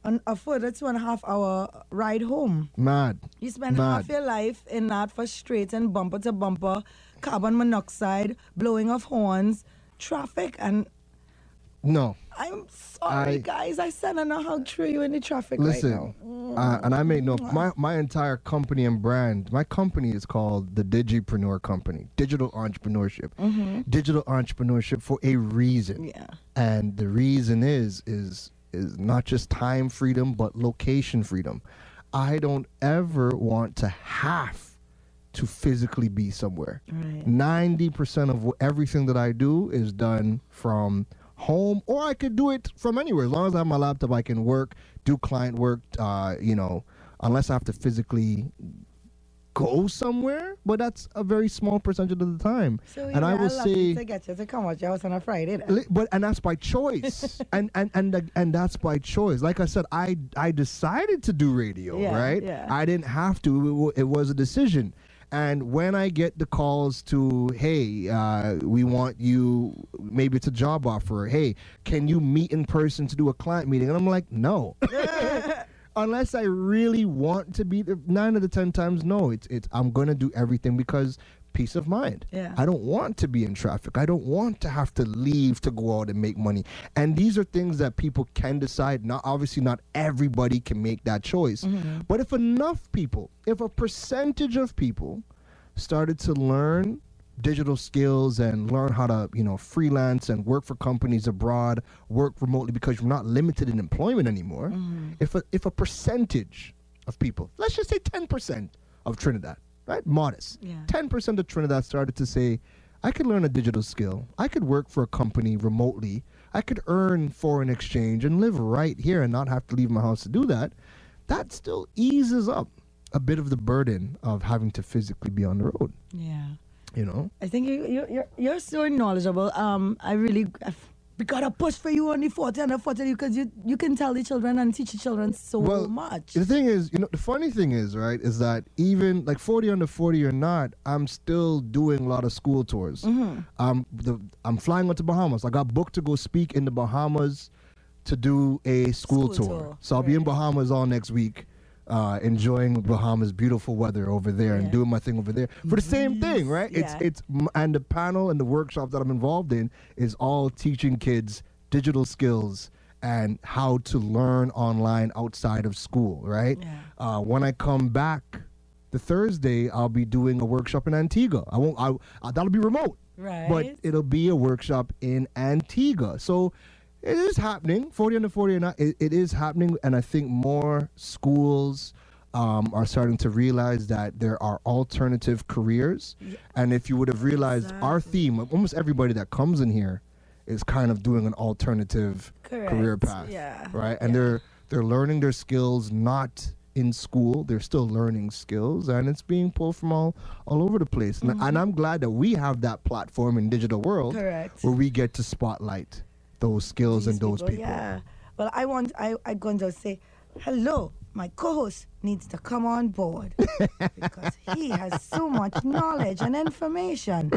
an, a further two and a half hour ride home. Mad. You spend Mad. half your life in that frustrating bumper to bumper, carbon monoxide, blowing of horns, traffic, and No. I'm sorry, I- guys. I said I know how true you in the traffic Listen, right now. uh, and I made no my my entire company and brand. My company is called the Digipreneur Company, Digital Entrepreneurship, digital entrepreneurship for a reason. Yeah. And the reason is is is not just time freedom, but location freedom. I don't ever want to have to physically be somewhere. Right. Ninety percent of everything that I do is done from home, or I could do it from anywhere. As long as I have my laptop, I can work, do client work. Uh, you know, unless I have to physically go somewhere, but that's a very small percentage of the time. So and I will say, to get you to come watch your house on a Friday. Then. But and that's by choice and and and and that's by choice like i said i i decided to do radio Yeah, right yeah. i didn't have to it, it was a decision and when i get the calls to hey uh, we want you maybe it's a job offer. Hey can you meet in person to do a client meeting? And i'm like no. Unless I really want to be there, nine of the ten times, no. It's it's I'm gonna do everything because peace of mind. Yeah. I don't want to be in traffic. I don't want to have to leave to go out and make money. And these are things that people can decide. Not obviously not everybody can make that choice. Mm-hmm. But if enough people, if a percentage of people started to learn digital skills and learn how to you know freelance and work for companies abroad work remotely because you're not limited in employment anymore mm-hmm. if a, if a percentage of people let's just say 10% of trinidad right? Modest. Yeah. 10% of trinidad started to say i could learn a digital skill. I could work for a company remotely. I could earn foreign exchange and live right here and not have to leave my house to do that. That still eases up a bit of the burden of having to physically be on the road. Yeah. you know? I think you, you you're you're so knowledgeable. Um, I really I've, we gotta push for you on the 40 and the 40 because you you can tell the children and teach the children so much. The thing is, you know, the funny thing is, right, is that even like 40 under 40 or not, I'm still doing a lot of school tours. Mm-hmm. Um, the, I'm flying out to Bahamas. I got booked to go speak in the Bahamas to do a school, School tour. tour, So I'll be in. Bahamas all next week. Uh, enjoying Bahamas' beautiful weather over there and doing my thing over there for the same thing, right? Yeah. It's it's and the panel and the workshop that I'm involved in is all teaching kids digital skills and how to learn online outside of school, right? Yeah. Uh, when I come back the Thursday, I'll be doing a workshop in Antigua. I won't. I, uh, that'll be remote, Right. but it'll be a workshop in Antigua. So it is happening. Forty under forty or not, it, it is happening, and I think more schools. Um, are starting to realize that there are alternative careers, and if you would have realized our theme, almost everybody that comes in here is kind of doing an alternative career path, Yeah. right? And Yeah. they're they're learning their skills not in school. They're still learning skills, and it's being pulled from all all over the place. And, and I'm glad that we have that platform in digital world Correct. where we get to spotlight those skills and these those people. Yeah. Well, I want I I going to say hello. My co-host needs to come on board because he has so much knowledge and information,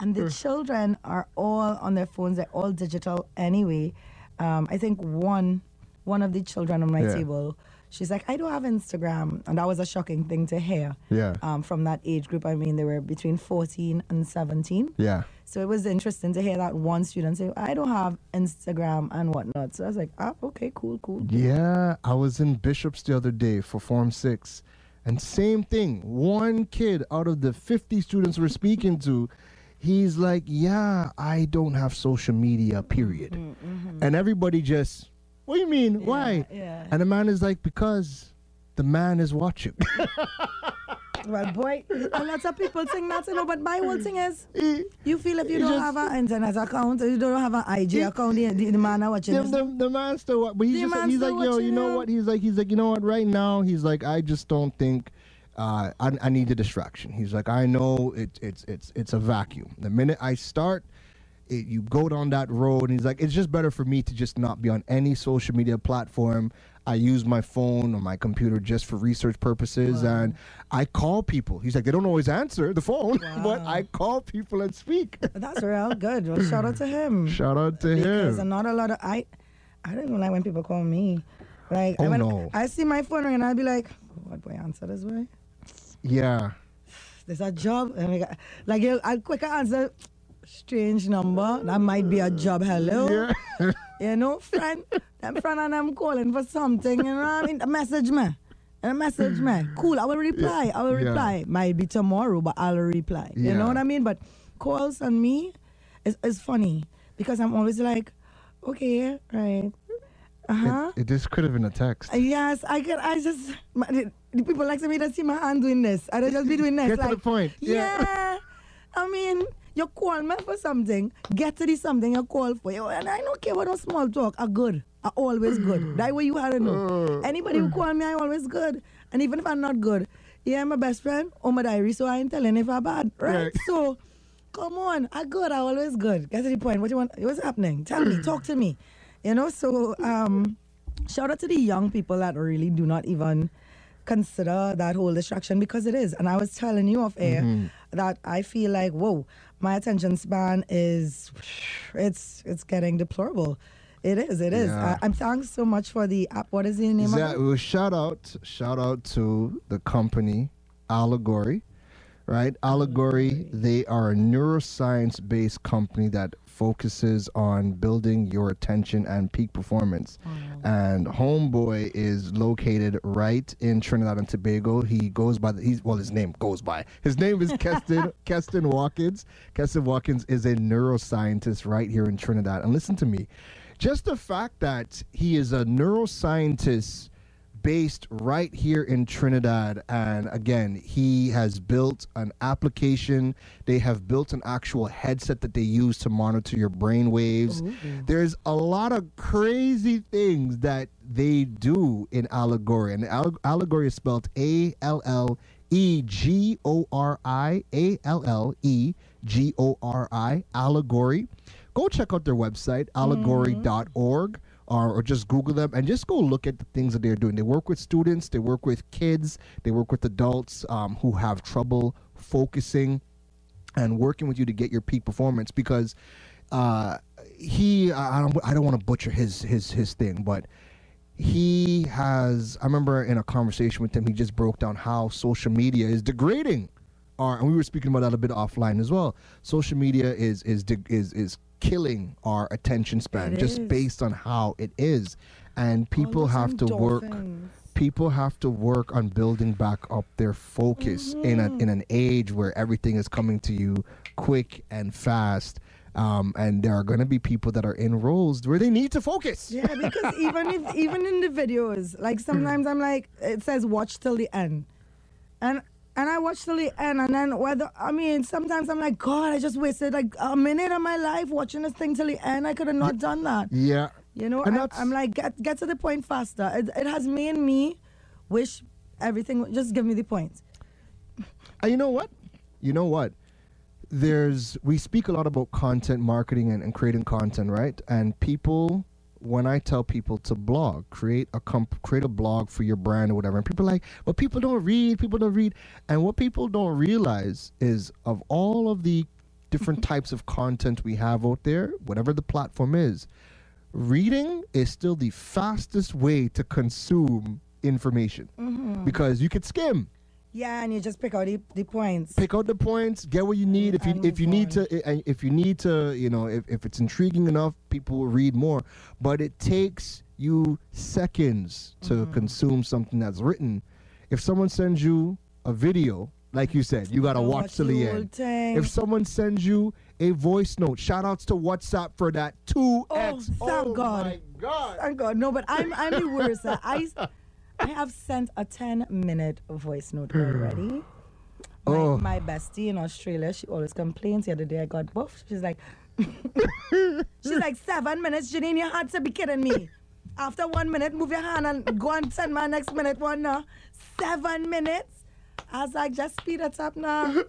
and the children are all on their phones. They're all digital anyway. Um, I think one one of the children on my Yeah. table. She's like, I don't have Instagram, and that was a shocking thing to hear. Yeah. Um, from that age group, I mean, they were between 14 and 17. Yeah. So it was interesting to hear that one student say, I don't have Instagram and whatnot. So I was like, ah, okay, cool, cool. Yeah, I was in Bishops the other day for Form 6. And same thing. One kid out of the 50 students we're speaking to, he's like, Yeah, I don't have social media, period. And everybody just, What do you mean? Why? yeah. And the man is like, Because the man is watching. Well, boy, a lot of people think that, you know, but my whole thing is, you feel if you don't have an internet account, or you don't have an IG account, the, the, the man are watching the, the, the man still, wa- but he's just, he's like, yo, you know him. what? He's like, he's like, you know what? Right now, he's like, I just don't think, uh, I, I need the distraction. He's like, I know it, it's, it's, it's a vacuum. The minute I start, it, you go down that road, and he's like, it's just better for me to just not be on any social media platform. I use my phone or my computer just for research purposes, and I call people. He's like, they don't always answer the phone, but I call people and speak. That's real good. Well, shout out to him. Shout out to because him. not a lot of I, I don't even like when people call me. Like, Oh, I, when no. I see my phone ring and I'll be like, oh, what boy answer this way? Yeah. There's a job. And I got, like, you- I'll quicker answer, strange number. That might be a job. Hello. Yeah. You know, friend, them friend and them calling for something, you know what I mean? Message me. Uh, Message me. Cool, I will reply. I will Yeah. reply. Might be tomorrow, but I'll reply. You know what I mean? But calls on me is, is funny because I'm always like, okay, right. Uh huh. It, could have been a text. Yes, I can. I just my, the, the people like to me to see my hand doing this. I don't just be doing this. Get to the point. Yeah. Yeah. I mean, you call me for something. Get to the something you call for. You, and I don't care about no small talk. I good. I always good. that way you had to know. Anybody who call me, I'm always good. And even if I'm not good, yeah, my best friend or my diary, so I ain't telling if I'm bad, right? Right. So, come on, I good. I always good. Get to the point. What you want? What's happening? Tell me. Talk to me. You know. So, um, shout out to the young people that really do not even consider that whole distraction because it is. And I was telling you off air Mm-hmm. that I feel like, whoa, my attention span is, it's it's getting deplorable. It is. It is. Yeah. I, am thanks so much for the app. What is the name of it? well, shout out, shout out to the company Allegory, right? Allegory, they are a neuroscience-based company that focuses on building your attention and peak performance. And Homeboy is located right in Trinidad and Tobago. He goes by the he's well, his name goes by. His name is Keston Keston Watkins. Keston Watkins is a neuroscientist right here in Trinidad. And listen to me, just the fact that he is a neuroscientist based right here in Trinidad. And again, he has built an application. They have built an actual headset that they use to monitor your brain waves. There's a lot of crazy things that they do in Allegory. And Alle- Allegory is spelled A L L E G O R I, A L L E G O R I, Allegory. Go check out their website, allegory.org or, or just Google them and just go look at the things that they're doing. They work with students, they work with kids, they work with adults um, who have trouble focusing and working with you to get your peak performance because uh, he I don't I don't want to butcher his his his thing, but he has. I remember in a conversation with him, he just broke down how social media is degrading. Our, and we were speaking about that a bit offline as well. Social media is is is is killing our attention span It just is. based on how it is, and people have to work people have to work on building back up their focus in a in an age where everything is coming to you quick and fast. Um, and there are going to be people that are in roles where they need to focus. Yeah, because even if even in the videos, like sometimes I'm like, it says watch till the end, and and I watched till the end, and then whether I mean sometimes I'm like, God, I just wasted like a minute of my life watching this thing till the end. I could have not done that. Yeah. You know, And I, that's- I'm like, get get to the point faster. It, it has made me wish everything. Just give me the points. And you know what? You know what? There's we speak a lot about content marketing and, and creating content, right? And people when I tell people to blog, create a comp- create a blog for your brand or whatever, and people are like, but people don't read, people don't read. And what people don't realize is of all of the different types of content we have out there, whatever the platform is, reading is still the fastest way to consume information. Mm-hmm. Because you could skim Yeah, and you just pick out the, the points. pick out the points, get what you mm, need. If you if you need to eh, eh, if you need to, you know, if, if it's intriguing enough, people will read more. But it takes you seconds to Mm-hmm. consume something that's written. If someone sends you a video, like you said, you gotta watch watch till the end. thing. If someone sends you a voice note, shout outs to WhatsApp for that two X. Oh, thank oh, God. my God. Thank God. No, but I'm I'm the worst. I I have sent a 10 minute voice note hmm. already. My, Oh. my bestie in Australia, she always complains. The other day I got buffed. She's like, she's like seven minutes, Janine. You had to be kidding me. After one minute, move your hand and go and send my next minute one now. Seven minutes. I was like, just speed it up now.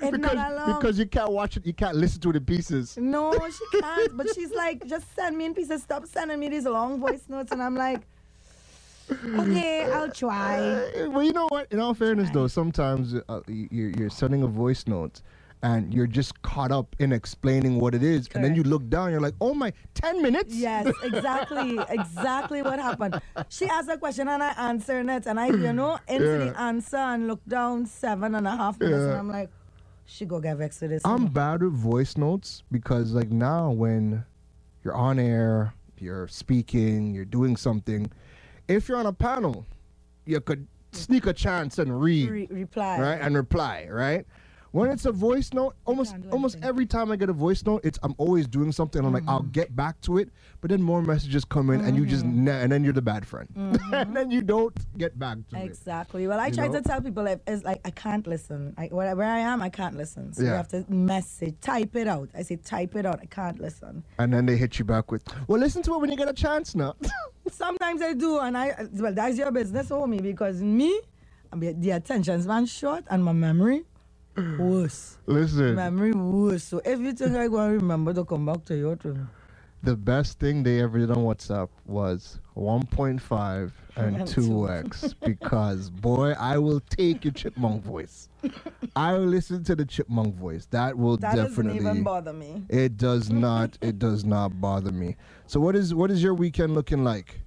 It's Because, not long. because you can't watch it, you can't listen to in pieces. No, she can't. but she's like, just send me in pieces. Stop sending me these long voice notes. And I'm like, okay, I'll try. Uh, well, you know what? In all fairness, though, sometimes uh, you're, you're sending a voice note and you're just caught up in explaining what it is. And then you look down, you're like, oh my, 10 minutes? Yes, exactly, exactly what happened. She asked a question and I answered it, and I, you know, into the answer and look down seven and a half minutes, and I'm like, she go get vexed with this. I'm bad with voice notes because, like, now when you're on air, you're speaking, you're doing something, if you're on a panel, you could sneak a chance and read. Re- reply. right and reply right when it's a voice note almost almost every time i get a voice note it's i'm always doing something i'm like i'll Mm-hmm. get back to it but then more messages come in and you just ne- and then you're the bad friend and then you don't get back to it Exactly. Well, I You try know? to tell people if it's like I can't listen. I, where, where I am, I can't listen. So you have to message, type it out. I say type it out. I can't listen. and then they hit you back with well listen to it when you get a chance now Sometimes I do, and I well, that's your business, homie. Because me, the attention span short, and my memory worse. listen memory worse. So if you think I gonna remember to come back to your turn, the best thing they ever did on whatsapp was 1.5 and And 2x because boy i will take your chipmunk voice i will listen to the chipmunk voice that will that definitely doesn't even bother me. It does not. it does not bother me. So what is what is your weekend looking like?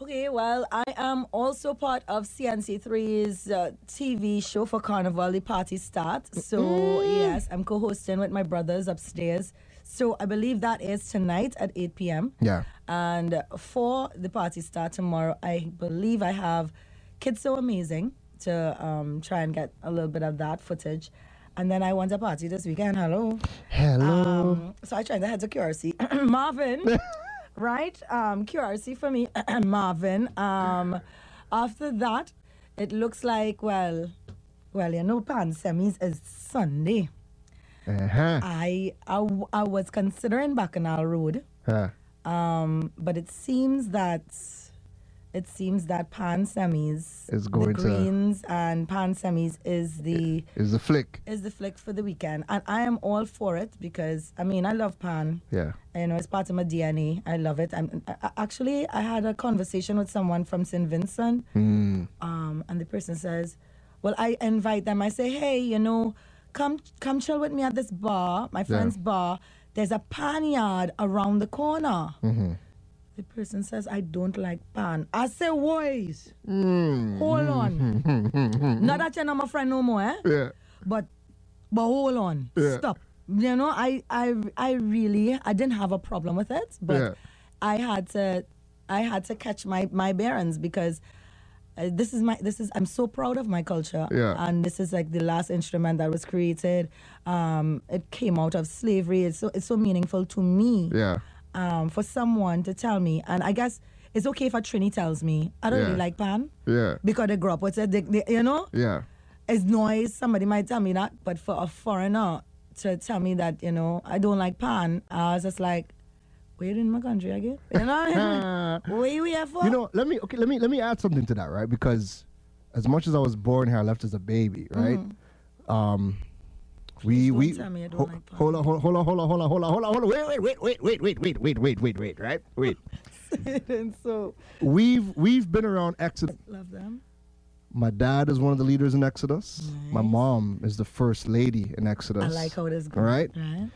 Okay, well, I am also part of CNC3's uh, TV show for Carnival, the party start. So, yes, I'm co hosting with my brothers upstairs. So, I believe that is tonight at 8 p.m. Yeah. And for the party start tomorrow, I believe I have Kids So Amazing to um, try and get a little bit of that footage. And then I want a party this weekend. Hello. Hello. Um, so I tried to head to QRC. Marvin, right? Um, QRC for me, Marvin. Um, after that, it looks like, well, well, you know, Pan Semis is Sunday. uh-huh. I, I, I was considering Bacchanal Road, Uh, um, but it seems that it seems that Pan Semis, Is going the to- Greens and Pan Semis is the is the flick. is the flick for the weekend, and I am all for it because I mean I love Pan. Yeah. You know, it's part of my DNA. I love it. And I, I- actually, I had a conversation with someone from St. Vincent, Mm. um, and the person says, "Well, I invite them. I say, hey, you know, come come chill with me at this bar, my friend's bar. There's a pan yard around the corner." Mm-hmm. The person says, I don't like pan. I say, boys, Mm. hold on. not that you're not my friend no more, eh? Yeah. But but hold on. Yeah. Stop. You know, I, I I really I didn't have a problem with it, but Yeah. I had to I had to catch my my bearings because uh, this is my this is I'm so proud of my culture Yeah. and this is like the last instrument that was created um it came out of slavery it's so it's so meaningful to me Yeah. Um for someone to tell me and I guess it's okay if a Trini tells me I don't Yeah. really like pan Yeah. because they grew up with it they, they, you know Yeah. it's noise. Somebody might tell me that, but for a foreigner to tell me that, you know, I don't like pan, I was just like, where in my country again? You know, where you here for? You know, let me okay, let me let me add something to that, right? Because as much as I was born here, I left as a baby, right? Um we don't we tell me I don't ho- like hold on, hold on, hold on, hold on, hold on, hold on, hold on, hold on. Wait, wait, wait, wait, wait, wait, wait, wait, wait, wait, right? Wait. and so We've we've been around Exodus. love them. My dad is one of the leaders in Exodus. My mom is the first lady in Exodus. I like how it is going. right. Right.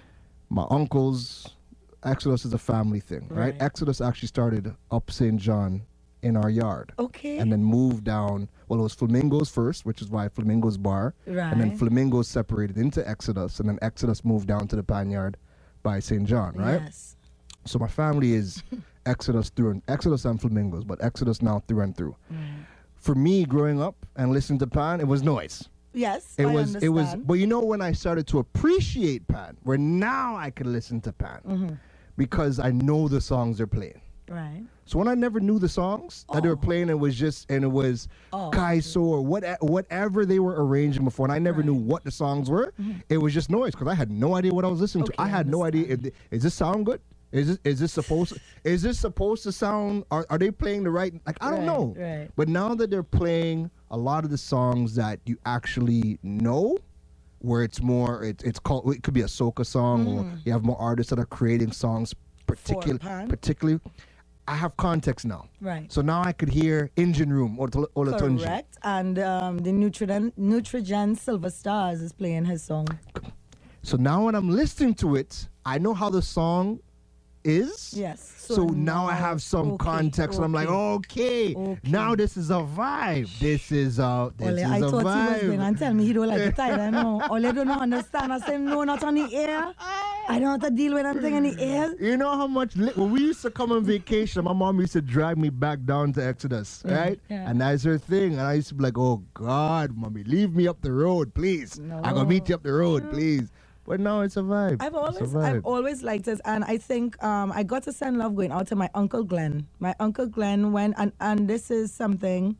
My uncles, Exodus is a family thing, right? Right. Exodus actually started up St. John in our yard. Okay. and then moved down. Well, it was Flamingos first, which is why Flamingos Bar, Right. and then Flamingos separated into Exodus, and then Exodus moved down to the Panyard by St. John, right? Yes. So my family is Exodus through and Exodus and Flamingos, but Exodus now through and through. For me, growing up and listening to Pan, it was noise. Yes. It I was it was but you know when I started to appreciate Pan, where now I can listen to Pan Mm-hmm. because I know the songs they're playing. Right. So when I never knew the songs that they were playing, it was just and it was Oh. Kaiso or what whatever they were arranging before, and I never knew Right. Mm-hmm. what the songs were. It was just noise because I had no idea what I was listening Okay, to. I I had no idea if the, is this sound good. Is this is this supposed is this supposed to sound? Are, are they playing the right? Like I don't Right, know. right. But now that they're playing a lot of the songs that you actually know, where it's more it, it's called it could be a soca song or you have more artists that are creating songs particular particularly I have context now. Right. So now I could hear Engine Room or Olatunji. Correct. And um, the Nutrien, Nutrigen Silver Stars is playing his song. So now when I'm listening to it, I know how the song is. Yes. So, now I have some okay, context. And I'm like, okay. okay, Okay. now this is a vibe. This is a this Ole, is I a thought he was vibe. going and tell me he don't like it either. No, Ole don't understand. I said no, not on the air. I don't have to deal with anything in the air. You know how much li- when we used to come on vacation, my mom used to drag me back down to Exodus, right? yeah. And that's her thing. And I used to be like, "Oh God, mommy, leave me up the road, please. No. I'm gonna meet you up the road, please." But now it's a vibe. I've always. I've always liked it, and I think um, I got to send love going out to my uncle Glenn. My uncle Glenn went, and and this is something.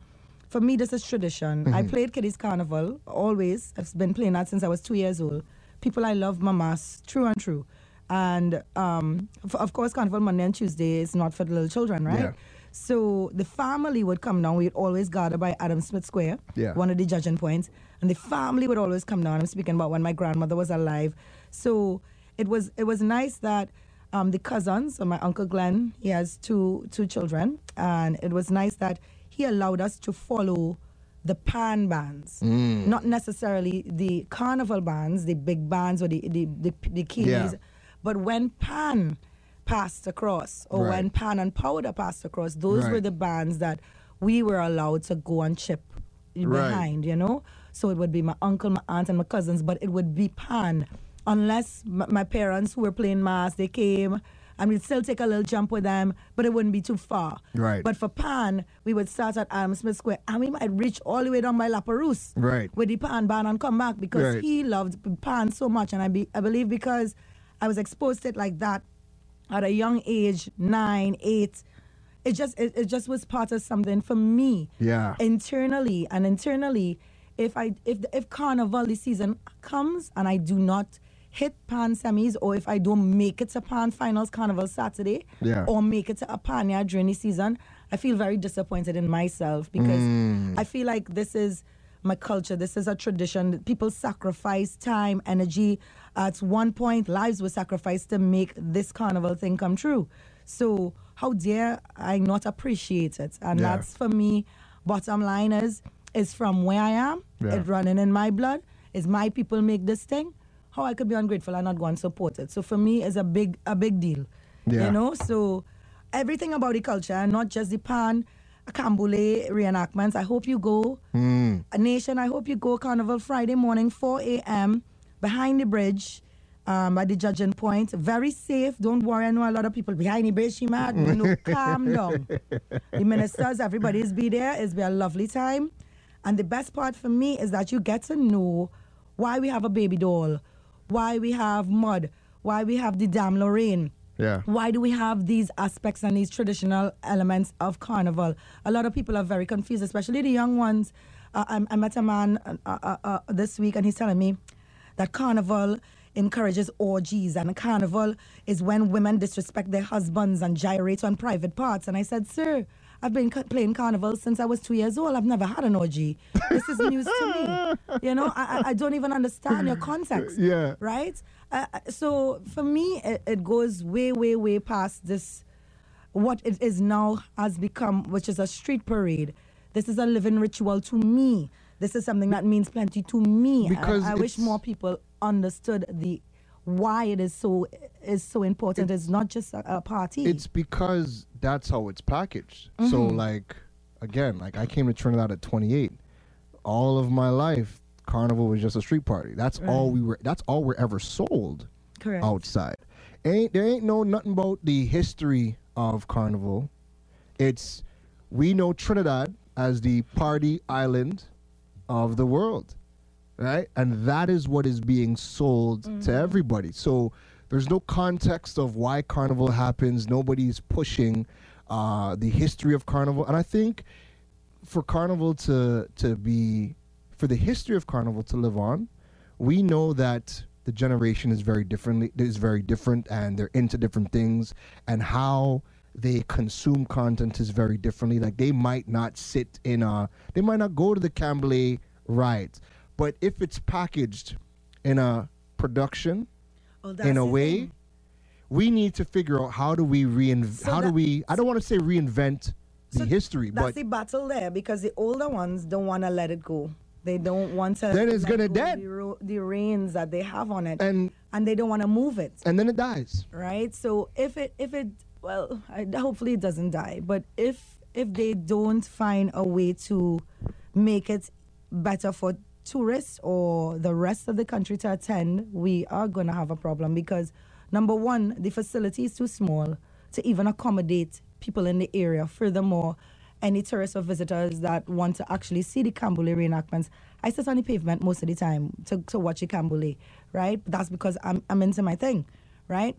For me, this is tradition. Mm-hmm. I played Kiddies Carnival always. I've been playing that since I was two years old. People I love, mamas, true and true. And um, f- of course, Carnival Monday and Tuesday is not for the little children, right? Yeah. So the family would come down. We'd always gather by Adam Smith Square, Yeah. one of the judging points, and the family would always come down. I'm speaking about when my grandmother was alive. So it was it was nice that um, the cousins, so my uncle Glenn, he has two two children, and it was nice that he allowed us to follow the pan bands, not necessarily the carnival bands, the big bands or the the the, the keys, Yeah. but when pan passed across or Right. when pan and powder passed across those were the bands that we were allowed to go and chip Right. behind you know so it would be my uncle my aunt and my cousins but it would be pan unless m- my parents who were playing mass they came and we'd still take a little jump with them but it wouldn't be too far Right. but for pan we would start at Adam Smith Square and we might reach all the way down by Lapeyrouse Right. with the pan band and come back because Right. he loved pan so much and I, be, I believe because I was exposed to it like that at a young age, nine, eight. It just it, it just was part of something for me. Yeah. Internally and internally, if I if the, if carnival this season comes and I do not hit pan semis or if I don't make it to pan finals carnival Saturday Yeah. or make it to a panya during the season, I feel very disappointed in myself because Mm. I feel like this is my culture. This is a tradition. People sacrifice time, energy. At one point, lives were sacrificed to make this carnival thing come true. So how dare I not appreciate it? And Yeah. that's for me. Bottom line is, is from where I am. Yeah. It's running in my blood. Is my people make this thing? How I could be ungrateful and not go and support it? So for me, it's a big, a big deal. Yeah. You know. So everything about the culture, and not just the pan. Canboulay reenactments. I hope you go. A nation, I hope you go. Carnival Friday morning, 4 a.m. behind the bridge um, at the judging point. Very safe. Don't worry. I know a lot of people behind the bridge. She mad. No, calm down. The ministers, everybody's be there. It's be a lovely time. And the best part for me is that you get to know why we have a baby doll, why we have mud, why we have the Dame Lorraine. Yeah. Why do we have these aspects and these traditional elements of carnival? A lot of people are very confused, especially the young ones. Uh, I, I met a man uh, uh, uh, this week, and he's telling me that carnival encourages orgies, and carnival is when women disrespect their husbands and gyrate on private parts. And I said, Sir, I've been playing carnival since I was two years old. I've never had an orgy. This is news to me. You know, I, I- I don't even understand your context Yeah. right? Uh, uh, so for me, it, it goes way, way, way past this. What it is now has become, which is a street parade. This is a living ritual to me. This is something that means plenty to me. Because I, wish more people understood the why it is so is so important. it's not just a, a party. It's because that's how it's packaged. So Mm-hmm. like again, like I came to Trinidad at 28. All of my life, carnival was just a street party. That's all we were. That's all we're ever sold correct. outside. Ain't there ain't no nothing about the history of carnival. It's we know Trinidad as the party island of the world, right? And that is what is being sold to everybody. So there's no context of why carnival happens. Nobody's pushing uh, the history of carnival, and I think for carnival to to be for the history of carnival to live on we know that the generation is very differently is very different and they're into different things. And how they consume content is very differently. Like they might not sit in a they might not go to the Canboulay rides. But if it's packaged in a production Well, in a way thing. we need to figure out how do we reinvent So how do we I don't want to say reinvent the So history That's but the battle there because the older ones don't want to let it go. They don't want to. Then it's gonna go dead. The, ro- the reins that they have on it, and and they don't want to move it. and then it dies right so if it if it well I, hopefully it doesn't die but if if they don't find a way to make it better for tourists or the rest of the country to attend we are going to have a problem because number one the facility is too small to even accommodate people in the area furthermore any tourists or visitors that want to actually see the Canboulay reenactments, I sit on the pavement most of the time to, to watch the Canboulay, right? That's because I'm, I'm into my thing, right?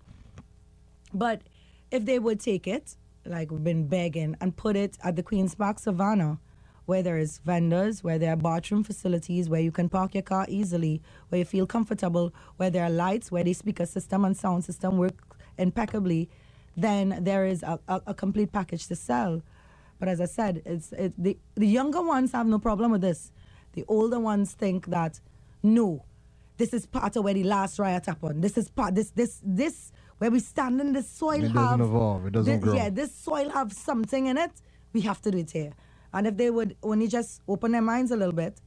But if they would take it, like we've been begging, and put it at the Queen's Park Savannah, where there is vendors, where there are bathroom facilities, where you can park your car easily, where you feel comfortable, where there are lights, where the speaker system and sound system work impeccably, then there is a, a, a complete package to sell. But as I said, it's it, the the younger ones have no problem with this. The older ones think that no, this is part of where the last riot happened. This is part this this this where we stand in the soil It doesn't have evolve. It doesn't thi- grow. Yeah, this soil have something in it. We have to do it here. And if they would only just open their minds a little bit,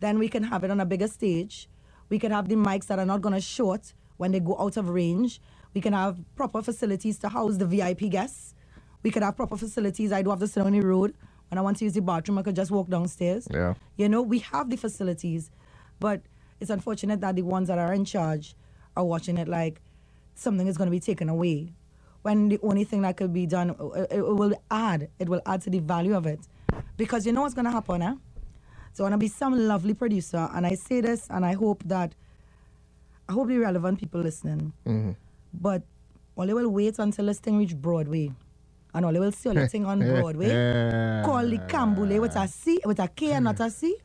then we can have it on a bigger stage. We can have the mics that are not going to short when they go out of range. We can have proper facilities to house the VIP guests. We could have proper facilities. I don't have the sit road. When I want to use the bathroom, I could just walk downstairs. Yeah. You know, we have the facilities, but it's unfortunate that the ones that are in charge are watching it like something is going to be taken away. When the only thing that could be done, uh, it, it will add, it will add to the value of it. Because you know what's going to happen, eh? So I want to be some lovely producer, and I say this, and I hope that, I hope the relevant people listening, but all they will wait until this thing reach Broadway, and they will see all the thing on Broadway, Yeah. call the Cambule with a C, with a K and not a C,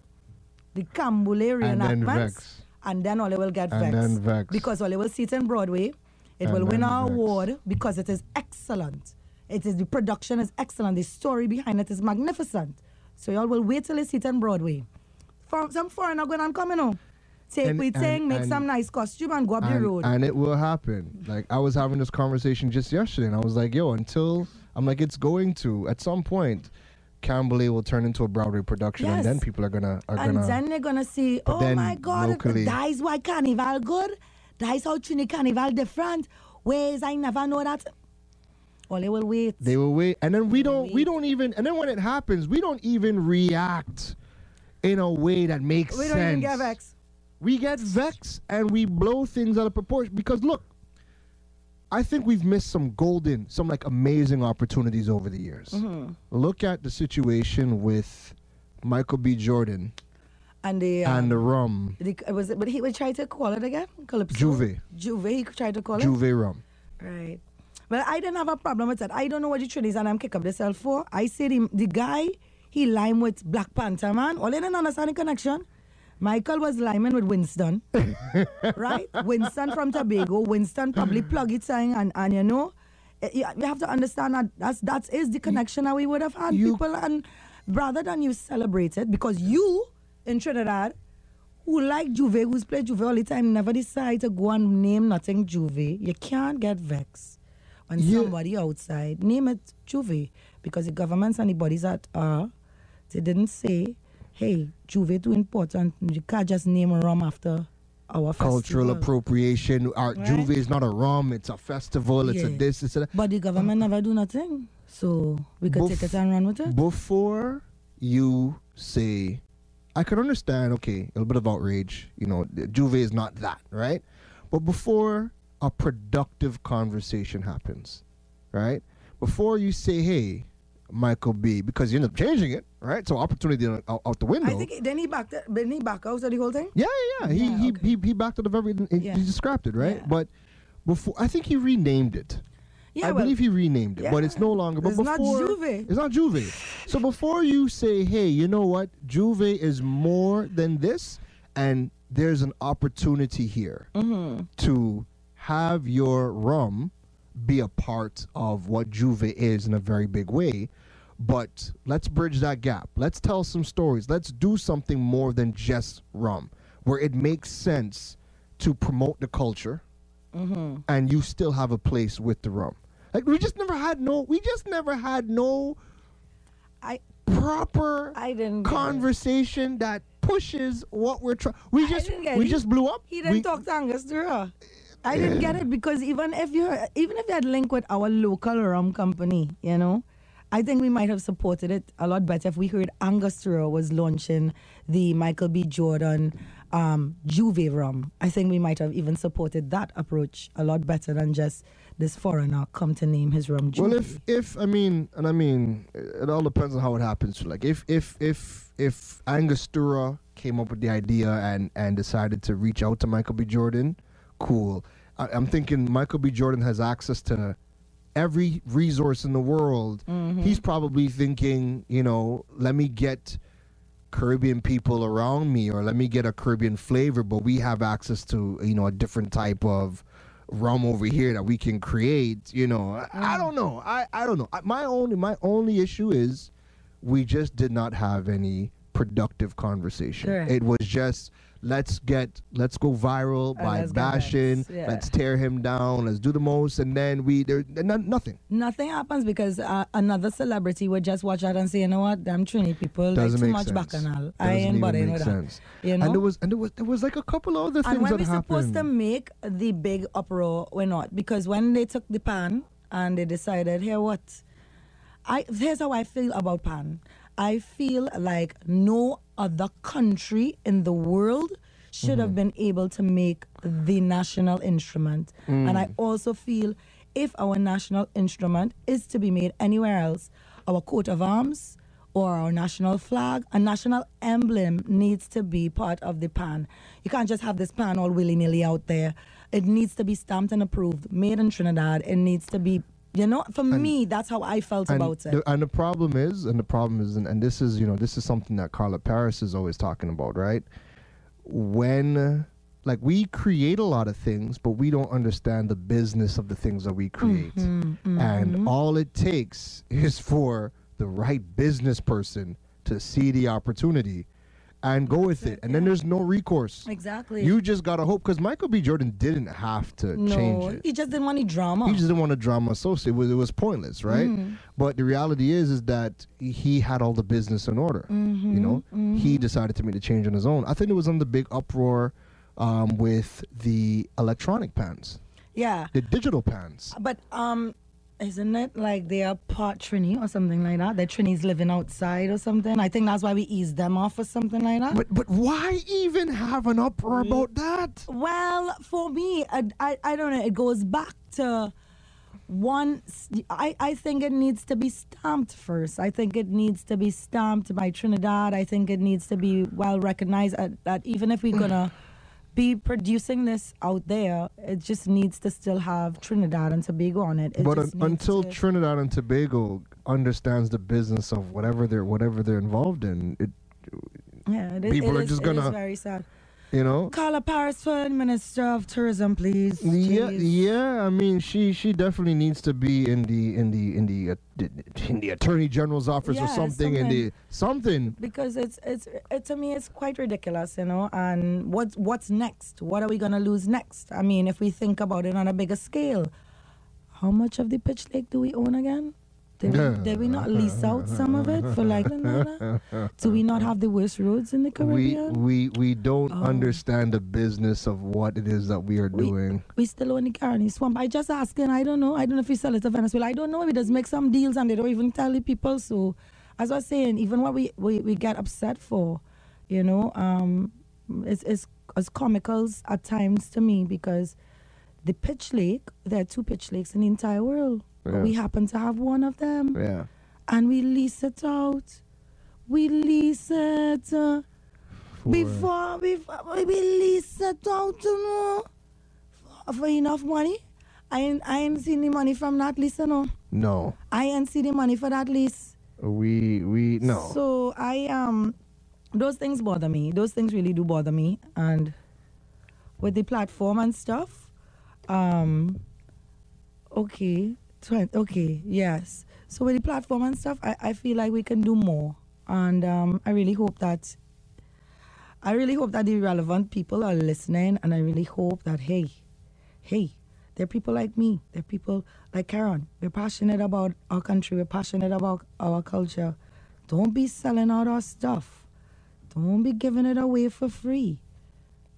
the Cambule And then reenactments, and then they will get And vexed. then vex. Because they will see it in Broadway, it And will win an award because it is excellent. It is the production is excellent. The story behind it is magnificent. So y'all will wait till you see it in Broadway. For some foreigner going and coming on. Take And- we thing, make and- some nice costume and go up the road. and it will happen. Like I was having this conversation just yesterday, and I was like, "Yo, until I'm like, it's going to at some point, Canboulay will turn into a Broadway production, and then people are gonna are and gonna." And then they're gonna see, oh my God, locally- that is why Carnival good. That is how Trini Carnival different. Ways I never know that. Or they will wait. They will wait, and then we don't. We don't even. And then when it happens, we don't even react in a way that makes sense. we don't even get vexed. We get vexed and we blow things out of proportion because look, I think we've missed some golden, some like amazing opportunities over the years. Mm-hmm. Look at the situation with Michael B. Jordan And the um, and the rum, the, was it, but he would try to call it again. Calypso. J'ouvert. J'ouvert. He tried to call it. J'ouvert rum. Right. Well, I didn't have a problem with that. I don't know what the truth is, and I'm kick up the cell for. I said him, the guy he lime with Black Panther man. All they didn't understand the connection. Michael was liming with Winston, right? Winston from Tobago. Winston probably plug it saying, and and you know, eh, you, you have to understand that that's that is the connection that we would have had You- people, and rather than you celebrate it because you in Trinidad who like J'ouvert, who's played J'ouvert all the time, never decide to go and name nothing J'ouvert. You can't get vexed Yeah. somebody outside name it J'ouvert because the governments and the bodies that are, they didn't say, hey, J'ouvert too important. You can't just name a rum after our Cultural festival. appropriation. Our Right. J'ouvert is not a rum. It's a festival. It's a Yeah. this. It's a that. But the government never do nothing. So we could take it and run with it. Before you say, I could understand, okay, a little bit of outrage. You know, J'ouvert is not that, right? But before a productive conversation happens, right? Before you say, hey, Michael B, because you end up changing it, right? So opportunity out, out the window. I think then he backed then he back out of the whole thing. Yeah, yeah, yeah. He, Yeah, he, okay. he he backed it up everything. He, Yeah. he described it, right? Yeah. But before, I think he renamed it. Yeah, I well, believe he renamed it, but it's no longer. But It's not before, J'ouvert. It's not J'ouvert. So before you say, "Hey, you know what? J'ouvert is more than this," and there's an opportunity here Mm-hmm. to have your rum be a part of what J'ouvert is in a very big way. But let's bridge that gap. Let's tell some stories. Let's do something more than just rum, where it makes sense to promote the culture Mm-hmm. and you still have a place with the rum. Like we just never had no, we just never had no I proper I didn't conversation that pushes what we're trying. We just we it. just blew up. He didn't We- talk to Angostura. I didn't get it because even if you even if you had linked with our local rum company, you know, I think we might have supported it a lot better if we heard Angostura was launching the Michael B. Jordan um, J'ouvert rum. I think we might have even supported that approach a lot better than just this foreigner come to name his rum J'ouvert. Well, if if I mean, and I mean, it all depends on how it happens. Like if if if if Angostura came up with the idea and and decided to reach out to Michael B. Jordan, cool. I, I'm thinking Michael B. Jordan has access to every resource in the world. Mm-hmm. He's probably thinking, you know, let me get Caribbean people around me, or let me get a Caribbean flavor, but we have access to, you know, a different type of rum over here that we can create. You know, I, I mm. don't know. I, I don't know. My only my only issue is we just did not have any productive conversation. Correct. It was just let's get let's go viral And by bashing. yeah. Let's tear him down. Let's do the most, and then we there no, nothing. Nothing happens because uh, another celebrity would just watch out and say, you know what, damn Trini people, Doesn't like too much sense. bacchanal. I Doesn't ain't even bothering with sense. that. You know? And there was and there was there was like a couple of other things And when that we're supposed to make the big uproar, we're not. Because when they took the pan and they decided, here what? I here's how I feel about pan. I feel like no other country in the world should have mm. been able to make the national instrument. Mm. And I also feel if our national instrument is to be made anywhere else, our coat of arms or our national flag, a national emblem needs to be part of the pan. You can't just have this pan all willy nilly out there. It needs to be stamped and approved, made in Trinidad. It needs to be, you know, for me, that's how I felt about it. The, and the problem is, and the problem is, and, and this is, you know, this is something that Carla Parris is always talking about, right? When, like, we create a lot of things, but we don't understand the business of the things that we create. Mm-hmm, And all it takes is for the right business person to see the opportunity and go with it. And then there's no recourse. exactly. You just gotta hope because Michael B. Jordan didn't have to change no, it. he just didn't want any drama. He just didn't want a drama associate. It was, it was pointless, right? Mm-hmm. But the reality is, is that he had all the business in order. Mm-hmm, You know, he decided to make the change on his own. I think it was on the big uproar um, with the electronic pans, yeah. the digital pans. But um, Isn't it like they are part Trini or something like that? That Trini's living outside or something. I think that's why we ease them off or something like that. But but why even have an uproar about mm. that? Well, for me, I, I, I don't know. It goes back to one. I, I think it needs to be stamped first. I think it needs to be stamped by Trinidad. I think it needs to be well recognized that, that even if we're mm. gonna be producing this out there, it just needs to still have Trinidad and Tobago on it. it but un- just needs until Trinidad and Tobago understands the business of whatever they're whatever they're involved in, it yeah, it is, people it are is- just it is gonna- very sad. You know. Carla Parisford, Minister of Tourism, please. Yeah, yeah. I mean, she she definitely needs to be in the in the in the uh, in the attorney general's office or Yeah, something. In the something. because it's it's it, to me it's quite ridiculous, you know. And what's what's next? What are we gonna lose next? I mean, if we think about it on a bigger scale, how much of the pitch lake do we own again? Did we, did we not lease out some of it for like? Do we not have the worst roads in the We Caribbean? we we don't Oh. understand the business of what it is that we are We- doing. We still own the Caroni Swamp. I just asking. I don't know. I don't know if we sell it to Venezuela. I don't know. We just make some deals and they don't even tell the people. So, as I was saying, even what we, we, we get upset for, you know, um, it's, it's, it's comicals at times to me because the pitch lake, there are two pitch lakes in the entire world. Yeah. we happen to have one of them Yeah. and we lease it out. We lease it. Uh, For- before, before we lease it out, you know, for, for enough money. I ain't, I ain't seen the money from that lease, you know. No. I ain't see the money for that lease. We we no. So I um, those things bother me. Those things really do bother me. And with the platform and stuff, um, okay, twen- okay, yes. So with the platform and stuff, I, I feel like we can do more. And um, I really hope that I really hope that the relevant people are listening, and I really hope that hey, hey, there are people like me, there are people like Karen. We're passionate about our country. We're passionate about our culture. Don't be selling out our stuff. Don't be giving it away for free.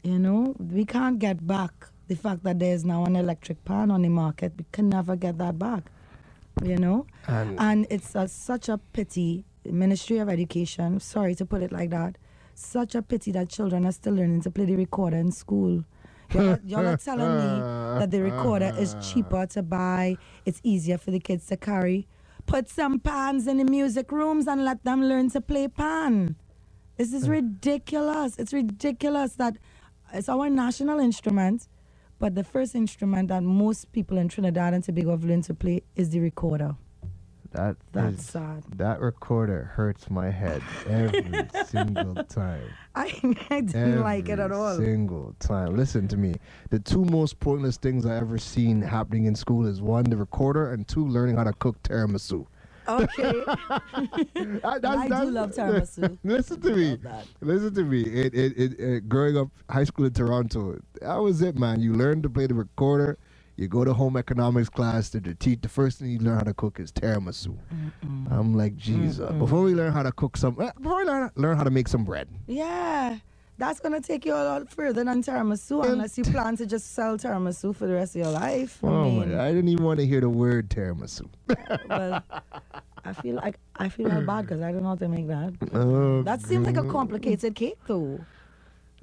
You know, we can't get back the fact that there's now an electric pan on the market. We can never get that back. You know, And- and it's a, such a pity. Ministry of Education. Sorry to put it like that. Such a pity that children are still learning to play the recorder in school. Y'all, y'all are telling me that the recorder is cheaper to buy. It's easier for the kids to carry. Put some pans in the music rooms and let them learn to play pan. This is mm. ridiculous. It's ridiculous that it's our national instrument, but the first instrument that most people in Trinidad and Tobago have learned to play is the recorder. That That's is- sad. That recorder hurts my head every single time. I, I didn't like it at Every all. Single time. Listen to me. The two most pointless things I ever seen happening in school is one, the recorder, and two, learning how to cook tiramisu. Okay. That- I do love tiramisu. Listen to me. Listen to me. It, it, it, it, growing up high school in Toronto, that was it, man. You learn to play the recorder. You go to home economics class. To the teach. The first thing you learn how to cook is tiramisu. I'm like, Jesus. Before we learn how to cook some, eh, before we learn, learn how to make some bread. Yeah. That's going to take you a lot further than tiramisu unless you plan to just sell tiramisu for the rest of your life. I oh mean, my! I didn't even want to hear the word tiramisu. well, I feel like I feel bad because I don't know how to make that. Oh, That seems like a complicated cake, though.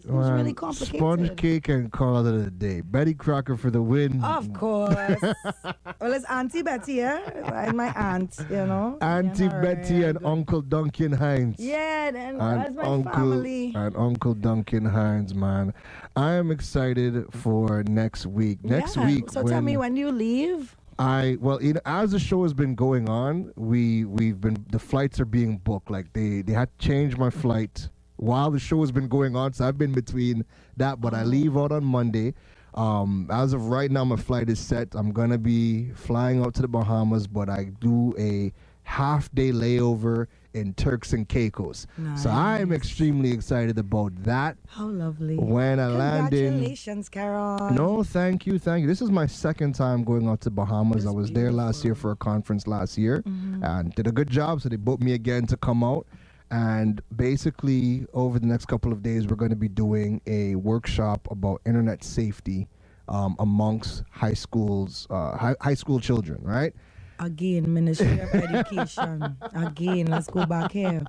Seems Man, really complicated. Sponge cake and call it a day. Betty Crocker for the win. Of course. well, it's Auntie Betty, yeah? And my aunt, you know? Auntie Yeah, Betty and. Uncle Duncan Hines. Yeah, and that's my Uncle family. and Uncle Duncan Hines, man. I am excited for next week. Next Yeah, week, So when tell me when you leave. I well, you know, as the show has been going on, we we've been the flights are being booked. Like they they had to change my flight while the show has been going on. So I've been between that, but I leave out on Monday. Um, as of right now, my flight is set. I'm gonna be flying out to the Bahamas, but I do a half day layover in Turks and Caicos. So I am extremely excited about that. How lovely. When I land in Congratulations, Carol. no, thank you, thank you. This is my second time going out to Bahamas. I was there last year for a conference last year and did a good job. So they booked me again to come out. And basically, over the next couple of days, we're going to be doing a workshop about internet safety um, amongst high schools, uh, high, high school children, right? Again, Ministry of Education. Again, let's go back here.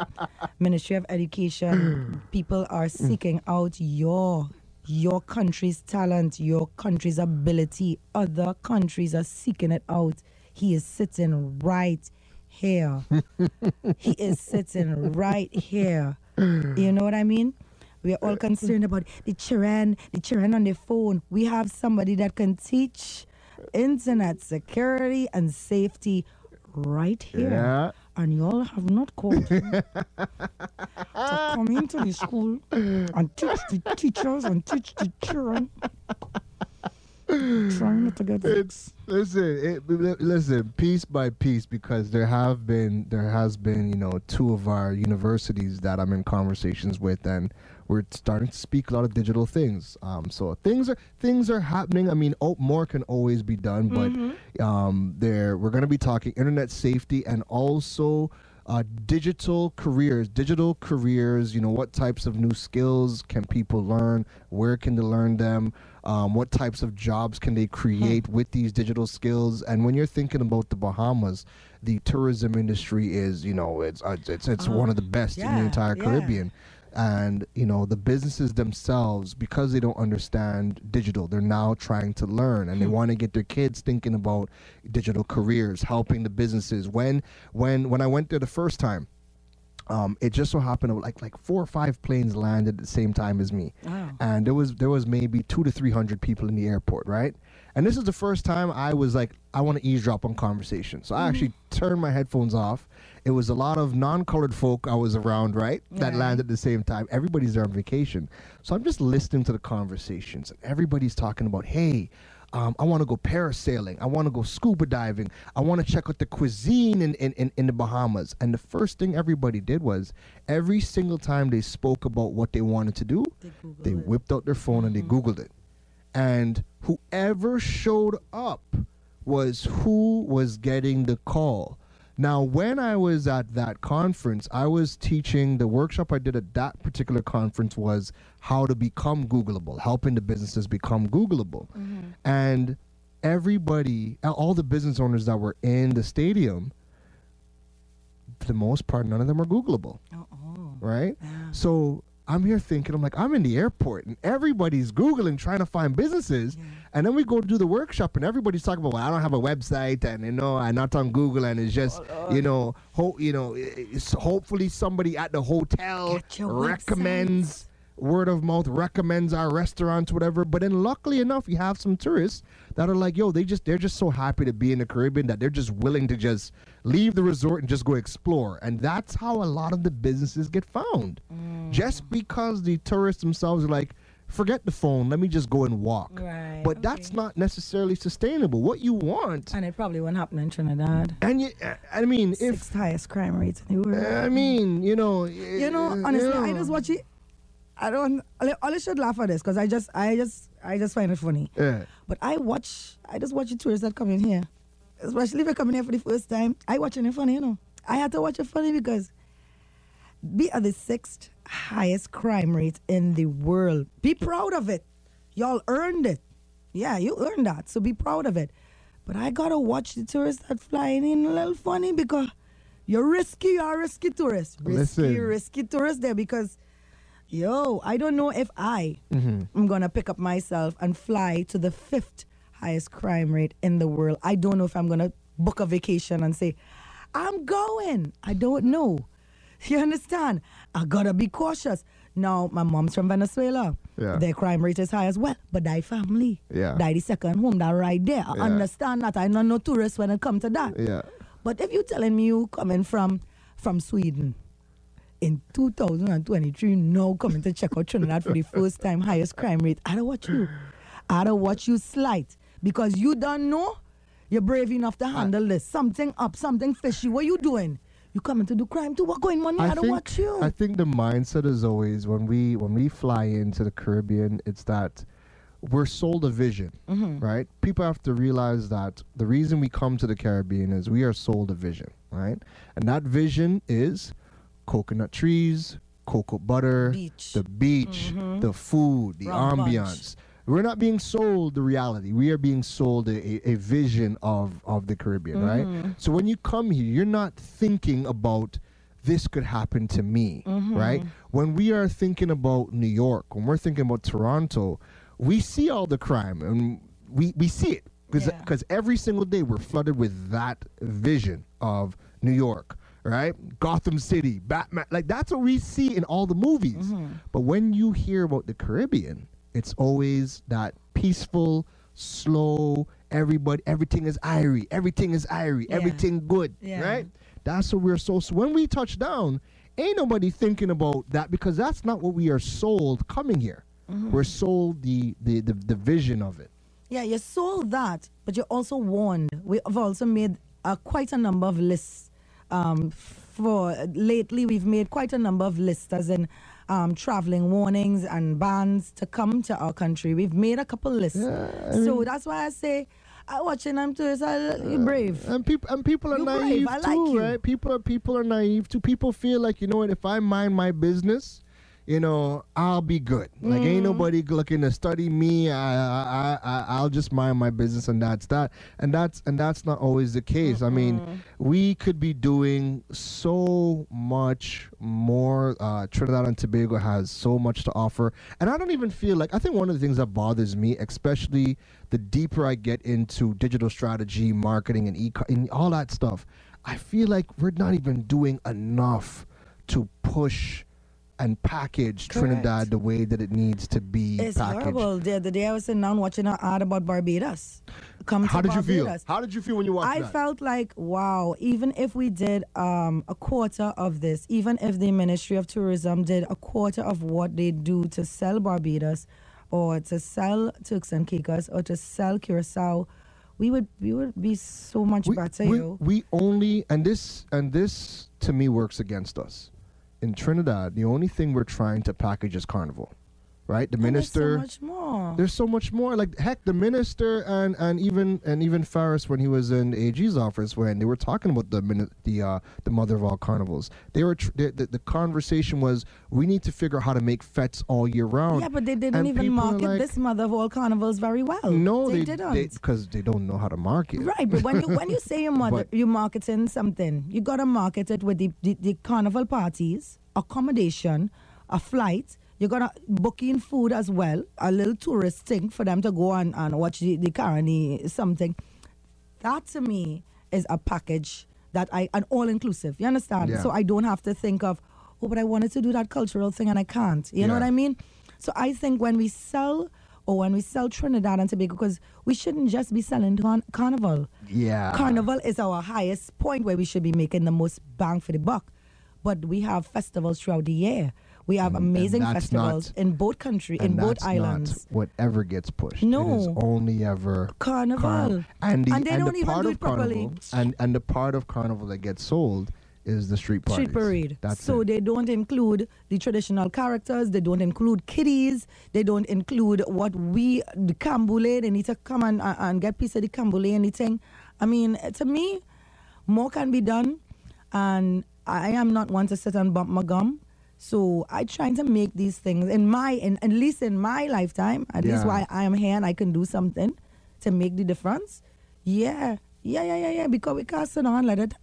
Ministry of Education. People are seeking out your your country's talent, your country's ability. Other countries are seeking it out. He is sitting right here. he is sitting right here. You know what I mean? We are all concerned about the children, the children on the phone. We have somebody that can teach internet security and safety right here. Yeah. And y'all have not called to come into the school and teach the teachers and teach the children. Trying not to get It's listen, it, listen, piece by piece, because there have been, there has been, you know, two of our universities that I'm in conversations with, and we're starting to speak a lot of digital things. Um, so things are things are happening. I mean, oh, more can always be done, but um, there we're going to be talking internet safety and also. Uh, digital careers, digital careers. You know, what types of new skills can people learn? Where can they learn them? Um, what types of jobs can they create with these digital skills? And when you're thinking about the Bahamas, the tourism industry is, you know, it's uh, it's it's one of the best in the yeah, entire yeah. Caribbean. And you know, the businesses themselves, because they don't understand digital, they're now trying to learn, and they want to get their kids thinking about digital careers, helping the businesses. When when when I went there the first time, um, it just so happened like like four or five planes landed at the same time as me, and there was there was maybe two to three hundred people in the airport, right? And this is the first time I was like, I want to eavesdrop on conversation, so I actually turned my headphones off. It was a lot of non-colored folk I was around, right? That landed at the same time. Everybody's there on vacation, so I'm just listening to the conversations, everybody's talking about, hey. Um, I want to go parasailing. I want to go scuba diving. I want to check out the cuisine in, in, in, in the Bahamas. And the first thing everybody did was every single time they spoke about what they wanted to do, they, whipped out their phone and they Googled it. And whoever showed up was who was getting the call. Now, when I was at that conference, I was teaching the workshop I did at that particular conference was how to become Googleable, helping the businesses become Googleable. And everybody, all the business owners that were in the stadium, for the most part, none of them are Googleable. Oh, right? So I'm here thinking, I'm like, I'm in the airport and everybody's Googling trying to find businesses. And then we go to do the workshop and everybody's talking about, well, I don't have a website and, you know, I'm not on Google and it's just, you know, ho- you know, it's hopefully somebody at the hotel recommends word of mouth recommends our restaurants whatever but then luckily enough you have some tourists that are like yo they just they're just so happy to be in the caribbean that they're just willing to just leave the resort and just go explore and that's how a lot of the businesses get found mm. just because the tourists themselves are like forget the phone let me just go and walk Right, but that's not necessarily sustainable what you want And it probably won't happen in Trinidad. and you uh, i mean if highest crime rates in the world. i mean you know you know, uh, honestly, I just watch it. I don't. I should laugh at this because I just, I just, I just find it funny. yeah But I watch, I just watch the tourists that come in here, especially if they're coming here for the first time. I watch it funny, you know. I had to watch it funny because we are the sixth highest crime rate in the world. Be proud of it. Y'all earned it. Yeah, you earned that. So be proud of it. But I gotta watch the tourists that flying in a little funny because you're risky, you're a risky tourist. Risky, Listen. risky tourist there because yo, I don't know if I mm-hmm. am gonna pick up myself and fly to the fifth highest crime rate in the world. I don't know if I'm gonna book a vacation and say, I'm going. I don't know. You understand? I gotta be cautious. Now, my mom's from Venezuela. Yeah. Their crime rate is high as well, but die family. Yeah. Die the second home, that right there. I Yeah. understand that. I'm not no tourist when it comes to that. yeah But if you're telling me you coming from from Sweden in 2023, now coming to check out Trinidad for the first time, highest crime rate, I don't watch you. I don't watch you slight because you don't know you're brave enough to handle this. Something up, something fishy. What you doing? You coming to do crime too? What going on here? I, don't think, watch you. I think the mindset is always when we when we fly into the Caribbean, it's that we're sold a vision, Mm-hmm. right? People have to realize that the reason we come to the Caribbean is we are sold a vision, right? And that vision is coconut trees, cocoa butter, Beach. the beach, the food, the punch. ambiance. We're not being sold the reality. We are being sold a, a vision of, of the Caribbean, Mm-hmm. right? So when you come here, you're not thinking about this could happen to me, Mm-hmm. right? When we are thinking about New York, when we're thinking about Toronto, we see all the crime and we, we see it because Yeah. every single day we're flooded with that vision of New York, right? Gotham City, Batman. Like that's what we see in all the movies. Mm-hmm. But when you hear about the Caribbean, it's always that peaceful, slow, everybody, everything is irie, everything is irie, Yeah. everything good, Yeah. right? That's what we're so, so when we touch down, ain't nobody thinking about that because that's not what we are sold coming here. Mm-hmm. We're sold the, the, the, the vision of it. Yeah, you sold that, but you're also warned. We have also made uh, quite a number of lists. Um, for lately, we've made quite a number of lists, as in um, traveling warnings and bans to come to our country. We've made a couple lists, so that's why I say, I watching them too. Is you're brave. And people and people are You naive I like too, you. right? People are people are naive too. People feel like you know what? If I mind my business, you know, I'll be good. Like Mm. ain't nobody looking to study me. I, I I I'll just mind my business, and that's that. And that's and that's not always the case. I mean, we could be doing so much more. Uh, Trinidad and Tobago has so much to offer, and I don't even feel like. I think one of the things that bothers me, especially the deeper I get into digital strategy, marketing, and e and all that stuff, I feel like we're not even doing enough to push and package Correct. Trinidad the way that it needs to be It's packaged. horrible. The day I was sitting down watching an ad about Barbados. Come How did you feel? How did you feel when you watched I that? felt like, wow, even if we did um, a quarter of this, even if the Ministry of Tourism did a quarter of what they do to sell Barbados or to sell Turks and Caicos or to sell Curacao, we would we would be so much we, better, we, we only and this and this to me works against us. In Trinidad, the only thing we're trying to package is carnival. Right? The And there's minister so much more. There's so much more. Like heck, the minister and and even and even Faris when he was in AG's office when they were talking about the the uh, the mother of all carnivals. They were tr- the, the, the conversation was we need to figure out how to make fetes all year round. yeah, but they didn't And even market like, this mother of all carnivals very well. No, they, they, didn't. because they, don't know how to market. Right, but when you when you say you're, mother, But- you're marketing something, you gotta market it with the, the, the carnival parties, accommodation, a flight. You gotta book in food as well, a little tourist thing for them to go and, and watch the, the Caroni something. That to me is a package that I an all inclusive. You understand? Yeah. So I don't have to think of, oh, but I wanted to do that cultural thing and I can't. You know what I mean? So I think when we sell or when we sell Trinidad and Tobago, because we shouldn't just be selling carnival. Yeah. Carnival is our highest point where we should be making the most bang for the buck. But we have festivals throughout the year. We have And- and amazing that's festivals not- in both country, and in both islands. Whatever gets pushed. No. It is only ever Carnival. Carn- and the And they and don't the even part do of it properly. carnival and and the part of carnival that gets sold is the street parties. Street parade. That's so it. they don't include the traditional characters. They don't include kiddies. They don't include what we the Canboulay. They need to come and, and and get piece of the Canboulay anything. I mean, uh, to me, more can be done, and I am not one to sit and bump my gum. So I trying to make these things in my, in, at least in my lifetime. At least Yeah. while I am here and I can do something to make the difference. Yeah, yeah, yeah, yeah, yeah. Because we can't sit and let it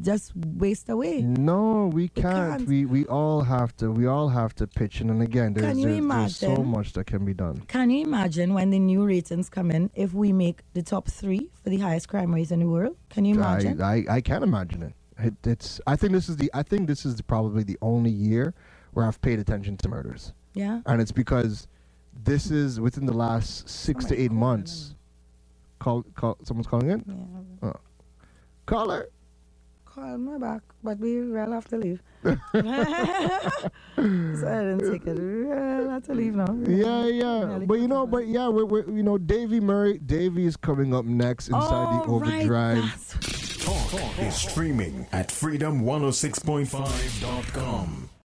just waste away. No, we can't. can't. We we all have to. We all have to pitch in. And again, there's, Can there's, there's so much that can be done. Can you imagine when the new ratings come in if we make the top three for the highest crime rates in the world? Can you imagine? I, I I can't imagine it. it. It's. I think this is the. I think this is the, probably the only year where I've paid attention to murders, yeah. and it's because this is within the last six to oh eight months. Call call. Someone's calling in. Yeah. Oh. Caller. Call me back, but we will have to leave. so I didn't take it. We'll have to leave now. Yeah, yeah, Nelly but you know, but yeah, we're, we're you know, Davy Murray, Davy is coming up next inside the All right, overdrive. that's- Talk is streaming at freedom106.5.com.